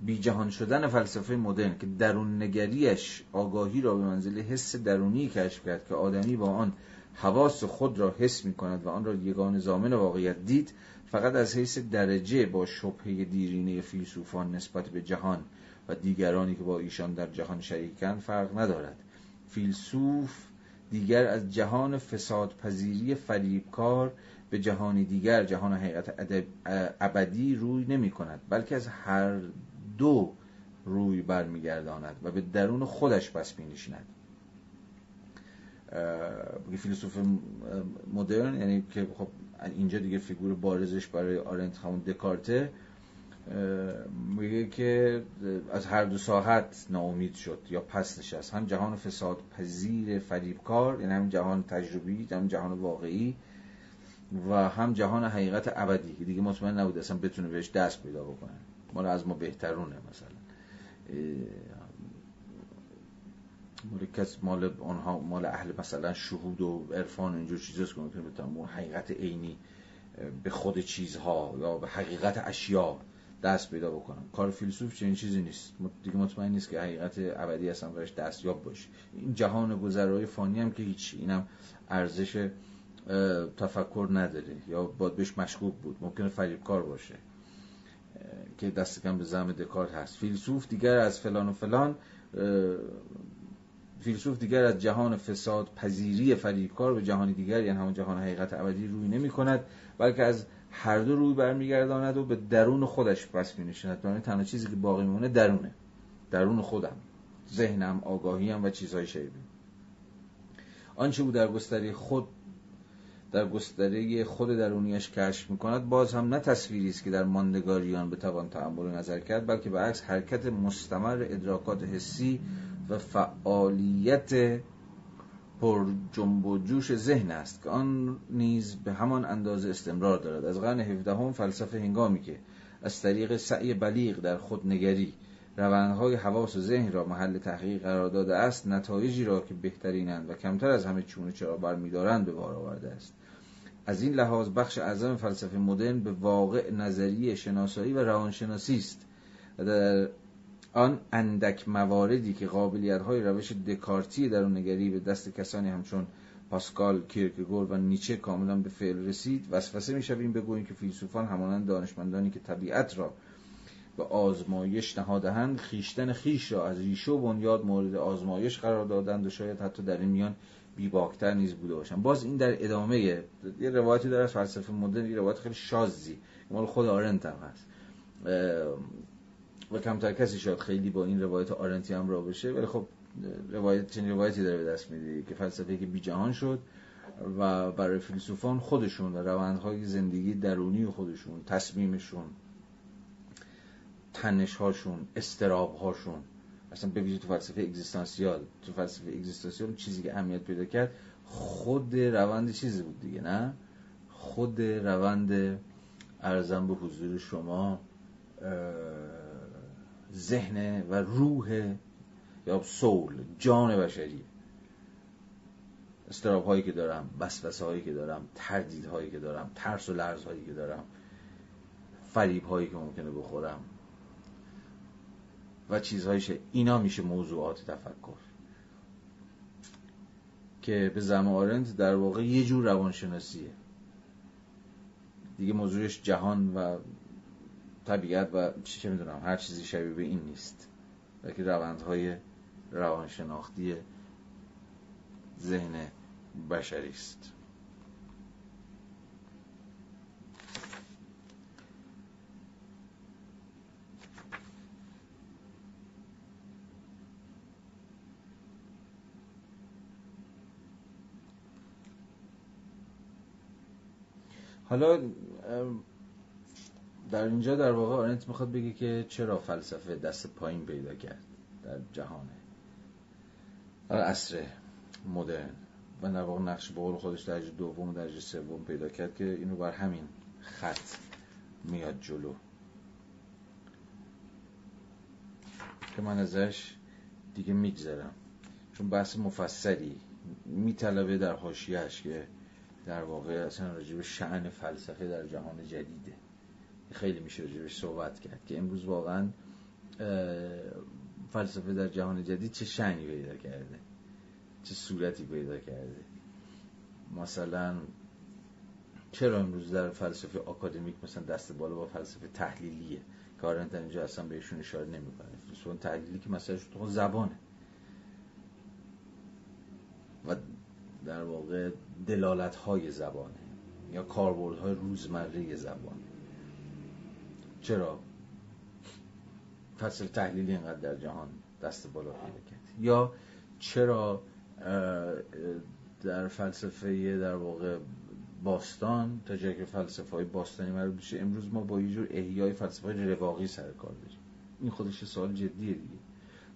بی جهان شدن فلسفه مدرن که درون نگریش آگاهی را به منزل حس درونی کشف کرد که آدمی با آن حواس خود را حس می کند و آن را یگان زامن واقعیت دید فقط از حیث درجه با شبهه دیرینه فیلسوفان نسبت به جهان و دیگرانی که با ایشان در جهان شریکند فرق ندارد. فیلسوف دیگر از جهان فساد پذیری فریبکار به جهانی دیگر جهان حقیقت ابدی روی نمی کند بلکه از هر دو روی برمیگرداند و به درون خودش پس می نشیند فیلسوف مدرن یعنی که خب اینجا دیگه فیگور بارزش برای آرنت همون دکارته میگه که از هر دو ساحت ناامید شد یا پس نشست هم جهان فساد پذیر فریبکار یعنی هم جهان تجربی هم جهان واقعی و هم جهان حقیقت ابدی که دیگه مطمئن نبود اصلا بتونه بهش دست پیدا بکنه. مال از ما بهترونه مثلا. مال کس مال اونها مال اهل مثلا شهود و عرفان اینجور چیزاست که ممکنه بتونن حقیقت عینی به خود چیزها یا به حقیقت اشیا دست پیدا بکنن. کار فیلسوف چنین چیزی نیست. دیگه مطمئن نیست که حقیقت ابدی اصلا برش دستیاب باشه. این جهان گذرای فانی هم که هیچ اینم ارزش تفکر نداره یا باید بهش مشکوک بود. ممکنه فریبکار باشه. که دست کم به زم دکارت هست. فیلسوف دیگر از فلان و فلان فیلسوف دیگر از جهان فساد پذیری فریبکار به جهانی دیگر یعنی همون جهان حقیقت ابدی روی نمی کند بلکه از هر دو روی برمیگرداند و به درون خودش پس می نشیند. تنها چیزی که باقی میمونه درونه. درون خودم. ذهنم آگاهیم و چیزهای شبیه آنچه او در گستره خود در گستره خود درونیش کشف می‌کند باز هم نه تصویری است که در ماندگاریان بتوان تعامل نظر کرد بلکه به عکس حرکت مستمر ادراکات حسی و فعالیت پر جنب و جوش ذهن است که آن نیز به همان اندازه استمرار دارد. از قرن هفدهم فلسفه هنگامی که از طریق سعی بلیغ در خودنگری روندهای حواس و ذهن را محل تحقیق قرار داده است نتایجی را که بهترینند و کمتر از همه چونه چرا برمیدارند به بار آورده است. از این لحاظ بخش اعظم فلسفه مدرن به واقع نظریه شناسایی و روانشناسی است. و در آن اندک مواردی که قابلیت های روش دکارتی در اون نگری به دست کسانی همچون پاسکال، کیرکگور و نیچه کاملا به فعل رسید وسوسه می‌شویم بگوییم که فیلسوفان همانند دانشمندانی که طبیعت را به آزمایش نهادهند خیشتن خیش را از ریشه و بنیاد مورد آزمایش قرار دادند و شاید حتی در این میان بیباکتر نیز بوده باشن. باز این در ادامه یه روایتی داره از فلسفه مدرن یه روایت خیلی شازی. مال خود آرنت هم هست. و کمتر کسی شاید خیلی با این روایت آرنتی هم را بشه. ولی خب روایت چنین روایتی داره به دست میده که فلسفه که بی جهان شد و برای فیلسوفان خودشون و روندهای زندگی درونی خودشون تصمیمشون تنش هاشون اصلا ببینید تو فلسفه اگزیستانسیال تو فلسفه اگزیستانسیال چیزی که اهمیت پیدا کرد خود روند چیزی بود دیگه نه؟ خود روند ارزم به حضور شما ذهن و روح یا سول جان بشری. استراب هایی که دارم بسوسه هایی که دارم تردید هایی که دارم ترس و لرز هایی که دارم فریب هایی که ممکنه بخورم. و چیزهایش اینا میشه موضوعات تفکر. که به زمارند در واقع یه جور روانشناسیه. دیگه موضوعش جهان و طبیعت و چه می‌دونم هر چیزی شبیه به این نیست. بلکه روندهای روانشناختی ذهن بشری است. حالا در اینجا در واقع آرنت می‌خواد بگه که چرا فلسفه دست پایین پیدا کرد در جهانه در عصر مدرن و در واقع نقش به قول خودش درجه دوم درجه سوم پیدا کرد که اینو بر همین خط میاد جلو. که من ازش دیگه میگذرم. چون بحث مفصلی میطلبه در حاشیهش که در واقع اصلا راجع به شعن فلسفه در جهان جدیده. خیلی میشه راجبش صحبت کرد که امروز واقعا فلسفه در جهان جدید چه شعنی پیدا کرده؟ چه صورتی پیدا کرده؟ مثلا چرا امروز در فلسفه آکادمیک مثلا دست بالا با فلسفه تحلیلیه؟ کارنت اینجا اصلا بهشون اشاره نمی‌کنه. فلسفه تحلیلی که مثلا تو زبانه. و در واقع دلالت های زبانه یا کاربرد های روزمره زبان. چرا؟ فلسفه تحلیلی اینقدر در جهان دست بالا پیدا کرد. یا چرا در فلسفه در واقع باستان تا جایی که فلسفه های باستانی مربوط بشه امروز ما با یه جور احیای فلسفه های رواقی سر کار داریم. این خودش سوال جدیه دیگه.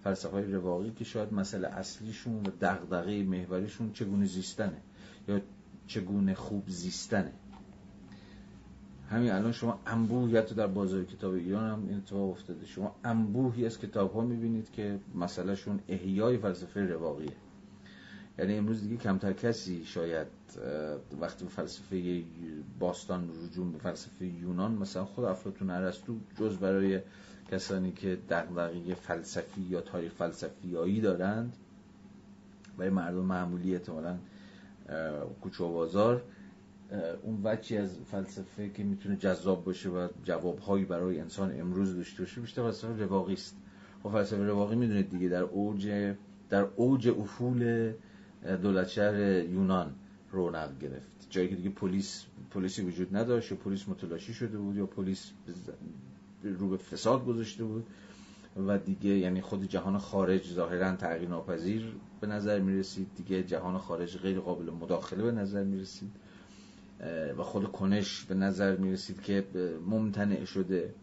فلسفه های رواقی که شاید مسئله اصلیشون و دغدغه محوریشون چگونه زیستنه؟ یا چگونه خوب زیستنه. همین الان شما انبوهی حتی در بازار کتاب ایران هم این اتفاق افتاده. شما انبوهی از کتاب ها می‌بینید که مسئلهشون احیای فلسفه رواقیه. یعنی امروز دیگه کمتر کسی شاید وقتی به فلسفه باستان رجوع به فلسفه یونان مثلا خود افلاطون ارسطو جز برای کسانی که دغدغه فلسفی یا تاریخ فلسفیایی دارند برای مردم معمولی احتمالاً کوچه و بازار اون وچی از فلسفه که می‌تونه جذاب باشه و جوابهایی برای انسان امروز داشته باشه بیشتر فلسفه رواقی است. و خب فلسفه رواقی می‌دونید دیگه در اوج در اوج افول دولت شهر یونان رونق گرفت. جایی که دیگه پلیس پلیسی وجود نداشت یا پلیس متلاشی شده بود یا پلیس رو به فساد گذاشته بود. و دیگه یعنی خود جهان خارج ظاهرا تغییر ناپذیر به نظر می رسید دیگه جهان خارج غیر قابل مداخله به نظر می رسید و خود کنش به نظر می رسید که ممتنع شده.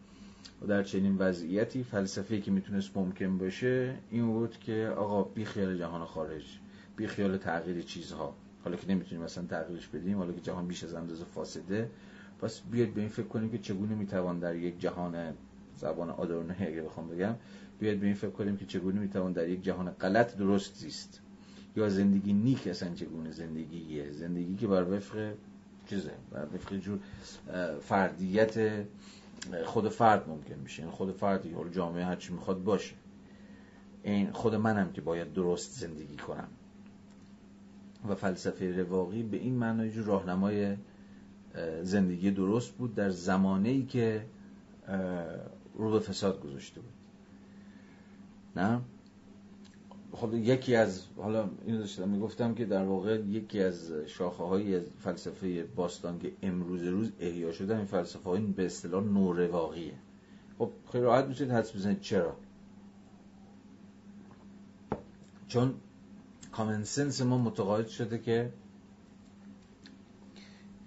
و در چنین وضعیتی فلسفه که می‌تونست ممکن باشه این بود که آقا بی خیال جهان خارج بی خیال تغییر چیزها. حالا که نمی‌تونیم مثلا تغییرش بدیم حالا که جهان بیش از اندازه فاسده پس بیاید به این فکر کنیم که چگونه می‌توان در یک جهان زبان آدورنو اگه بخوام بگم بیاید به فکر کنیم که چگونه می‌توان در یک جهان غلط درست زیست؟ یا زندگی نیک اصلا چگونه زندگیه؟ زندگی که بر وفق چیزه؟ بر وفق جور فردیت خود فرد ممکن میشه. این خود فردی حالا جامعه هرچی می‌خواد باشه. این خود منم که باید درست زندگی کنم. و فلسفه رواقی به این معنای جو راهنمای زندگی درست بود در زمانه ای که رو به فساد گذاشته بود. نه؟ خب یکی از حالا اینو داشتم می‌گفتم که در واقع یکی از شاخه های فلسفه باستان که امروز روز احیا شده این فلسفه های به اصطلاح نورواقیه خب خیلی راحت می‌تونید حدس بزنید چرا. چون کامن سنس ما متقاعد شده که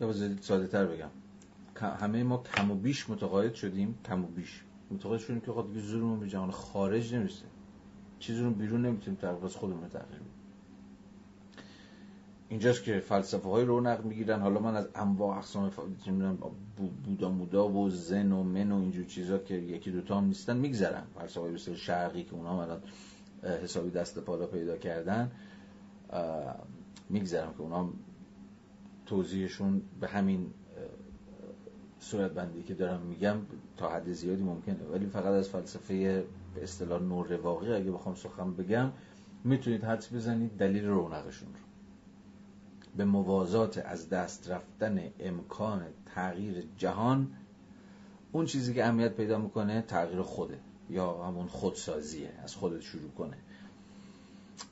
یا بذارید ساده تر بگم همه ما کم و بیش متقاعد شدیم کم و بیش. متقاعد شدیم که خود دیگه زورمون به جهان خارج نمی‌رسه. چیزی رو بیرون نمی‌تونیم تغییر از خودمون تغییر اینجاست که فلسفه های رونق می‌گیرن. حالا من از انواع اقسام بودا مودا و زن و من و اینجور چیزا که یکی دوتا هم نیستن میگذرن. فلسفه های بسیار شرقی که اونا الان حسابی دست پالا پیدا کردن میگذرم که اونا توضیحشون به همین صورت بندی که دارم میگم تا حد زیادی ممکنه. ولی فقط از فلسفه به اصطلاح نور رواقی اگه بخوام سخن بگم می‌تونید حدس بزنید دلیل رونقشون رو. به موازات از دست رفتن امکان تغییر جهان اون چیزی که اهمیت پیدا می‌کنه تغییر خوده یا همون خودسازیه از خودت شروع کنه.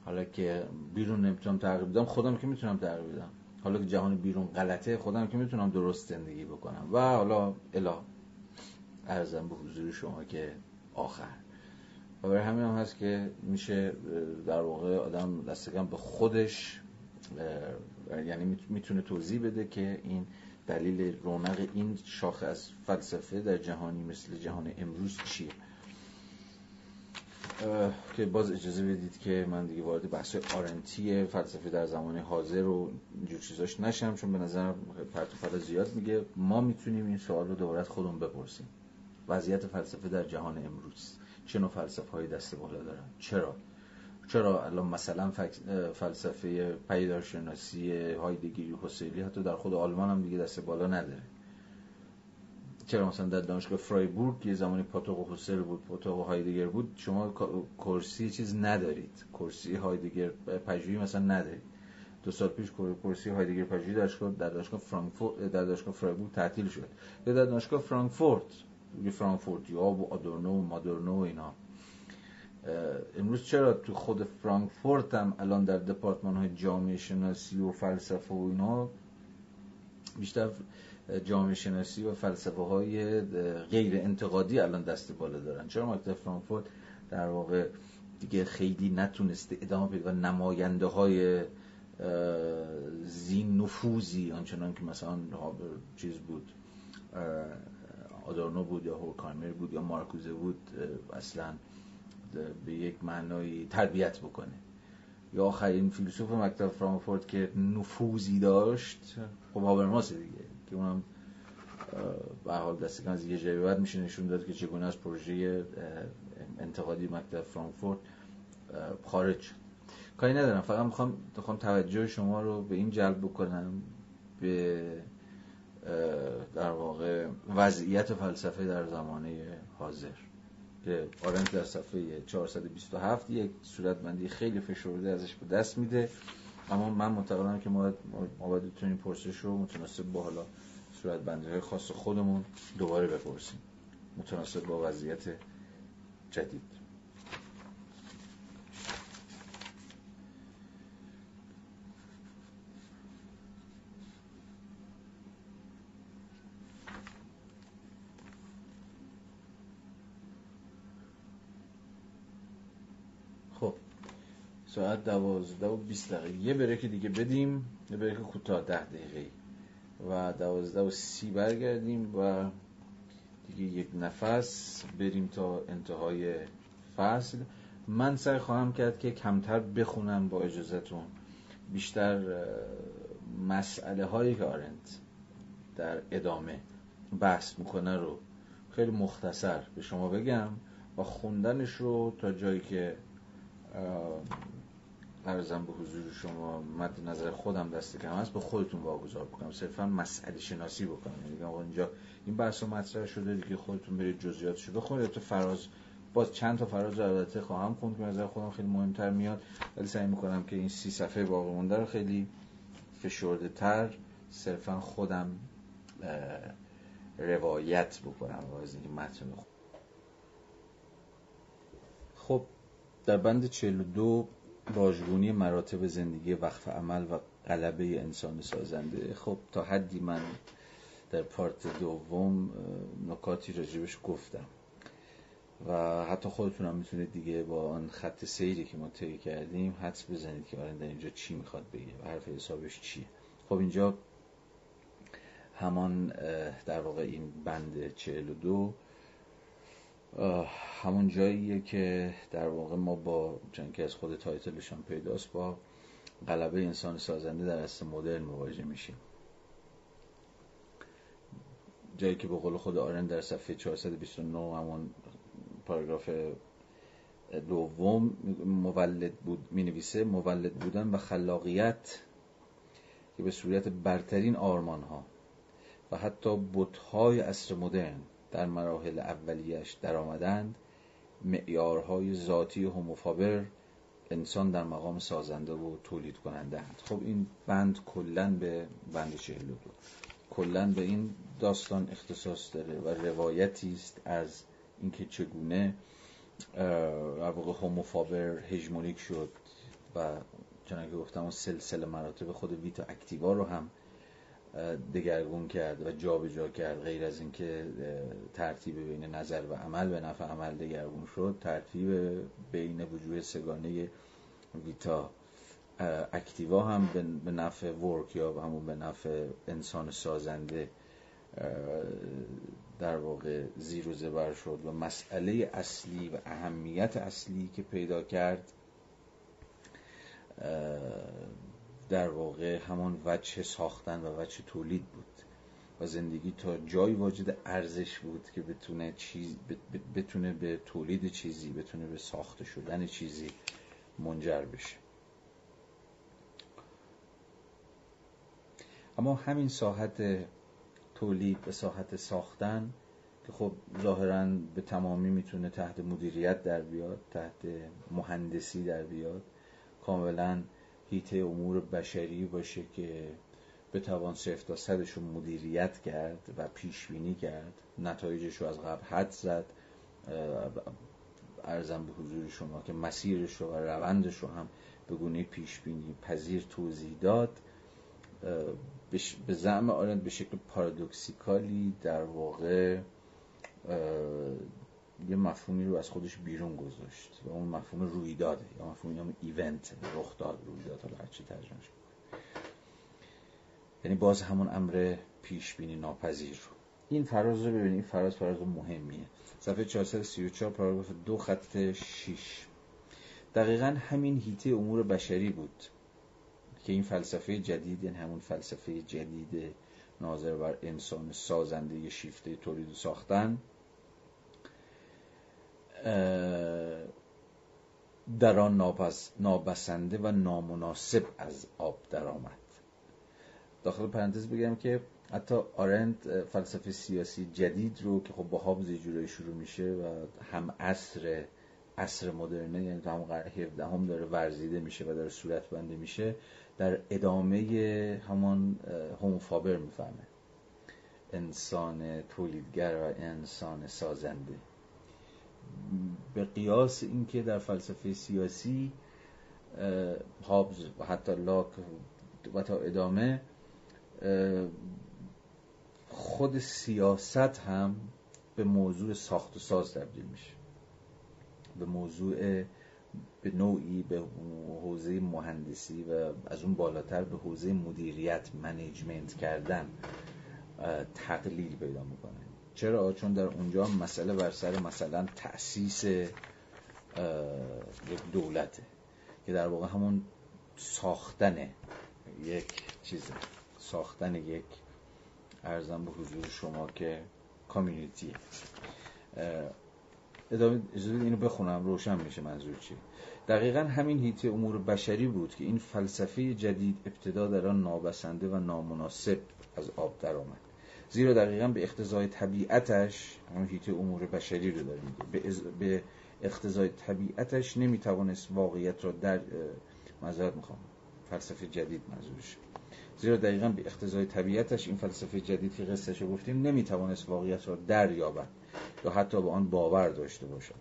حالا که بیرون نمی‌تونم تغییر بدم خودم که می‌تونم تغییر بدم. حالا که جهان بیرون غلطه خودم که می‌تونم درست زندگی بکنم. و حالا الا ارزم به حضور شما که آخر. و برای همین هم هست که میشه در واقع آدم دستگم به خودش یعنی می‌تونه توضیح بده که این دلیل رونق این شاخه از فلسفه در جهانی مثل جهان امروز چیه. که باز اجازه بدید که من دیگه وارد بحث آرنتی فلسفه در زمان حاضر و اینجور چیزاش نشم چون به نظرم پرت زیاد میگه. ما می‌تونیم این سوال رو دوباره خودمون بپرسیم. وضعیت فلسفه در جهان امروز چه نوع فلسفه های دست بالا دارن؟ چرا؟ چرا الان مثلا فلسفه پیدارشناسی هایدگیری حسیلی حتی در خود آلمان هم دیگه دست بالا نداره. چرا مثلا در دانشگاه فرایبورگ یه زمانی پاتوق و حسل بود پاتوق هایدگر بود شما کرسی چیز ندارید. کرسی هایدگر پژوهی مثلا ندارید. دو سال پیش کرسی هایدگر پژوهی دانشگاه در دانشگاه فرانکفورت در دانشگاه فرایبورگ تعطیل شد. یا در دانشگاه فرانکفورت یه فرانکفورت یا و آدورنو و مادورنو و اینا. امروز چرا تو خود فرانکفورت هم الان در دپارتمان های جامعه شناسی و فلسفه و اینا بیشتر جامعه شناسی و فلسفه های غیر انتقادی الان دست بالا دارن. چرا مکتب فرانکفورت در واقع دیگه خیلی نتونسته ادامه پیدا و نماینده های زین نفوذی آنچنان که مثلا چیز بود آدورنو بود یا هورکایمر بود یا مارکوزه بود اصلا به یک معنای تربیت بکنه. یا آخرین فیلسوف مکتب فرانکفورت که نفوذی داشت خب هابرماس دیگه. که اونم به حال دست از یه جایی بعد میشه نشون داد که چگونه از پروژه انتقادی مکتب فرانکفورت خارج شد. کاری ندارم. فقط می‌خوام می‌خوام توجه شما رو به این جلب بکنم به در واقع وضعیت فلسفه در زمانه حاضر. که آرنت در صفحه 427 یک صورتبندی خیلی فشرده ازش به دست میده. اما من معتقدم که ما باید بتونیم پرسش رو متناسب با حالا صورت بندی های خاص خودمون دوباره بپرسیم. متناسب با وضعیت جدید خب ساعت دوازده و بیست دقیقه. یه بریک دیگه بدیم. یه بریک کوتاه ده دقیقه. و دوازده و سی برگردیم و دیگه یک نفس بریم تا انتهای فصل. من سعی خواهم کرد که کمتر بخونم با اجازهتون. بیشتر مسئله هایی که آرنت در ادامه بحث می‌کنه رو خیلی مختصر به شما بگم و خوندنش رو تا جایی که ارزم به حضور شما مد نظر خودم دست کم هست به خودتون واگذار بکنم. صرفا مسئله شناسی بکنم. یعنی آقا اینجا این بحث مطرح شده دیگه خودتون برید جزئیاتشو بخونید. تو فراز باز چند تا فراز البته خواهم خوند که نظر خودم خیلی مهمتر میاد. ولی سعی می‌کنم که این سی صفحه باقی مونده رو خیلی فشرده تر صرفا خودم روایت بکنم. اینکه متن خب در بند 42 واژگونی مراتب زندگی وقف عمل و قلبه انسان سازنده. خب تا حدی من در پارت دوم نکاتی راجبش گفتم. و حتی خودتونم می‌تونید دیگه با آن خط سیری که ما طی کردیم حدس بزنید که آرنده اینجا چی می‌خواد بگه و حرف حسابش چیه. خب اینجا همان در واقع این بند 42 همون جاییه که در واقع ما با چون که از خود تایتلشان پیداست با غلبه انسان سازنده در اصل مدرن مواجه میشیم. جایی که به قول خود آرن در صفحه 429 همون پاراگراف دوم مولد بود می نویسه مولد بودن و خلاقیت که به صورت برترین آرمان ها و حتی بتهای عصر مدرن در مراحل اولیش در آمدند معیارهای ذاتی هوموفابر انسان در مقام سازنده و تولید کننده هست خب این بند کلا به بند 42 کلا به این داستان اختصاص داره و روایتی است از اینکه چگونه واقع هوموفابر هژمونیک شد و چنانکه گفتم اون سلسله مراتب خود ویتا اکتیوا رو هم دگرگون کرد و جابجا جا کرد غیر از اینکه ترتیب بین نظر و عمل به نفع عمل دگرگون شد ترتیب بین وجوه سگانه ویتا اکتیوا هم به نفع ورک یا همون به نفع انسان سازنده در واقع زیر و زبر شد و مسئله اصلی و اهمیت اصلی که پیدا کرد در واقع همان وجه ساختن و وجه تولید بود و زندگی تا جایی واجد ارزش بود که بتونه چیز بتونه به تولید چیزی بتونه به ساخته شدن چیزی منجر بشه. اما همین ساحت تولید و ساحت ساختن که خب ظاهرا به تمامی می‌تونه تحت مدیریت در بیاد تحت مهندسی در بیاد کاملا هیته امور بشری باشه که بتوان صفر تا صدش رو مدیریت کرد و پیش بینی کرد. نتایجش رو از قبل حد زد. ارزم به حضور شما که مسیرش رو و روندش رو هم به گونه پیش بینی پذیر توضیح داد. به زعم آرند به شکل پارادوکسیکالی در واقع یه مفهومی رو از خودش بیرون گذاشت و اون مفهوم رویداده یا مفهوم هم ایونت رخداد رویداد حالا هرچی ترجمه شد یعنی باز همون امر پیش بینی ناپذیر. رو این فراز رو ببینید فراز فراز مهمیه. صفحه 434 پاراگراف دو خط 6 دقیقا همین هیته امور بشری بود که این فلسفه جدید یعنی همون فلسفه جدید ناظر بر انسان سازنده شیفته تولید و ساختن در آن نابسنده و نامناسب از آب درآمد. داخل پرانتز بگم که حتی آرند فلسفه سیاسی جدید رو که خب با هابز جورایی شروع میشه و هم عصر عصر مدرنه یعنی تا هم قرن 17 هم داره ورزیده میشه و داره صورت بنده میشه در ادامه همان هوموفابر می‌فهمه. انسان تولیدگر و انسان سازنده. به قیاس اینکه در فلسفه سیاسی هابز و حتی لاک و تا ادامه خود سیاست هم به موضوع ساخت و ساز تبدیل میشه. به موضوع به نوعی به حوزه مهندسی و از اون بالاتر به حوزه مدیریت منیجمنت کردن تقلیل پیدا می‌کنه. چرا؟ چون در اونجا مسئله بر سر مثلا تأسیس یک دولته که در واقع همون ساختن یک چیزه ساختن یک ارزم به حضور شما که کامیونیتی ادامه اینو بخونم روشن میشه منظور چی؟ دقیقا همین هیته امور بشری بود که این فلسفه جدید ابتدا در آن نابسنده و نامناسب از آب در آمد. زیرا دقیقا به اختزای طبیعتش همون هیته امور بشری رو داره میگه به اختزای طبیعتش نمی‌توانست واقعیت را در مذارت می‌خوام فلسفه جدید منظورش زیرا دقیقا به اختزای طبیعتش این فلسفه جدید که قصهش گفتیم نمی‌توانست واقعیت را دریابد یا حتی به آن باور داشته باشد.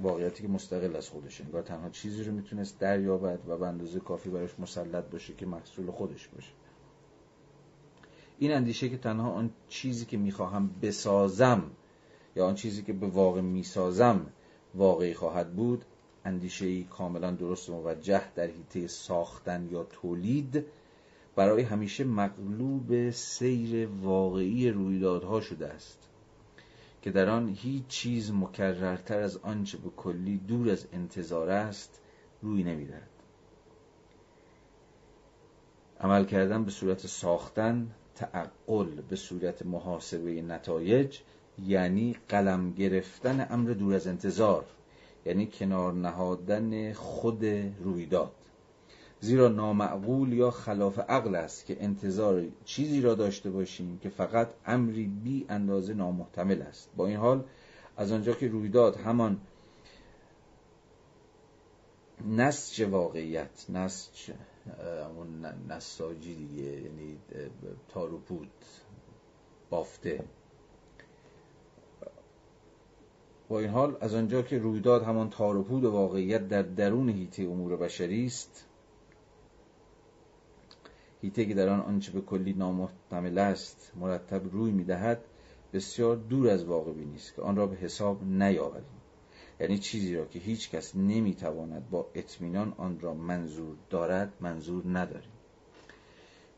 واقعیتی که مستقل از خودشه انگار تنها چیزی رو می‌تونست دریابد و به اندازه کافی براش مسلط باشه که محصول خودش باشه. این اندیشه که تنها آن چیزی که می‌خواهم بسازم یا آن چیزی که به واقع می‌سازم واقعی خواهد بود اندیشه ای کاملا درست موجه در حیطه ساختن یا تولید برای همیشه مغلوب سیر واقعی رویدادها شده است که در آن هیچ چیز مکررتر از آنچه به کلی دور از انتظار است روی نمی‌دهد. عمل کردن به صورت ساختن تعقل به صورت محاسبه نتایج یعنی قلم گرفتن امر دور از انتظار یعنی کنار نهادن خود رویداد. زیرا نامعقول یا خلاف عقل است که انتظار چیزی را داشته باشیم که فقط امری بی اندازه نامحتمل است. با این حال از آنجا که رویداد همان نسج واقعیت نسج همون نساجی دیگه یعنی تاروپود بافته. با این حال از آنجا که رویداد همان تاروپود واقعیت در درون هیته امور بشری است هیته که در آن آنچه به کلی نامحتمل است مرتب روی می‌دهد بسیار دور از واقع نیست که آن را به حساب نیاوریم. یعنی چیزی را که هیچ کس نمی‌تواند با اطمینان آن را منظور دارد منظور نداریم.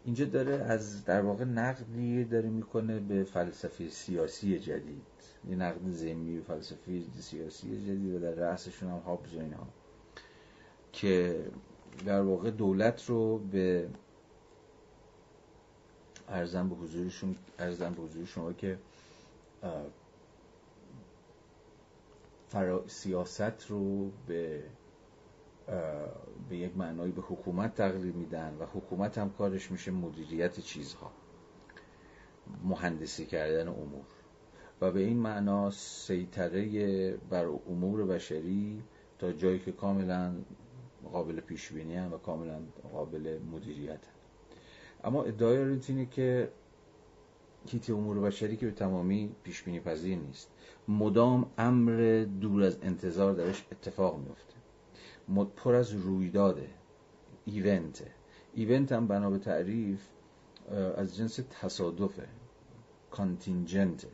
اینجا داره از در واقع نقدی داره می‌کنه به فلسفه سیاسی جدید. یه نقد زمینی به فلسفه سیاسی جدید و در رأسشون هم هابز و اینها. که در واقع دولت رو به ارزم به حضور شما که فرا... سیاست رو به به یک معنایی به حکومت تقلیل میدن و حکومت هم کارش میشه مدیریت چیزها. مهندسی کردن امور. و به این معنا سیطره بر امور بشری تا جایی که کاملا قابل پیش بینی و کاملا قابل مدیریت اما ادعای اینه که کیت امور بشری که به تمامی پیش بینی پذیر نیست. مدام امر دور از انتظار درش اتفاق میفته پر از رویداده event ه event هم بنا به تعریف از جنس تصادفه contingent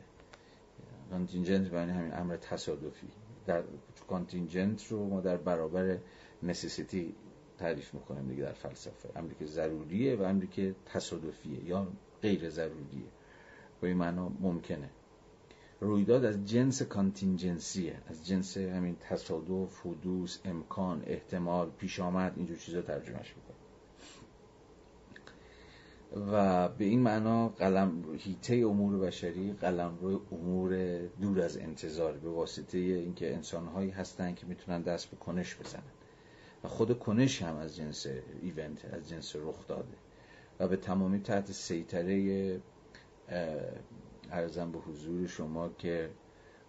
ه contingent یعنی همین امر تصادفی. در contingent رو ما در برابر necessity تعریف می‌کنیم دیگه در فلسفه. امری که ضروریه و امری که تصادفیه یا غیر ضروریه. به این معنا ممکنه. رویداد از جنس کانتینجنسیه از جنس همین تصادف حدوث امکان احتمال پیش آمد اینجور چیزا ترجمهش می‌کنه. و به این معنا قلم هیته امور بشری قلم روی امور دور از انتظار به واسطه اینکه انسانهایی هستن که می‌تونن دست به کنش بزنن. و خود کنش هم از جنس ایونت از جنس رخ داده. و به تمامی تحت سیطره ارزم به حضور شما که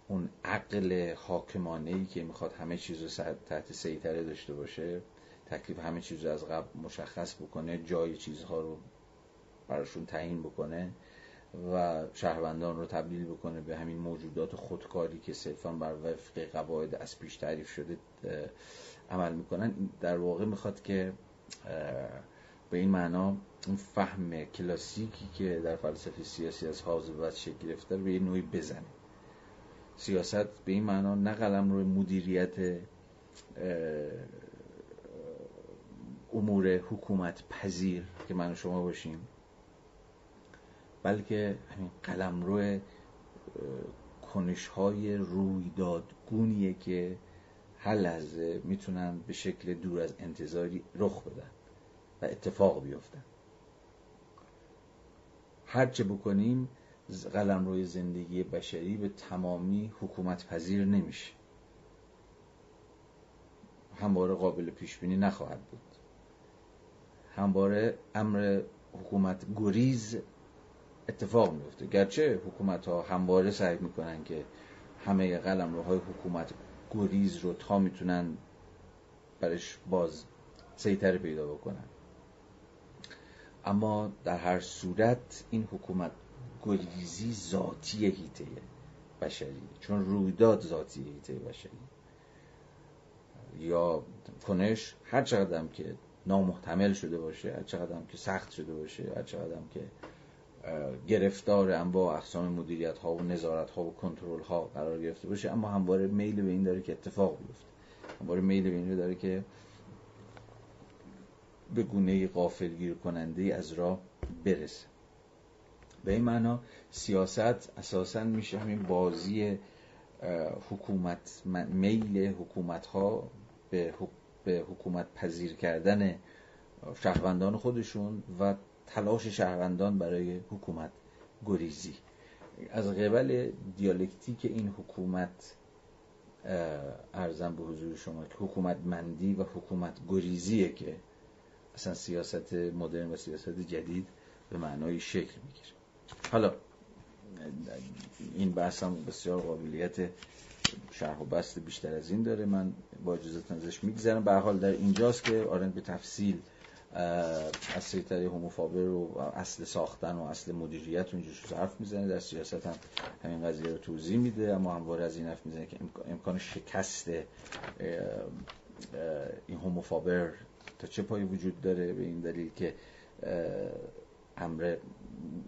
اون عقل حاکمانه ای که می‌خواد همه چیز رو تحت سیطره داشته باشه تکلیف همه چیز رو از قبل مشخص بکنه جای چیزها رو براشون تعیین بکنه و شهروندان رو تبدیل بکنه به همین موجودات خودکاری که صرفا بر وفق قواعد از پیش تعریف شده عمل می‌کنن. در واقع می‌خواد که به این معنا اون فهم کلاسیکی که در فلسفه سیاسی از بعد شکل گرفته به یه نوعی بزنه. سیاست به این معنا نه قلم روی مدیریت امور حکومت پذیر که من و شما باشیم بلکه همین قلم روی کنش های رویدادگونیه که هر لحظه می‌تونن به شکل دور از انتظاری رخ بدن و اتفاق بیفتن. هرچه بکنیم قلم روی زندگی بشری به تمامی حکومت پذیر نمیشه. همواره قابل پیش بینی نخواهد بود. همواره امر حکومت گریز اتفاق میفته گرچه حکومت ها همواره سعی می‌کنن که همه قلم روهای حکومت گریز رو تا می‌تونن برش باز سیطره پیدا بکنن. اما در هر صورت این حکومت گریزی ذاتی هیته بشری چون رویداد ذاتی هیته بشری. یا کنش هر چقدر که نامحتمل شده باشه هر چقدر که سخت شده باشه هر چقدر که گرفتار انواع اقسام مدیریت ها و نظارت ها و کنترل ها قرار گرفته باشه اما همواره میل به این داره که اتفاق بیفته. همواره میل به این داره که به گونه غافلگیر کننده از راه برسه. به این معنا سیاست اساسا میشه همین بازی حکومت میل حکومت ها به حکومت پذیر کردن شهروندان خودشون و تلاش شهروندان برای حکومت گریزی. از قبل دیالکتیک این حکومت ارزم به حضور شما که حکومت مندی و حکومت گریزیه که اصلا سیاست مدرن و سیاست جدید به معنای شکل می‌گیره. حالا این بحث هم بسیار قابلیت شرح و بست بیشتر از این داره. من با اجازتون ازش میگذرم. به حال در اینجاست که آرند به تفصیل از سیطره هوموفابر و اصل ساختن و اصل مدیریت اونجوش حرف می‌زنه. در سیاست هم همین قضیه رو توضیح میده. اما همواره از این حرف می‌زنه که امکان شکست این هوموفابر تا چه پایی وجود داره به این دلیل که امر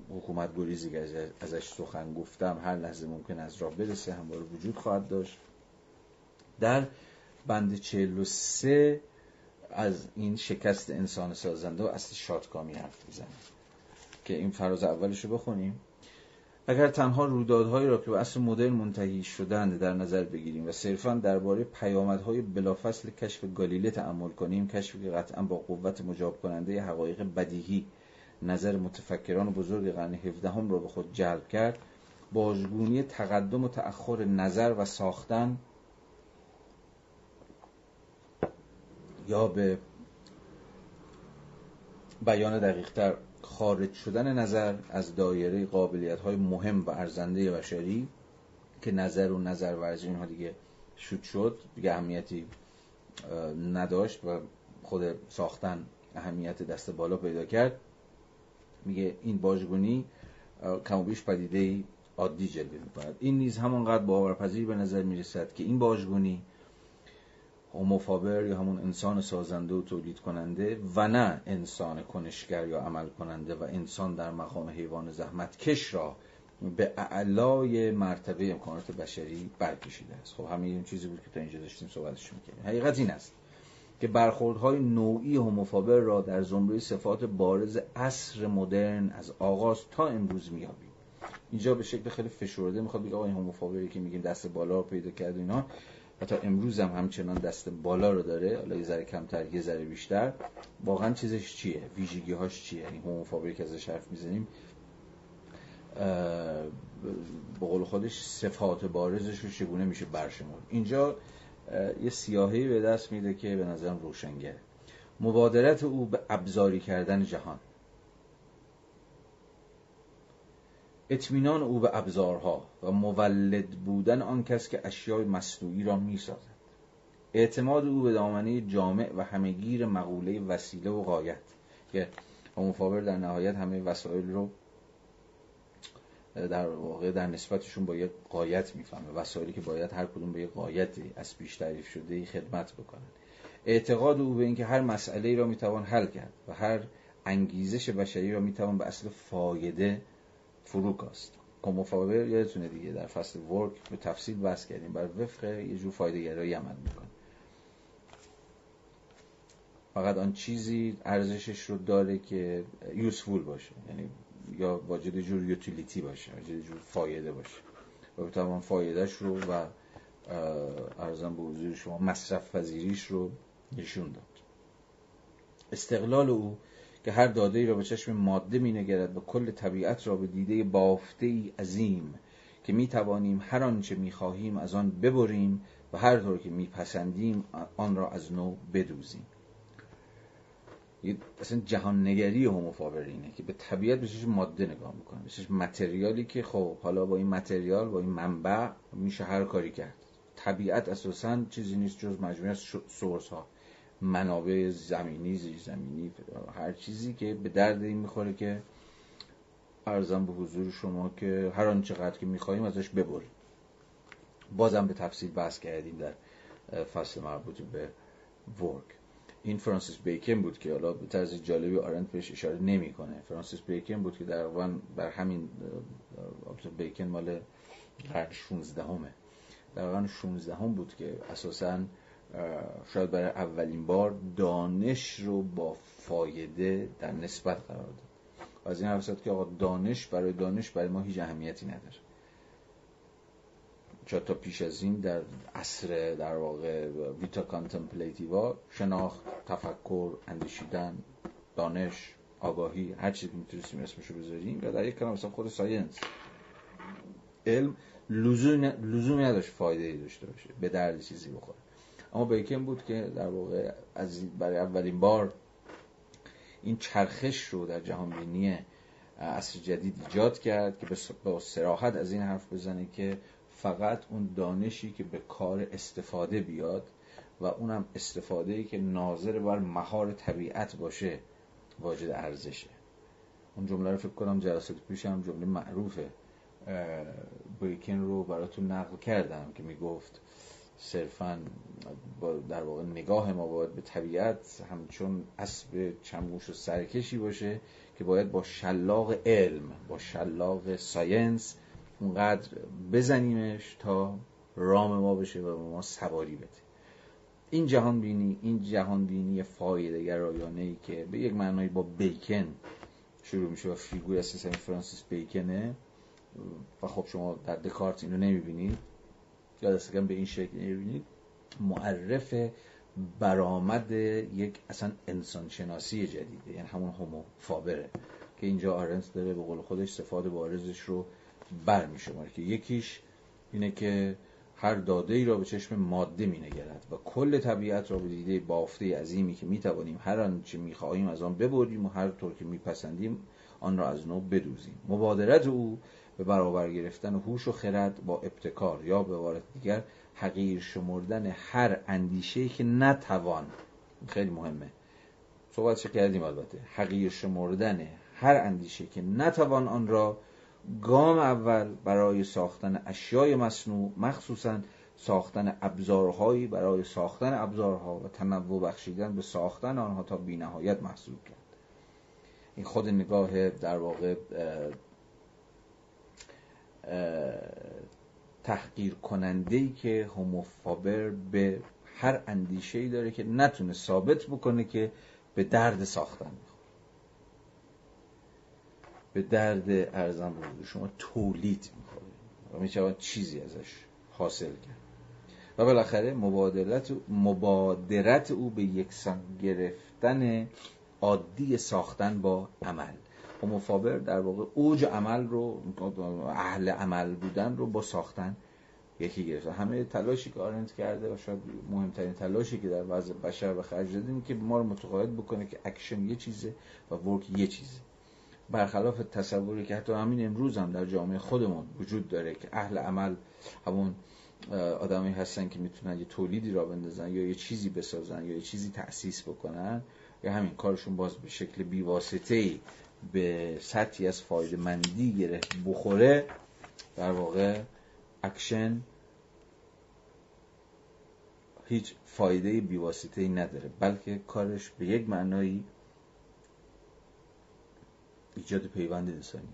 حکومت گریزی که ازش سخن گفتم هر لحظه ممکن از راه برسه همواره وجود خواهد داشت. در بند 43 از این شکست انسان سازنده و اصل شادکامی حرف می‌زنه که این فراز اولش رو بخونیم. اگر تنها رویدادهایی را که به اصل مدرن منتهی شدند در نظر بگیریم و صرفا درباره پیامدهای بلافصل کشف گالیله تأمل کنیم کشفی که قطعا با قوت مجاب کننده حقایق بدیهی نظر متفکران بزرگ قرن 17 هم را به خود جلب کرد بازگونی تقدم و تأخر نظر و ساختن یا به بیان دقیقتر خارج شدن نظر از دایره قابلیت های مهم و ارزنده بشری که نظر و نظر ورزی اینها دیگه شد شد دیگه اهمیتی نداشت و خود ساختن اهمیت دست بالا پیدا کرد. میگه این باجگونی کم و بیش پدیده عادی جلوه می‌کند این نیز همانقدر باورپذیر به نظر می‌رسد که این باجگونی هوموفابر یا همون انسان سازنده و تولید کننده و نه انسان کنشگر یا عمل کننده و انسان در مقام حیوان زحمت کش را به اعلای مرتبه امکانات بشری برکشیده است. خب همین این چیزی بود که تا اینجا داشتیم صحبتش می‌کنیم حقیقت این است که برخوردهای نوعی هوموفابر را در زمره صفات بارز عصر مدرن از آغاز تا امروز میابیم اینجا به شکل خیلی فشرده می‌خواد بگه آقا این هوموفابری که میگیم دست بالا پیدا کرد اینا و تا امروز هم همچنان دست بالا رو داره حالا یه ذره کمتر یه ذره بیشتر. واقعا چیزش چیه؟ ویژگی هاش چیه؟ این هوموفابری که ازش حرف می‌زنیم به قول خودش صفات بارزش رو چگونه میشه برشمرد؟ اینجا یه سیاهی به دست میده که به نظرم روشنگره. مبادرت او به ابزاری کردن جهان. اطمینان او به ابزارها و مولد بودن آن کس که اشیای مصنوعی را می‌سازد. اعتماد او به دامنه جامع و همهگیر مقوله وسیله و قایت که هوموفابر در نهایت همه وسایل رو در واقع در نسبتشون با یک قایت می‌فهمه. وسایلی که باید هر کدوم به یک قایتی از پیش تعریف شده خدمت بکنن. اعتقاد او به اینکه هر مسئله را می‌توان حل کرد و هر انگیزش بشری را می‌توان به اصل فایده فرو کاست کوموفاور یادتونه دیگه در فصل ورک به تفصیل بحث کردیم. بر وفق یه جور فایده گرایی عمل می‌کنه. فقط آن چیزی ارزشش رو داره که یوسفول باشه. یعنی یا واجد جور یوتیلیتی باشه واجد جور فایده باشه. و بتوان فایدهش رو و ارزم به حضور شما مصرف وزیریش رو نشون داد. استقلال او که هر داده را به چشم ماده می نگرد و کل طبیعت را به دیده بافته ای عظیم که می توانیم هر آنچه می خواهیم از آن ببریم و هر طور که می پسندیم آن را از نو بدوزیم. اصلا جهان نگری اینه که به طبیعت به ماده نگاه می‌کنه. به متریالی که خب حالا با این متریال با این منبع میشه هر کاری کرد. طبیعت اساسا چیزی نیست جز مجموعه از سورس ها منابع زمینی زیر زمینی هر چیزی که به درد این می‌خوره که ارزم به حضور شما که هر آن چقدر که میخواییم ازش ببریم. بازم به تفصیل بحث کردیم در فصل مربوط به ورک. این فرانسیس بیکن بود که حالا به طرز جالبی آرنت بهش اشاره نمی‌کنه. فرانسیس بیکن بود که در بر همین بیکن مال قرن 16 همه در قرن 16 هم بود که اساسا شاید برای اولین بار دانش رو با فایده در نسبت قرار داد. از این حرف که آقا دانش برای دانش برای ما هیچ اهمیتی نداره. چرا تا پیش از این در عصر در واقع vita contemplativa شناخت تفکر اندیشیدن دانش آگاهی هر چیزی که می‌تونستیم اسمشو بذاریم و در یک کلام مثلا خود science. علم لزومی نداشت فایده ای داشته باشه به درد چیزی بخوره. اما بیکن بود که در واقع از برای اولین بار این چرخش رو در جهان بینی عصر جدید ایجاد کرد که به سراحت از این حرف بزنه که فقط اون دانشی که به کار استفاده بیاد و اونم استفاده ای که ناظر بر مهار طبیعت باشه واجد ارزشه. اون جمله رو فکر کنم جلسات پیش هم جمله معروفه. بیکن رو براتون نقل کردم که می‌گفت صرفا در واقع نگاه ما باید به طبیعت همچون اسب چموش و سرکشی باشه که باید با شلاق علم با شلاق ساینس اونقدر بزنیمش تا رام ما بشه و ما سواری بده. این جهان بینی این جهان بینی فایده گرایانه ای که به یک معنایی با بیکن شروع میشه و فیگور اساسا فرانسیس بیکنه و خب شما در دکارت اینو نمی‌بینید. یا دست به این شکل نمی‌بینید معرف برآمد یک اصلا انسان شناسی جدیده یعنی همون homo faber ه که اینجا آرنت داره به قول خودش صفات بارزش رو بر می که یکیش اینه که هر داده ای را به چشم ماده می نگرد و کل طبیعت را به دیده بافته عظیمی که می توانیم هر آنچه می خواهیم از آن ببریم و هر طور که می پسندیم آن را از نو بدوزیم. مبادرت او به برابر گرفتن هوش و خرد با ابتکار یا به عبارت دیگر حقیر شمردن هر اندیشه که نتوان. خیلی مهمه. صحبتش کردیم البته؟ حقیر شمردن هر اندیشه که نتوان آن را گام اول برای ساختن اشیای مصنوع مخصوصا ساختن ابزارهایی برای ساختن ابزارها و تنوع بخشیدن به ساختن آنها تا بینهایت محسوب کرد. این خود نگاه در واقع تحقیر کننده ای که هوموفابر به هر اندیشه ای داره که نتونه ثابت بکنه که به درد ساختن به درد ارزم بود شما تولید می‌خوره و می‌شود چیزی ازش حاصل کرد. و بالاخره مبادرت, مبادرت او به یکسان گرفتن عادی ساختن با عمل. homo faber در واقع اوج عمل رو اهل عمل بودن رو با ساختن یکی گرفت. همه تلاشی که آرنت کرده و شاید مهمترین تلاشی که در وضع بشر به خرج دادیم که ما رو متقاعد بکنه که اکشن یه چیزه و work یه چیزه. برخلاف تصوری که حتی همین امروز هم در جامعه خودمون وجود داره که اهل عمل همون آدمی هستن که می‌تونن یه تولیدی را بندازن یا یه چیزی بسازن یا یه چیزی تأسیس بکنن یا همین کارشون باز به شکل بیواسطه به سطحی از فایده مندی گره بخوره در واقع اکشن هیچ فایده بیواسطه ای نداره بلکه کارش به یک معنایی ایجاد پیوند انسانی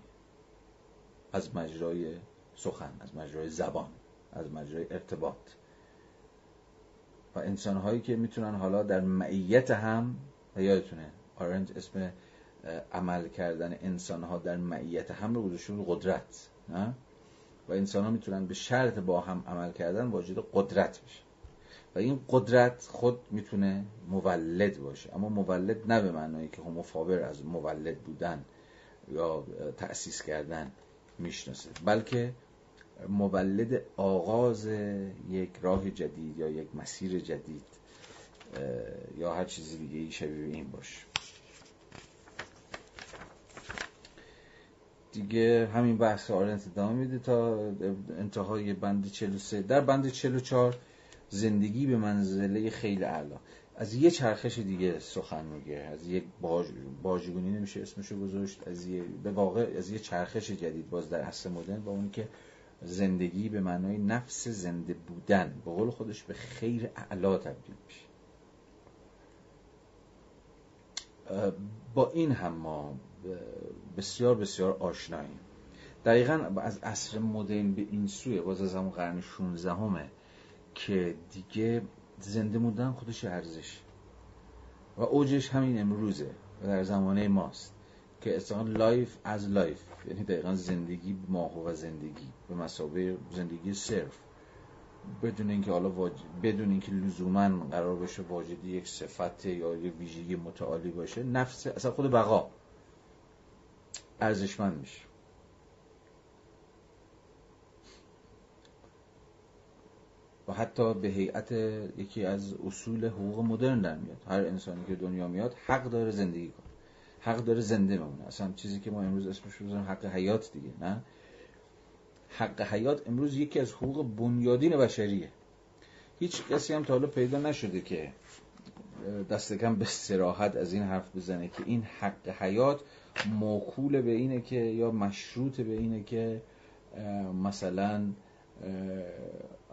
از مجرای سخن از مجرای زبان از مجرای ارتباط. و انسانهایی که می‌تونن حالا در معیت هم یادتونه آرنج اسم عمل کردن انسان ها در معیت هم رو گذاشته قدرت؟ و انسان ها می‌تونن به شرط با هم عمل کردن واجد قدرت بشه و این قدرت خود می‌تونه مولد باشه. اما مولد نه به معنایی که هموفاور از مولد بودن یا تأسیس کردن می‌شناسه بلکه مولد آغاز یک راه جدید یا یک مسیر جدید یا هر چیزی دیگه شبیه این باشه. دیگه همین بحث آرنت ادامه میده تا انتهای بند 43 در بند 44 زندگی به منزله خیلی اعلا. از یه چرخش دیگه سخن میگه. از یک باج... باجگونی نمیشه اسمشو گذاشت. از یه... به واقع از یه چرخش جدید باز در عصر مدرن با اون که زندگی به معنای نفس زنده بودن. به قول خودش به خیر اعلا تبدیل میشه. با این هم ما بسیار بسیار آشناییم. دقیقا از عصر مدرن به این سوی باز از همون قرن 16 همه که دیگه زنده موندن خودش ارزش. و اوجش همین امروزه و در زمانه ماست که اصلا life as life یعنی دقیقا زندگی ماهو و زندگی به مثابه زندگی صرف. بدون اینکه حالا واج... بدون اینکه لزوما قرار باشه واجدی یک صفت یا یک ویژگی متعالی باشه نفس اصلا خود بقا. ارزشمند میشه. و حتی به هیئت یکی از اصول حقوق مدرن در میاد. هر انسانی که دنیا میاد حق داره زندگی کنه. حق داره زنده بمونه. اصلا چیزی که ما امروز اسمش رو حق حیات دیگه نه؟ حق حیات امروز یکی از حقوق بنیادین بشریه. هیچ کسی هم تا حالا پیدا نشده که دست کم به سراحت از این حرف بزنه که این حق حیات موکول به اینه که یا مشروط به اینه که مثلا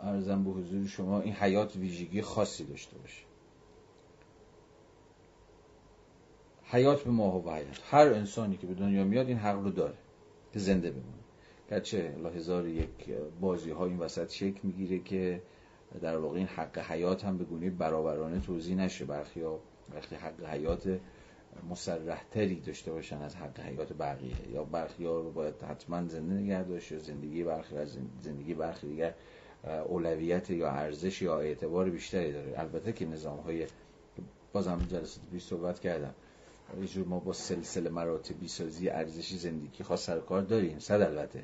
ارزم به حضور شما این حیات ویژگی خاصی داشته باشه. حیات به ماه و حیات. هر انسانی که به دنیا میاد این حق رو داره که زنده بمونه. گرچه هزار یک بازی ها این وسط شکل می‌گیره که در واقع این حق حیات هم به گونه برابرانه توضیح نشه. برخی برخی حق حیات مسرحتری داشته باشن از حق حیات بقیه. یا برخی ها رو باید حتما زنده نگه داشت یا زندگی برخی از زندگی برخی دیگر اولویت یا ارزش یا اعتبار بیشتری داره. البته که نظام های بازم جلسات پیش صحبت کردم. یه ما با سلسله مراتبی سازی ارزشی زندگی خاص سر کار داریم صد البته.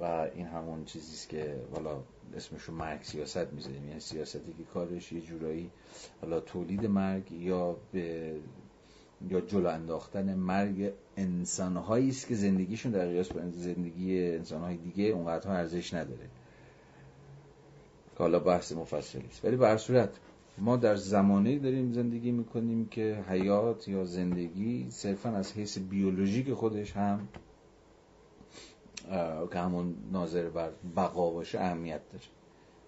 و این همون چیزیست که حالا اسمشو مرگ سیاست می‌ذاریم. یعنی سیاستی که کارش یه جورایی حالا تولید مرگ یا به یا جلو انداختن مرگ انسانهایی است که زندگیشون در قیاس با زندگی انسانهای دیگه اونقدر ارزش نداره. که حالا بحث مفصلی است. ولی به صورت ما در زمانی داریم زندگی می‌کنیم که حیات یا زندگی صرفا از حیث بیولوژیک خودش هم که همون ناظر بر بقا باشه اهمیت داره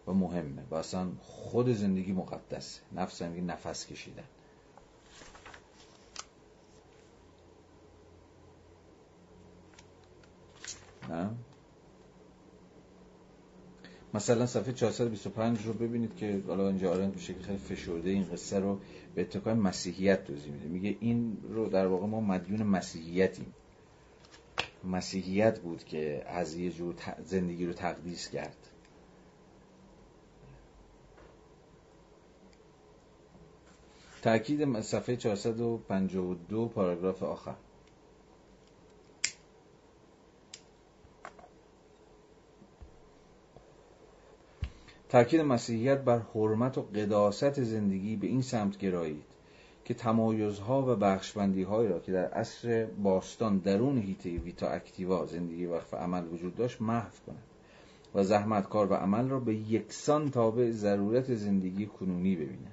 و مهمه. و خود زندگی مقدسه. نفس هم نفس کشیدن. نه مثلا صفحه 425 رو ببینید که حالا اینجا آرند به شکل خیلی فشرده این قصه رو به اتکای مسیحیت توضیح میده. میگه این رو در واقع ما مدیون مسیحیتیم. مسیحیت بود که از یه جور زندگی رو تقدیس کرد. تأکید صفحه 452 پاراگراف آخر. تاکید مسیحیت بر حرمت و قداست زندگی به این سمت گرایید که تمایزها و بخشبندیهایی را که در عصر باستان درون هیته ویتا اکتیوا زندگی وقف عمل وجود داشت محو کند و زحمت کار و عمل را به یکسان تابع ضرورت زندگی کنونی ببیند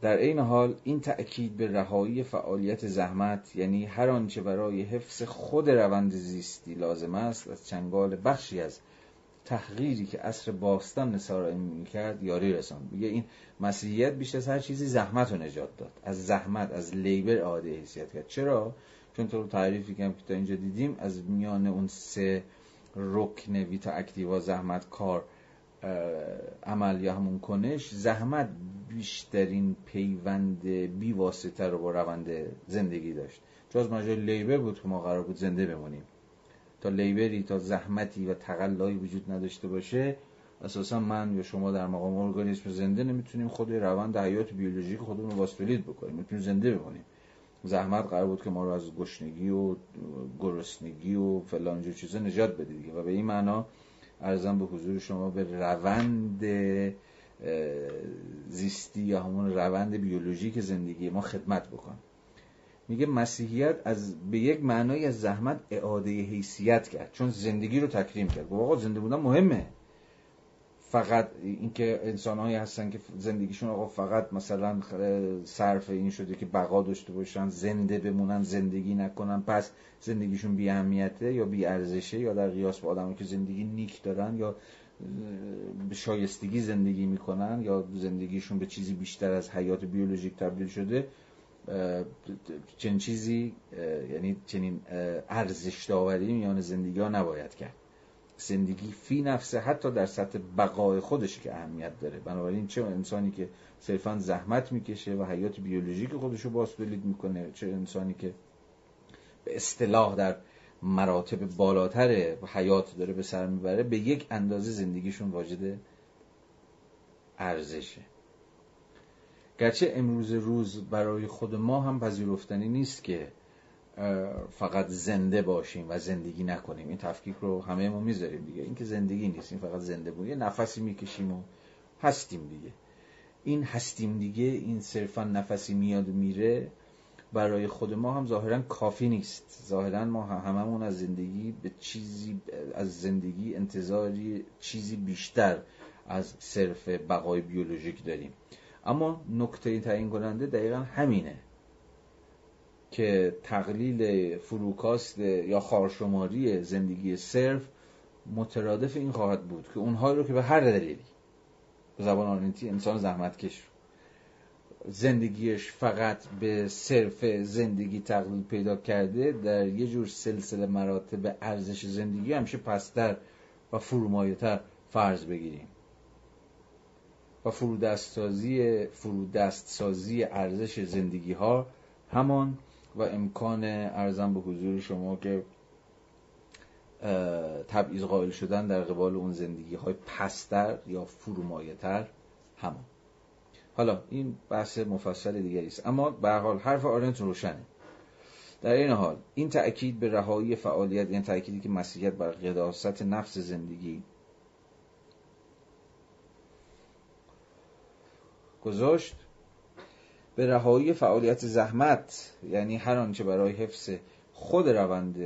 در این حال این تأکید به رهایی فعالیت زحمت یعنی هر آنچه برای حفظ خود روند زیستی لازم است از چنگال بخشی از تحقیری که عصر باستان نصارا کرد یاری رساند. میگه این مسیحیت بیشتر از هر چیزی زحمت رو نجات داد. از زحمت از لیبر عاده حیثیت کرد. چرا؟ چون تو تعریفی که تا اینجا دیدیم از میان اون سه رکن ویتا اکتیوا زحمت کار عمل یا همون کنش زحمت بیشترین پیوند بی واسطه رو با روند زندگی داشت. جز مجال لیبر بود که ما قرار بود زنده بمونیم. تا لیبری تا زحمتی و تقلایی وجود نداشته باشه اساسا من یا شما در مقام ارگانیسم زنده نمی‌تونیم خود روند حیات بیولوژیک خودمون رو واسطلید بکنیم. می‌تونیم زنده بمونیم. زحمت قرار بود که ما رو از گشنگی و گرسنگی و فلان جو چیزا نجات بده دیگه. و به این معنا ارزم به حضور شما به روند زیستی یا همون روند بیولوژیک زندگی ما خدمت بکن میگه مسیحیت از به یک معنای از زحمت اعاده حیثیت کرد چون زندگی رو تکریم کرد. آقا زنده بودن مهمه. فقط اینکه انسانهایی هستن که زندگیشون آقا فقط مثلا صرف این شده که بقا داشته باشن زنده بمونن زندگی نکنن پس زندگیشون بی اهمیته یا بی ارزشه یا در قیاس با آدمایی که زندگی نیک دارن یا به شایستگی زندگی می‌کنن یا زندگیشون به چیزی بیشتر از حیات بیولوژیک تبدیل شده چنین چیزی یعنی چنین ارزش داوری میان زندگی ها نباید کرد. زندگی فی نفسه حتی در سطح بقای خودش که اهمیت داره. بنابراین چه انسانی که صرفا زحمت می‌کشه و حیات بیولوژیک خودش رو باز می‌کنه چه انسانی که به اصطلاح در مراتب بالاتر حیات داره به سر می‌بره به یک اندازه زندگیشون واجد ارزشه. گرچه امروز روز برای خود ما هم پذیرفتنی نیست که فقط زنده باشیم و زندگی نکنیم. این تفکیک رو همه ما می‌ذاریم دیگه. این که زندگی نیست این فقط زنده بود یه نفسی می‌کشیم و هستیم دیگه. این هستیم دیگه این صرفا نفسی میاد و میره برای خود ما هم ظاهرا کافی نیست. ظاهرا ما هممون از زندگی به چیزی از زندگی انتظاری چیزی بیشتر از صرف بقای بیولوژیک داریم. اما نکته تعیین کننده دقیقا همینه که تقلیل فروکاست یا خارشماری زندگی صرف مترادف این خواهد بود که اونهایی رو که به هر دلیلی به زبان آنیتی انسان زحمتکش زندگیش فقط به صرف زندگی تقلیل پیدا کرده در یه جور سلسله مراتب ارزش زندگی همیشه پستر و فرومایتر فرض بگیریم. و فرودستسازی فرودستسازی ارزش زندگی ها همان و امکان ارزم به حضور شما که تبعیض قائل شدن در قبال اون زندگی های پستر یا فرومایتر همان. حالا این بحث مفصل دیگری است. اما به حال حرف آرنت روشنه. در این حال این تأکید به رهایی فعالیت یعنی تأکیدی که مسیحیت بر قداست نفس زندگی گذاشت به رهایی فعالیت زحمت یعنی هر آنچه برای حفظ خود روند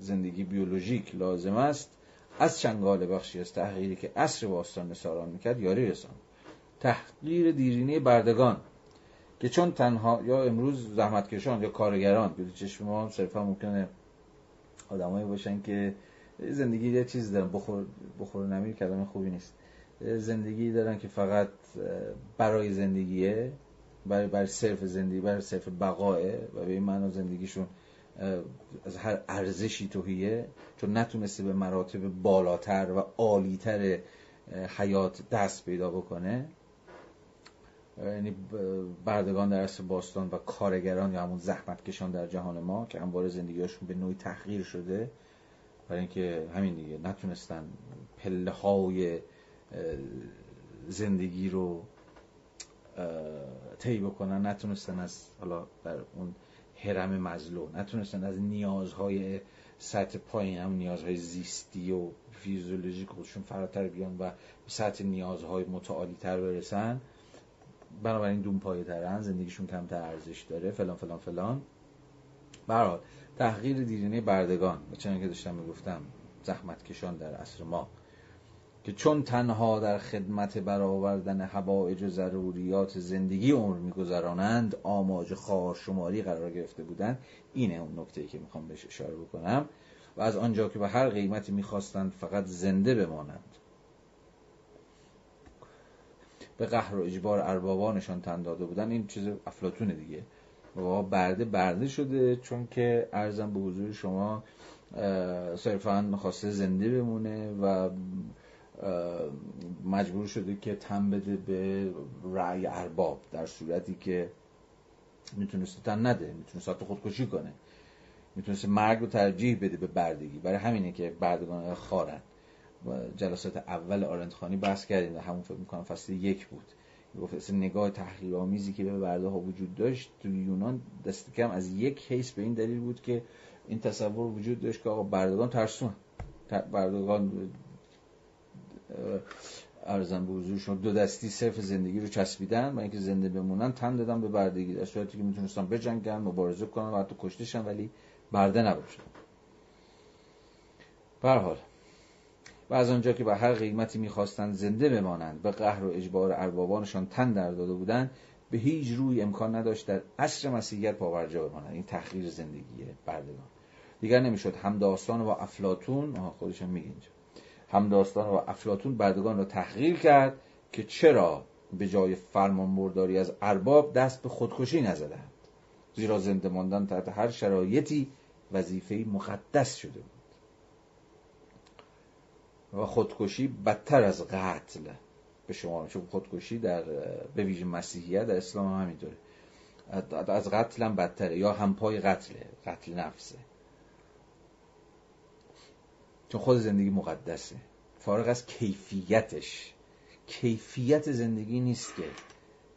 زندگی بیولوژیک لازم است از چنگال بخشی از تحقیری که عصر باستان نساران می‌کرد یاری رسان تحقیر دیرینه بردگان که چون تنها یا امروز زحمتکشان یا کارگران که چشم ما صرفا ممکنه آدمایی باشن که زندگی یه چیز دارن بخور, بخور نمیر کلمه خوبی نیست. زندگی دارن که فقط برای زندگیه برای برای صرف زندگی برای صرف بقاه و به این معنا زندگیشون از هر ارزشی توهیه چون نتونسته به مراتب بالاتر و عالیتر حیات دست پیدا بکنه. یعنی بردگان در اصل باستان و کارگران یا همون زحمت کشان در جهان ما که انبار زندگیشون به نوعی تحقیر شده برای اینکه همین دیگه نتونستن پله های زندگی رو طی بکنن نتونستن از حالا در اون حرم مزلو نتونستن از نیازهای سطح پایین هم نیازهای زیستی و فیزیولوژیک خودشون فراتر بیان و سطح نیازهای متعالی تر برسن. بنابراین دون پایه ترن زندگیشون کمتر ارزش داره فلان فلان فلان. برحال تحقیر دیرینه بردگان و چنانکه داشتم می‌گفتم زحمت کشان در عصر ما. که چون تنها در خدمت برآوردن حوائج و ضروریات زندگی عمر میگذرانند آماج خار شماری قرار گرفته بودند. اینه اون نکته که می‌خوام بهش اشاره بکنم. و از آنجا که به هر قیمتی می‌خواستند فقط زنده بمانند. به قهر و اجبار اربابانشان تن داده بودن این چیز افلاتونه دیگه. و برده برده شده چون که ارزم به حضور شما صرفا می‌خواسته زنده بمونه و مجبور شده که تن بده به رأی ارباب در صورتی که می‌تونسته تن نده می‌تونسته خودکشی کنه. می‌تونسته مرگ رو ترجیح بده به بردگی. برای همینه که بردگان خارن. جلسات اول آرندخانی بحث کردیم و همون فکر می‌کنم فصل یک بود. گفت نگاه تحقیر آمیزی که به برده ها وجود داشت تو یونان دست کم از یک کیس به این دلیل بود که این تصور وجود داشت که آقا بردگان ترسون. بردگان ارزم به حضور دو دستی صرف زندگی رو چسبیدن و اینکه زنده بمونن تن دادن به بردگی در صورتی که می‌تونستن بجنگن مبارزه کنن و حتی کشتشن ولی برده نباشن به حال و از آنجا که به هر قیمتی می‌خواستند زنده بمانند به قهر و اجبار اربابانشان تن در داده بودند به هیچ روی امکان نداشت در عصر مسیحیت پاورجا بمانند. این تحقیر زندگی بردگان. دیگر نمی‌شد. هم داستان و افلاتون خودشون میگه هم داستان و افلاتون بردگان را تحقیر کرد که چرا به جای فرمان برداری از ارباب دست به خودکشی نزدند. زیرا زنده ماندن تحت هر شرایطی وظیفه مقدس شده بود. و خودکشی بدتر از قتل به شما چون خودکشی در به ویژه مسیحیت در اسلام هم همینطوره. از قتل هم بدتره یا همپای قتله قتل نفسه. چون خود زندگی مقدسه. فارغ از کیفیتش. کیفیت زندگی نیست که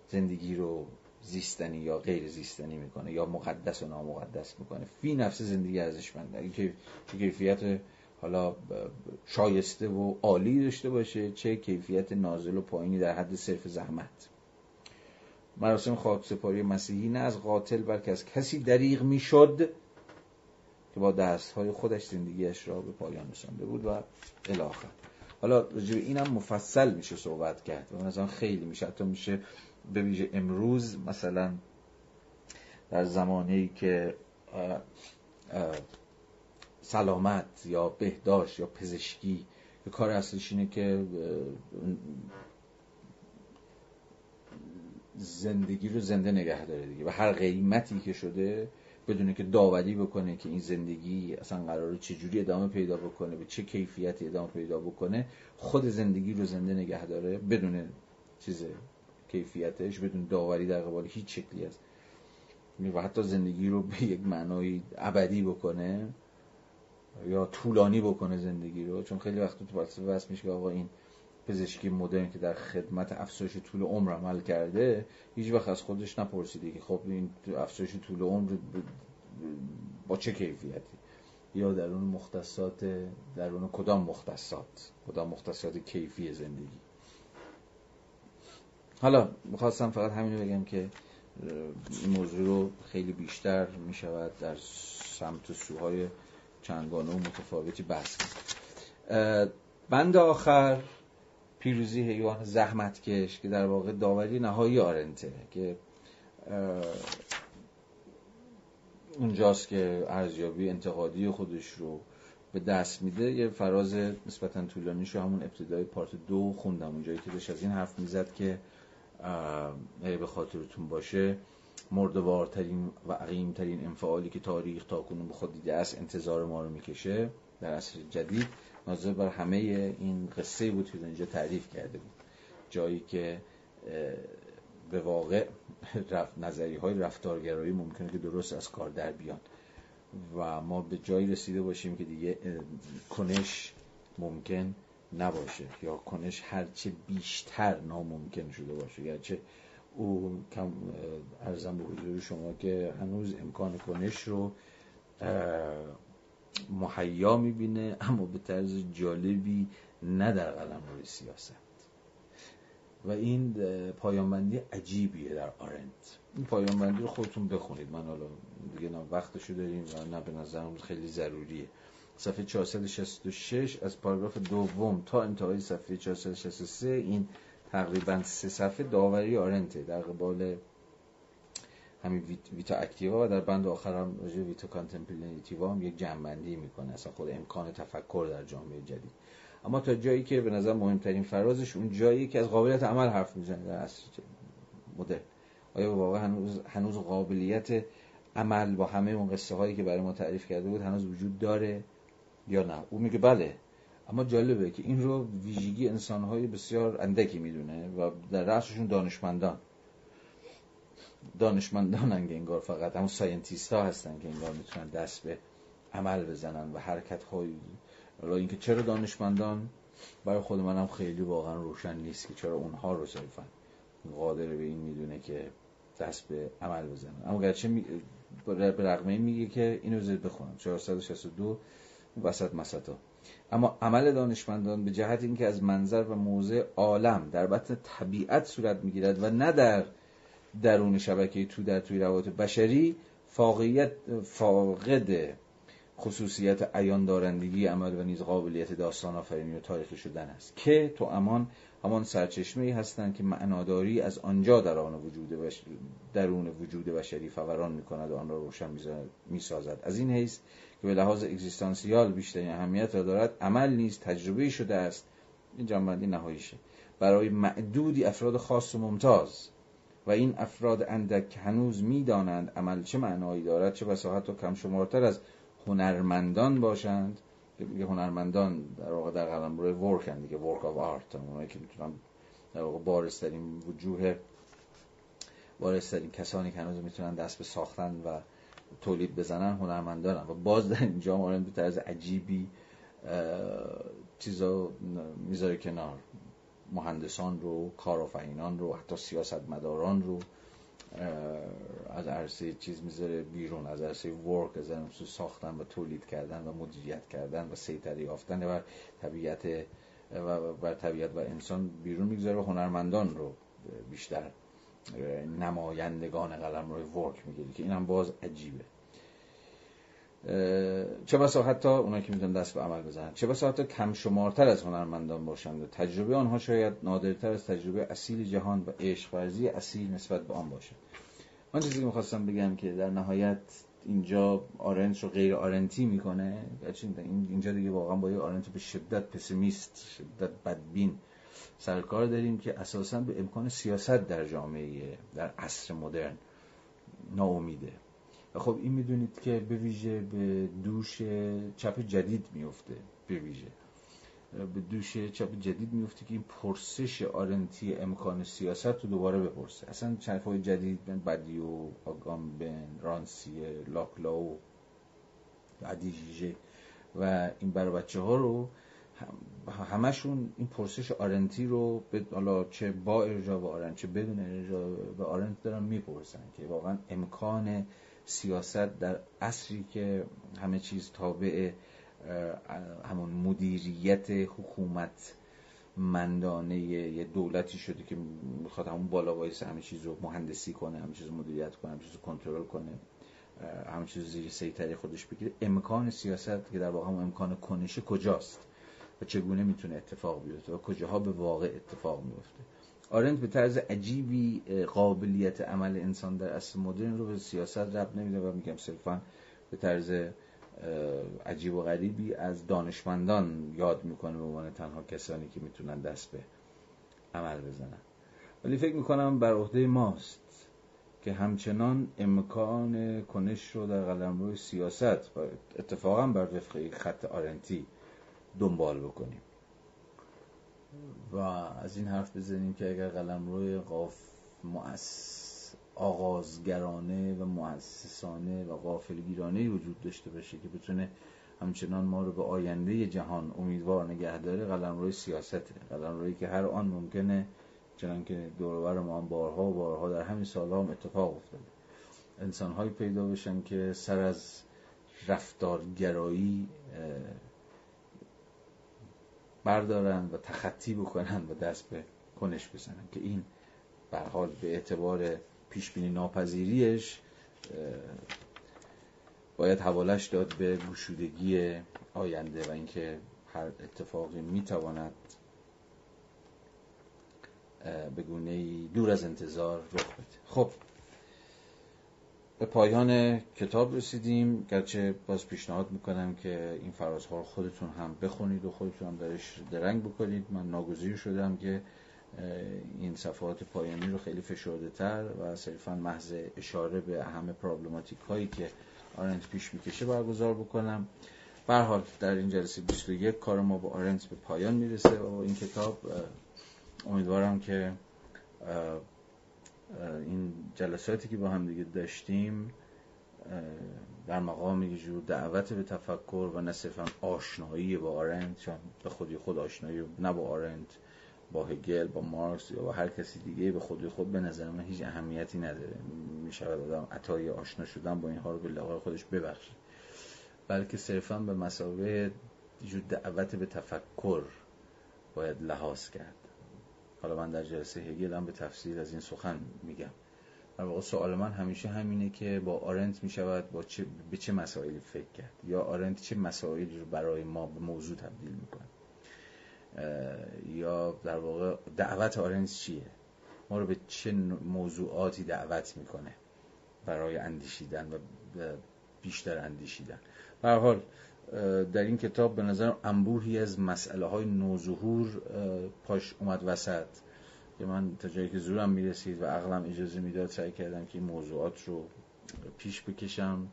زندگی رو زیستنی یا غیر زیستنی می‌کنه یا مقدس و نامقدس می‌کنه. فی نفس زندگی ارزشمنده. اگه کیفیت حالا شایسته و عالی داشته باشه چه کیفیت نازل و پایینی در حد صرف زحمت. مراسم خاکسپاری مسیحی نه از قاتل بلکه از کسی دریغ می‌شد. که با دستهای خودش زندگیش را به پایان رسانده بود و الاخر حالا رجوع اینم مفصل میشه صحبت کرد و مثلا خیلی میشه. حتی میشه به ویژه امروز مثلا در زمانی که سلامت یا بهداشت یا پزشکی که کار اصلیش اینه که زندگی رو زنده نگه داره دیگه. و هر قیمتی که شده بدونه که داوری بکنه که این زندگی اصلا قراره چجوری ادامه پیدا بکنه به چه کیفیتی ادامه پیدا بکنه خود زندگی رو زنده نگه داره بدون چیز کیفیتش بدون داوری در قبال هیچ شکلی است. و حتی زندگی رو به یک معنای ابدی بکنه یا طولانی بکنه زندگی رو چون خیلی وقت تو بس میشه که آقا این پزشکی مدرن که در خدمت افزایش طول عمر عمل کرده هیچ وقت از خودش نپرسیده که خب این افزایش طول عمر با چه کیفیتی؟ یا در اون مختصات در اون کدام مختصات؟ کدام مختصات کیفی زندگی؟ حالا می‌خواستم فقط همینو بگم که این موضوع رو خیلی بیشتر می‌شود در سمت سوهای چندگانه و متفاوتی بحث کرد. بند آخر پیروزی حیوان زحمتکش که در واقع داوری نهایی آرنته که اونجاست که ارزیابی انتقادی خودش رو به دست میده. یه فراز نسبتا طولانی شو همون ابتدای پارت دو خوندم اونجایی که داشت از این حرف می‌زد که به خاطرتون باشه مردوارترین و عقیمترین انفعالی که تاریخ تا کنون به خود دیده است انتظار ما رو می‌کشه در عصر جدید. ناظر بر همه این قصه بود که اینجا تعریف کرده بود. جایی که به واقع نظری های رفتارگرایی ممکنه که درست از کار در بیان. و ما به جایی رسیده باشیم که دیگه کنش ممکن نباشه یا کنش هرچه بیشتر ناممکن شده باشه. یا چه او کم ارزم به حضور شما که هنوز امکان کنش رو محیا می‌بینه اما به طرز جالبی نه در قلمروی سیاست. و این پایانبندی عجیبیه در آرنت. این پایانبندی رو خودتون بخونید. من حالا دیگه نه وقتشو داریم و نه به نظرم خیلی ضروریه. صفحه 466 از پاراگراف دوم تا انتهای صفحه 463 این تقریبا سه صفحه داوری آرنته. در قبال همین vita activa و در بند آخر هم راجع vita contemplativa هم یک جمع‌بندی می‌کنه. اصلا خود امکان تفکر در جامعه جدید. اما تا جایی که به نظر مهمترین فرازش اون جایی که از قابلیت عمل حرف می‌زنه در عصر مدرن آیا واقعا هنوز, هنوز قابلیت عمل با همه اون قصه هایی که برای ما تعریف کرده بود هنوز وجود داره یا نه؟ او میگه بله. اما جالبه که این رو ویژگی انسانهای بسیار اندکی می‌دونه و در رأسشون دانشمندان. دانشمندان انگار فقط همون scientist ها هستن که انگار می‌تونن دست به عمل بزنن و حرکت هایی حالا اینکه چرا دانشمندان برای خود منم خیلی واقعا روشن نیست که چرا اونها رو صرفا قادر به این می‌دونه که دست به عمل بزنن. اما گرچه می... به رقمه میگه که اینو زیر بخونم. 462 وسط مسطا اما عمل دانشمندان به جهت اینکه از منظر و موضع عالم در بطن طبیعت صورت می‌گیرد و نه در درون شبکه تو در توی روابط بشری فاقیت فاقد خصوصیت عیان دارندگی عمل و نیز قابلیت داستان آفرینی و تاریخی شدن است. که تو امان همان سرچشمه ای هستند که معناداری از آنجا در آن وجود درون وجود بشری فوران می‌کند و آن را روشن می‌سازد. از این حیث که به لحاظ اگزیستانسیال بیشترین اهمیت را دارد عمل نیز تجربه شده است. این جنبندی نهاییشه. برای معدودی افراد خاص و ممتاز. و این افراد اندک که هنوز می‌دانند عمل چه معنایی دارد چه بسا حتی کم شمارتر از هنرمندان باشند. که هنرمندان در واقع در قلم روی ورک هم دیگه ورک آف آرت اونایی که می‌تونن در واقع بارسترین وجوه بارسترین کسانی که هنوز می‌تونن دست به ساختن و تولید بزنن هنرمندان و باز در اینجا ما به طرز عجیبی چیزا می‌ذاره کنار. مهندسان رو کارآفرینان رو حتی سیاستمداران رو از عرصه چیز می‌ذاره بیرون از عرصه ورک از عرصه ساختن و تولید کردن و مدیریت کردن و سیطره یافتن بر طبیعت و بر طبیعت و انسان بیرون می‌گذاره. و هنرمندان رو بیشتر نمایندگان قلم روی ورک می‌گیره که اینم باز عجیبه. چه بسا حتی اونایی که می‌تونن دست به عمل بزنن. چه بسا حتی کم شمارتر از هنرمندان باشند و تجربه آنها شاید نادرتر از تجربه اصیل جهان و عشق ورزی اصیل نسبت به آن باشد. من چیزی که می‌خواستم بگم که در نهایت اینجا آرنت رو غیر آرنتی می‌کنه اینجا دیگه واقعا با یه آرنت به شدت پسیمیست شدت بدبین سرکار داریم که اساسا به امکان سیاست در جامعه در عصر مدرن ناامیده. خب این می‌دونید که به ویژه به دوش چپ جدید میفته به ویژه. به دوش چپ جدید میفته که این پرسش آرنتی امکان سیاست رو دوباره بپرسه. اصلا چپ های جدید بن بدیو آگامبن رانسیه لاکلاو عدیجیجه و این برای بچه ها رو همشون این پرسش آرنتی رو حالا چه با ارجاع به آرنت چه بدون ارجاع به آرنت دارن می‌پرسن که واقعا امکان سیاست در عصری که همه چیز تابع همون مدیریت حکومت مندانه یه دولتی شده که می‌خواد همون بالا وایس همه چیز رو مهندسی کنه همه چیز رو مدیریت کنه همه چیز رو کنترل کنه همه چیز زیر سیطره خودش بگیره. امکان سیاست که در واقع هم امکان کنشه کجاست و چگونه می‌تونه اتفاق بیفته و کجاها به واقع اتفاق میفته آرنت به طرز عجیبی قابلیت عمل انسان در اصل مدرن رو به سیاست رب نمیده و میگم صرفا به طرز عجیب و غریبی از دانشمندان یاد می‌کنه به عنوان تنها کسانی که می‌تونن دست به عمل بزنن. ولی فکر می‌کنم بر عهده ماست که همچنان امکان کنش رو در قلم روی سیاست اتفاقا بر وفقه خط آرنتی دنبال بکنیم. و از این حرف بزنیم که اگر قلم روی قاف مؤس آغازگرانه و مؤسسانه و غافلگیرانه وجود داشته باشه که بتونه همچنان ما رو به آینده جهان امیدوار نگه داره قلم روی سیاسته. قلم روی که هر آن ممکنه چنان که دورور ما هم بارها و بارها در همین سالها هم اتفاق افتاده. انسان پیدا بشن که سر از رفتارگرایی بردارن و تخطی بکنن و دست به کنش بزنن که این به حال به اعتبار پیشبینی ناپذیریش باید حوالش داد به گشودگی آینده و اینکه هر اتفاقی می‌تواند به گونه دور از انتظار رخ بده. خب. به پایان کتاب رسیدیم. گرچه باز پیشنهاد می‌کنم که این فرازها رو خودتون هم بخونید و خودتون هم درش درنگ بکنید. من ناگزیر شدم که این صفحات پایانی رو خیلی فشرده تر و صرفا محض اشاره به همه پرابلماتیک هایی که آرنت پیش می‌کشه برگزار بکنم. حال در این جلسه 21 کار ما با آرنت به پایان می‌رسه و این کتاب امیدوارم که این جلساتی که با هم دیگه داشتیم در مقام یه جور دعوت به تفکر و نه صرفا آشنایی با آرنت چون به خودی خود آشنایی نه با آرنت با هگل با مارکس یا با هر کسی دیگه به خودی خود به نظر من هیچ اهمیتی نداره. می‌شود آدم عطای آشنا شدن با اینها رو به لقای خودش ببخشه بلکه صرفا به مسابقه جور دعوت به تفکر باید لحاظ کرد. حالا من در جلسه هگل هم به تفصیل از این سخن میگم. در واقع سوال من همیشه همینه که با آرنت می‌شود با چه به چه مسائلی فکر کرد؟ یا آرنت چه مسائلی رو برای ما به موضوع تبدیل می‌کنه؟ یا در واقع دعوت آرنت چیه؟ ما رو به چه موضوعاتی دعوت می‌کنه برای اندیشیدن و بیشتر اندیشیدن؟ به حال در این کتاب به نظر انبوهی از مسئله های نوظهور پاش اومد وسط. که من تا جایی که زورم می‌رسید و عقلم اجازه می‌داد سعی کردم که این موضوعات رو پیش بکشم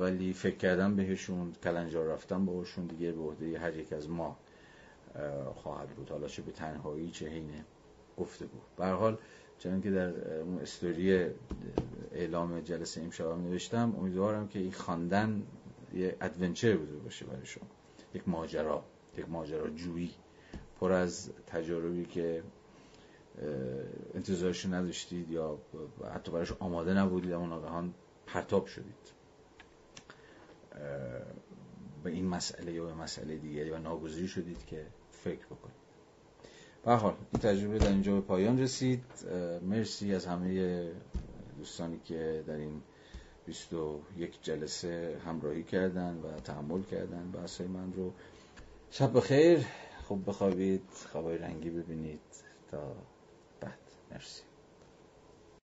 ولی فکر کردم بهشون کلنجار رفتم باهاشون دیگه به عهده هر یک از ما خواهد بود. حالا چه به تنهایی چه حین گفته بود. به حال چون که در استوری اعلام جلسه امشب نوشتم امیدوارم که این خواندن یه ادونچر بوده باشه برای شما. یک ماجرا یک ماجرا جویی. پر از تجاربی که انتظارش نداشتید یا حتی براش آماده نبودید اما ناگهان پرتاب شدید. به این مسئله یا به مسئله دیگری و ناگزیری شدید که فکر بکنید. به این تجربه در اینجا به پایان رسید. مرسی از همه دوستانی که در این 21 جلسه همراهی کردن و تحمل کردن بحثای من رو. شب بخیر. خوب بخوابید. خوابای رنگی ببینید. تا بعد. مرسی.